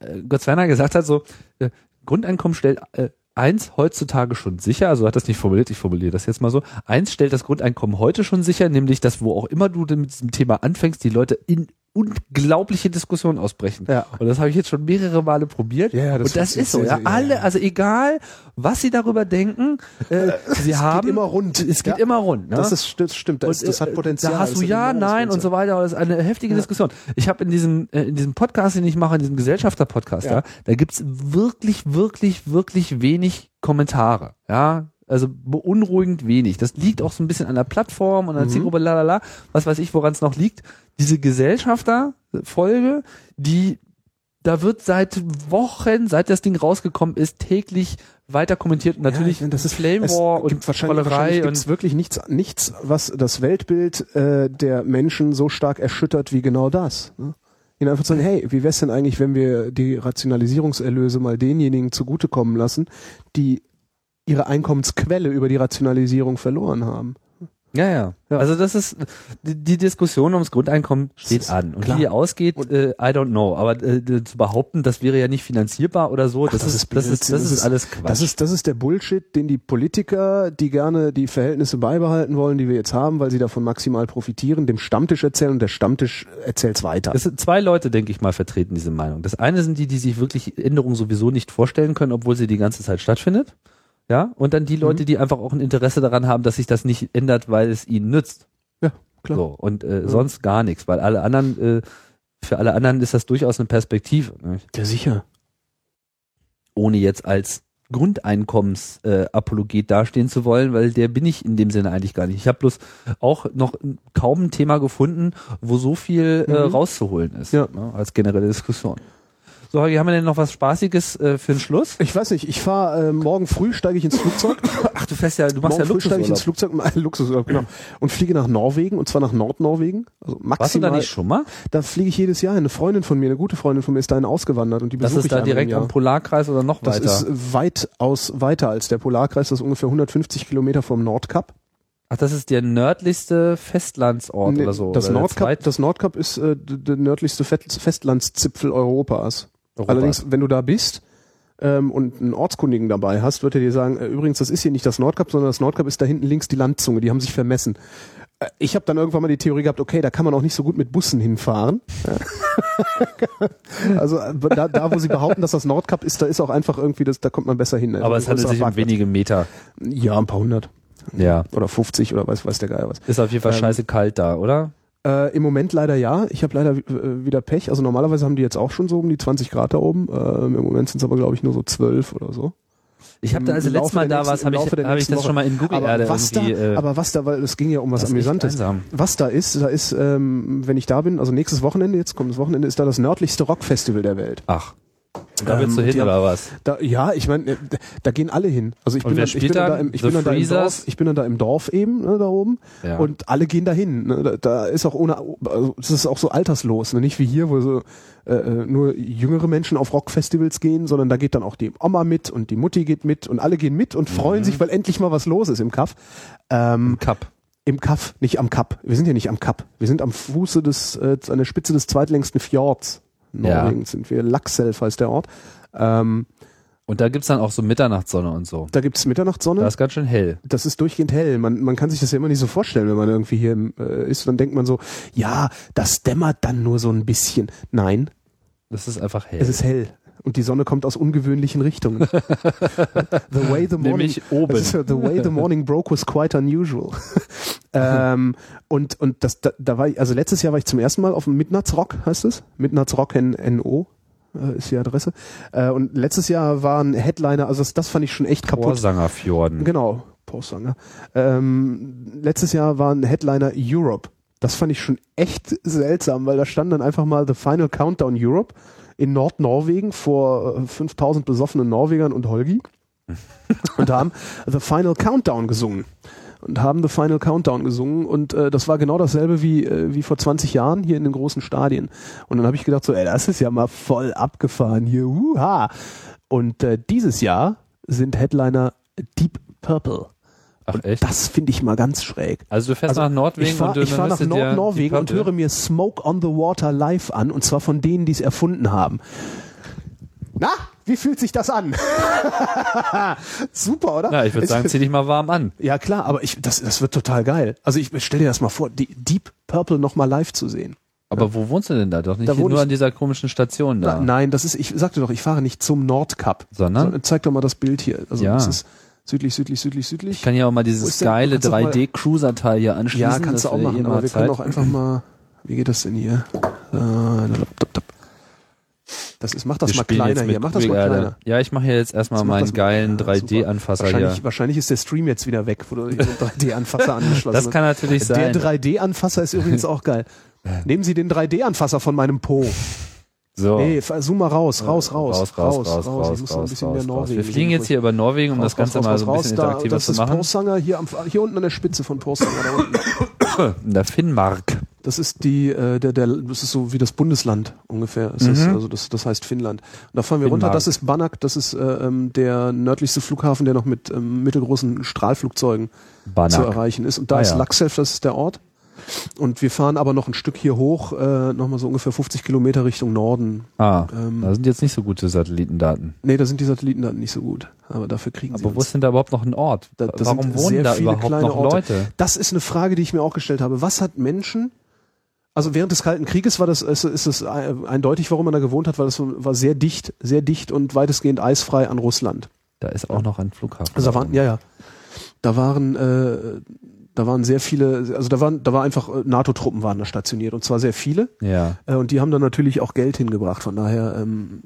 äh, Götz Werner gesagt hat, so äh, Grundeinkommen stellt äh, eins heutzutage schon sicher, also hat das nicht formuliert, ich formuliere das jetzt mal so. Eins stellt das Grundeinkommen heute schon sicher, nämlich dass wo auch immer du mit diesem Thema anfängst, die Leute in unglaubliche Diskussionen ausbrechen. Ja. Und das habe ich jetzt schon mehrere Male probiert. Ja, ja, das und das ist so, ja. Alle, also egal, was sie darüber denken, äh, sie haben immer rund. Es geht Ja. immer rund. Ne? Das ist das stimmt, das, Und, das hat äh, Potenzial. Da hast du ja, nein und so weiter. Das ist eine heftige Ja. Diskussion. Ich habe in diesem äh, in diesem Podcast, den ich mache, in diesem Gesellschafter-Podcast, ja. Ja. da gibt's wirklich, wirklich, wirklich wenig Kommentare. Ja, also beunruhigend wenig. Das liegt auch so ein bisschen an der Plattform und an der Mhm. Zielgruppe, lalala, was weiß ich, woran es noch liegt. Diese Gesellschafter-Folge, die da wird seit Wochen, seit das Ding rausgekommen ist, täglich weiter kommentiert. Natürlich Ja, das ist Flame War und gibt wahrscheinlich, Trollerei wahrscheinlich gibt's wirklich nichts, nichts, was das Weltbild äh, der Menschen so stark erschüttert wie genau das. Ne? Ihnen einfach zu sagen, hey, wie wär's denn eigentlich, wenn wir die Rationalisierungserlöse mal denjenigen zugutekommen lassen, die ihre Einkommensquelle über die Rationalisierung verloren haben? Ja, ja, Ja. Also das ist die, Diskussion ums Grundeinkommen steht an. Und klar. wie die ausgeht, äh, I don't know. Aber äh, zu behaupten, das wäre ja nicht finanzierbar oder so, das, das ist, das ist das Das ist ist- alles Quatsch. Das ist, das ist der Bullshit, den die Politiker, die gerne die Verhältnisse beibehalten wollen, die wir jetzt haben, weil sie davon maximal profitieren, dem Stammtisch erzählen und der Stammtisch erzählt's weiter. Es sind zwei Leute, denke ich mal, vertreten diese Meinung. Das eine sind die, die sich wirklich Änderungen sowieso nicht vorstellen können, obwohl sie die ganze Zeit stattfindet. Ja, und dann die Leute, die einfach auch ein Interesse daran haben, dass sich das nicht ändert, weil es ihnen nützt. ja, klar. So, und äh, sonst gar nichts, weil alle anderen, äh, für alle anderen ist das durchaus eine Perspektive. Ne? Ja, sicher. Ohne jetzt als Grundeinkommensapologet äh, dastehen zu wollen, weil der bin ich in dem Sinne eigentlich gar nicht. Ich habe bloß auch noch kaum ein Thema gefunden, wo so viel äh, Mhm. rauszuholen ist, Ja. ne, als generelle Diskussion. So, Holgi, haben wir denn noch was Spaßiges äh, für den Schluss? Ich weiß nicht, ich fahre äh, morgen früh, steige ich ins Flugzeug. Ach, du fährst ja, du machst morgen ja früh steige ich ins Luxusurlaub. Flugzeug, äh, Luxusurlaub, genau, und fliege nach Norwegen, und zwar nach Nordnorwegen. Also Warst du maximal. da nicht schon mal? Da fliege ich jedes Jahr. Eine Freundin von mir, eine gute Freundin von mir, ist dahin ausgewandert und die Das besuche ist da ich einmal im direkt am Polarkreis oder noch Das weiter? ist weitaus weiter als der Polarkreis. Das ist ungefähr 150 Kilometer vom Nordkap. Ach, das ist der nördlichste Festlandsort Nee, oder so. das, Nordkap, das Nordkap ist äh, der nördlichste Fest- Festlandszipfel Europas. Europas. Allerdings, wenn du da bist ähm, und einen Ortskundigen dabei hast, wird er dir sagen, äh, übrigens, das ist hier nicht das Nordkap, sondern das Nordkap ist da hinten links die Landzunge, die haben sich vermessen. Äh, Ich habe dann irgendwann mal die Theorie gehabt, okay, da kann man auch nicht so gut mit Bussen hinfahren. Also äh, da, da, wo sie behaupten, dass das Nordkap ist, da ist auch einfach irgendwie, das, da kommt man besser hin. Aber es handelt sich um wenige Meter. Ja, ein paar hundert. Ja. Oder 50 oder weiß, weiß der Geier was. Ist auf jeden Fall Ähm, scheiße kalt da, oder? Äh, Im Moment leider ja. Ich habe leider äh, wieder Pech. Also normalerweise haben die jetzt auch schon so um die 20 Grad da oben. Ähm, Im Moment sind es aber, glaube ich, nur so 12 oder so. Ich habe da, also letztes Mal da im habe ich, hab ich das Woche. schon mal in Google Aber Erde was, da, äh, aber was da, weil es ging ja um was Amüsantes. Was da ist, da ist, ähm, wenn ich da bin, also nächstes Wochenende, jetzt kommt das Wochenende, ist da das nördlichste Rockfestival der Welt. Ach. Da willst du Ähm, hin oder was? Da, ja, ich meine, da gehen alle hin. Also ich Und bin, dann, ich bin dann da? im, ich bin dann da im? Dorf, ich bin dann da im Dorf eben, ne, da oben. Ja. Und alle gehen dahin. Ne? Da, da ist auch ohne, also das ist auch so alterslos, ne? nicht wie hier, wo so äh, äh, nur jüngere Menschen auf Rockfestivals gehen, sondern da geht dann auch die Oma mit und die Mutti geht mit und alle gehen mit und freuen Mhm. sich, weil endlich mal was los ist im Kaff. Ähm, Cup. Im Kaff, nicht am Kap. Wir sind ja nicht am Kap. Wir sind am Fuße des, äh, an der Spitze des zweitlängsten Fjords Ja. Norwegens sind wir. Laxelf heißt der Ort. Ähm, Und da gibt's dann auch so Mitternachtssonne und so. da gibt's Mitternachtssonne. Da ist ganz schön hell. das ist durchgehend hell. Man, man kann sich das ja immer nicht so vorstellen, wenn man irgendwie hier äh, ist. Dann denkt man so, ja, das dämmert dann nur so ein bisschen. Nein, Das ist einfach hell. es ist hell. Und die Sonne kommt aus ungewöhnlichen Richtungen. the way the morning, Nämlich oben. Ja, the way the morning broke was quite unusual. ähm, und und das, da, da war ich, also letztes Jahr war ich zum ersten Mal auf dem Midnattsrock, heißt es? Midnattsrock NO äh, ist die Adresse. Äh, und letztes Jahr war ein Headliner, also das, das fand ich schon echt kaputt. Vorsangerfjorden. Genau, Postsanger. Ähm, letztes Jahr war ein Headliner Europe. Das fand ich schon echt seltsam, weil da stand dann einfach mal The Final Countdown Europe in Nordnorwegen vor äh, 5000 besoffenen Norwegern und Holgi und haben The Final Countdown gesungen und haben The Final Countdown gesungen und äh, das war genau dasselbe wie äh, wie vor 20 Jahren hier in den großen Stadien. Und dann habe ich gedacht so ey das ist ja mal voll abgefahren hier uha und äh, dieses Jahr sind Headliner Deep Purple Ach echt? das finde ich mal ganz schräg Also du fährst Also, nach Nordwegen ich fahre und du ich fahr nach die Nordnorwegen und höre mir Smoke on the Water live an und zwar von denen, die es erfunden haben. Na, wie fühlt sich das an? Super, oder? Ja, ich würde sagen, zieh dich mal warm an. ja klar, aber ich, das, das wird total geil. Also ich stell dir das mal vor, die Deep Purple noch mal live zu sehen. Aber wo wohnst du denn da? Doch nicht Da nur ich- an dieser komischen Station da. Na, nein, das ist, ich sagte doch, ich fahre nicht zum Nordkap. Sondern? So, zeig doch mal das Bild hier. Also Ja. das ist südlich, südlich, südlich, südlich. Ich kann ja auch mal dieses geile kannst du mal- 3D-Cruiser-Teil hier anschließen. Ja, kannst du auch machen, eh aber wir können Zeit- auch einfach mal, wie geht das denn hier? Äh. Das ist, mach das Wir mal kleiner hier, mach das mal kleiner. Ja, ich mache hier jetzt erstmal Jetzt meinen geilen Ja, super. 3D-Anfasser Wahrscheinlich, hier. wahrscheinlich ist der Stream jetzt wieder weg, wo du einen 3D-Anfasser angeschlossen Das kann natürlich Der sein. 3D-Anfasser ist übrigens auch geil. Nehmen Sie den 3D-Anfasser von meinem Po. So. Nee, zoom mal raus, raus, raus, raus, raus, raus, raus, ein raus, bisschen mehr raus, raus. Norwegen Wir fliegen jetzt hier über Norwegen, um Raus, das Ganze raus, mal so ein bisschen raus, interaktiver da, das zu ist machen. Porsanger hier, am, hier unten an der Spitze von Porsanger da unten. In der Finnmark. Das ist die, äh, der, der, das ist so wie das Bundesland ungefähr. Ist das, Mhm. also das, das heißt Finnland. Und da fahren wir runter. Finnmark. Das ist Banak, das ist äh, ähm, der nördlichste Flughafen, der noch mit ähm, mittelgroßen Strahlflugzeugen zu Banak. erreichen ist. Und da Ah, ist ja. Laxelf, das ist der Ort. Und wir fahren aber noch ein Stück hier hoch, äh, nochmal so ungefähr 50 Kilometer Richtung Norden. Ah, Ähm, da sind jetzt nicht so gute Satellitendaten. nee, da sind die Satellitendaten nicht so gut. Aber dafür kriegen sie Aber wo ist denn da überhaupt noch ein Ort? Da- da Warum sind wohnen da viele überhaupt kleine noch Orte. Leute? Das ist eine Frage, die ich mir auch gestellt habe. Was hat Menschen, also während des Kalten Krieges war das, ist, ist es eindeutig, warum man da gewohnt hat, weil es war sehr dicht, sehr dicht und weitestgehend eisfrei an Russland. Da ist auch noch ein Flughafen. Also da waren, ja, ja. Da waren, äh, da waren sehr viele, also da waren, da war einfach äh, NATO-Truppen waren da stationiert und zwar sehr viele. Ja. Äh, und die haben dann natürlich auch Geld hingebracht. Von daher, ähm,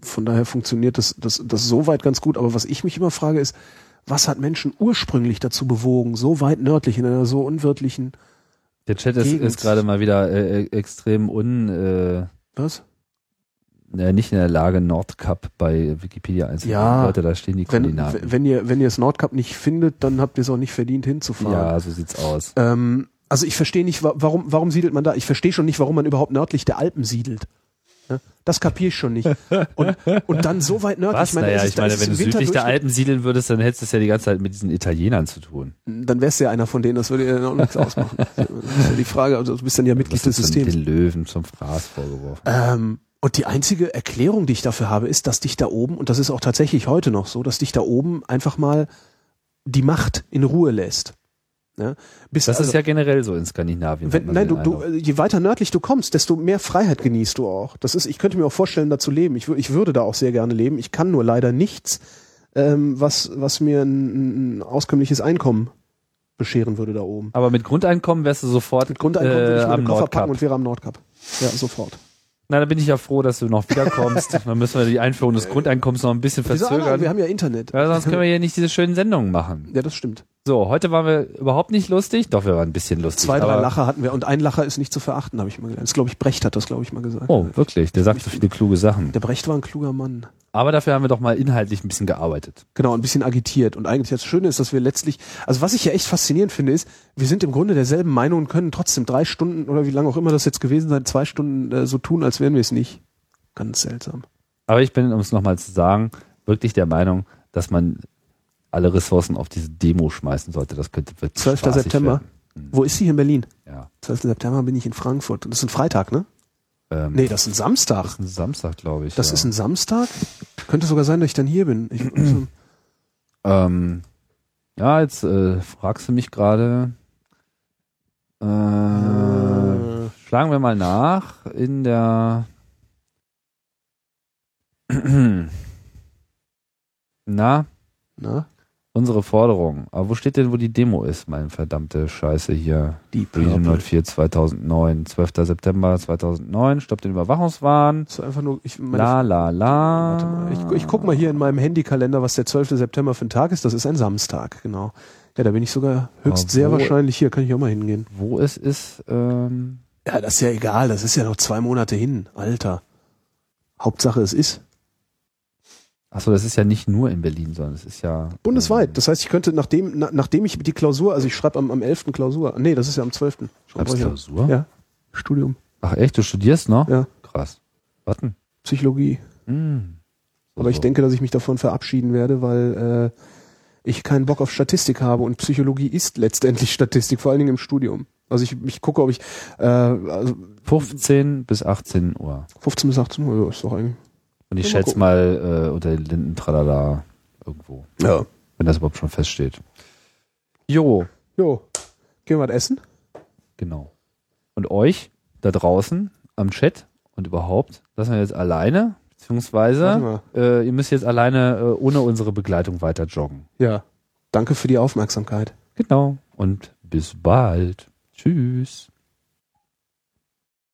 von daher funktioniert das, das, das soweit ganz gut. Aber was ich mich immer frage ist, was hat Menschen ursprünglich dazu bewogen, so weit nördlich in einer so unwirtlichen, Der Chat ist, ist gerade mal wieder äh, äh, extrem un, äh, was? Äh, nicht in der Lage, Nordkap bei Wikipedia einzugeben. Ja. Leute, da stehen die Wenn, Koordinaten. wenn ihr, wenn ihr das Nordkap nicht findet, dann habt ihr es auch nicht verdient hinzufahren. Ja, so sieht's aus. Ähm, also ich verstehe nicht, wa- warum, warum siedelt man da? Ich verstehe schon nicht, warum man überhaupt nördlich der Alpen siedelt. Ja, Das kapiere ich schon nicht. Und, und dann so weit nördlich. Was? naja, es ist- ich meine, wenn du südlich der Alpen siedeln würdest, dann hättest du es ja die ganze Zeit mit diesen Italienern zu tun. Dann wärst du ja einer von denen, das würde dann auch nichts ausmachen. Das ist ja die Frage, also du bist dann ja Mitglied des Systems. den Löwen zum Fraß vorgeworfen. Ähm, und die einzige Erklärung, die ich dafür habe, ist, dass dich da oben, und das ist auch tatsächlich heute noch so, dass dich da oben einfach mal die Macht in Ruhe lässt. Ja? Bis Das also, ist ja generell so in Skandinavien. wenn, nein, du, du, äh, je weiter nördlich du kommst, desto mehr Freiheit genießt du auch. Das ist, ich könnte mir auch vorstellen, da zu leben. Ich, ich würde da auch sehr gerne leben. Ich kann nur leider nichts, ähm, was, was mir ein, ein auskömmliches Einkommen bescheren würde da oben. Aber mit Grundeinkommen wärst du sofort Mit Grundeinkommen würde äh, ich am meine Koffer Nordkap. packen und wäre am Nordkap. Ja, sofort. Na, da bin ich ja froh, dass du noch wiederkommst. Dann müssen wir die Einführung des Grundeinkommens noch ein bisschen Wieso? Verzögern. wir haben ja Internet. Ja, sonst können wir hier nicht diese schönen Sendungen machen. Ja, das stimmt. So, heute waren wir überhaupt nicht lustig. Doch, wir waren ein bisschen lustig. Zwei, drei Lacher hatten wir und ein Lacher ist nicht zu verachten, habe ich mal gelernt. Das glaube ich, Brecht hat das, glaube ich, mal gesagt. Oh, wirklich? Der sagt so viele kluge Sachen. Der Brecht war ein kluger Mann. Aber dafür haben wir doch mal inhaltlich ein bisschen gearbeitet. Genau, ein bisschen agitiert. Und eigentlich das Schöne ist, dass wir letztlich, also was ich ja echt faszinierend finde, ist, wir sind im Grunde derselben Meinung und können trotzdem drei Stunden oder wie lange auch immer das jetzt gewesen sein, zwei Stunden äh, so tun, als wären wir es nicht. Ganz seltsam. Aber ich bin, um es nochmal zu sagen, wirklich der Meinung, dass man alle Ressourcen auf diese Demo schmeißen sollte. Das könnte wirklich 12. spaßig September. werden. Wo ist sie hier in Berlin? Ja. 12. September bin ich in Frankfurt. Das ist ein Freitag, ne? Ähm, Nee, das ist ein Samstag. das ist ein Samstag, glaube ich. Das ja. ist ein Samstag? Könnte sogar sein, dass ich dann hier bin. Ich, Ähm, ja, jetzt äh, fragst du mich gerade. Äh, äh, Schlagen wir mal nach in der. Na, na, unsere Forderung. Aber wo steht denn, wo die Demo ist, mein verdammte Scheiße hier? die Purple. 04 2009, 12. September 2009, Stopp den Überwachungswahn. Das ist einfach nur, ich, meine, La la la. Warte mal, ich, ich guck mal hier in meinem Handykalender, was der 12. September für ein Tag ist. Das ist ein Samstag, genau. Ja, da bin ich sogar höchst Aber sehr wahrscheinlich hier, kann ich auch mal hingehen. Wo es ist, ähm, Ja, das ist ja egal, das ist ja noch zwei Monate hin, Alter. Hauptsache es ist. Achso, das ist ja nicht nur in Berlin, sondern es ist ja. Bundesweit. Ähm, Das heißt, ich könnte, nachdem, na, nachdem ich die Klausur, also ich schreibe am, am 11. Klausur, nee, das ist ja am 12. schreibst ja. Klausur? Ja. Studium, Ach echt, du studierst noch? Ja. Krass. Warten. Psychologie. Hm. So, Aber ich so. denke, dass ich mich davon verabschieden werde, weil äh, ich keinen Bock auf Statistik habe und Psychologie ist letztendlich Statistik, vor allen Dingen im Studium. Also ich, ich gucke, ob ich äh, also 15 bis 18 Uhr. 15 bis 18 Uhr, ja, ist doch eigentlich. Und ich schätze mal äh, unter den Linden tralala irgendwo. Ja. Wenn das überhaupt schon feststeht. Jo, Jo. Gehen wir was essen? genau. Und euch da draußen am Chat und überhaupt lassen wir jetzt alleine, beziehungsweise äh, ihr müsst jetzt alleine äh, ohne unsere Begleitung weiter joggen. Ja. Danke für die Aufmerksamkeit. Genau. Und bis bald. Tschüss.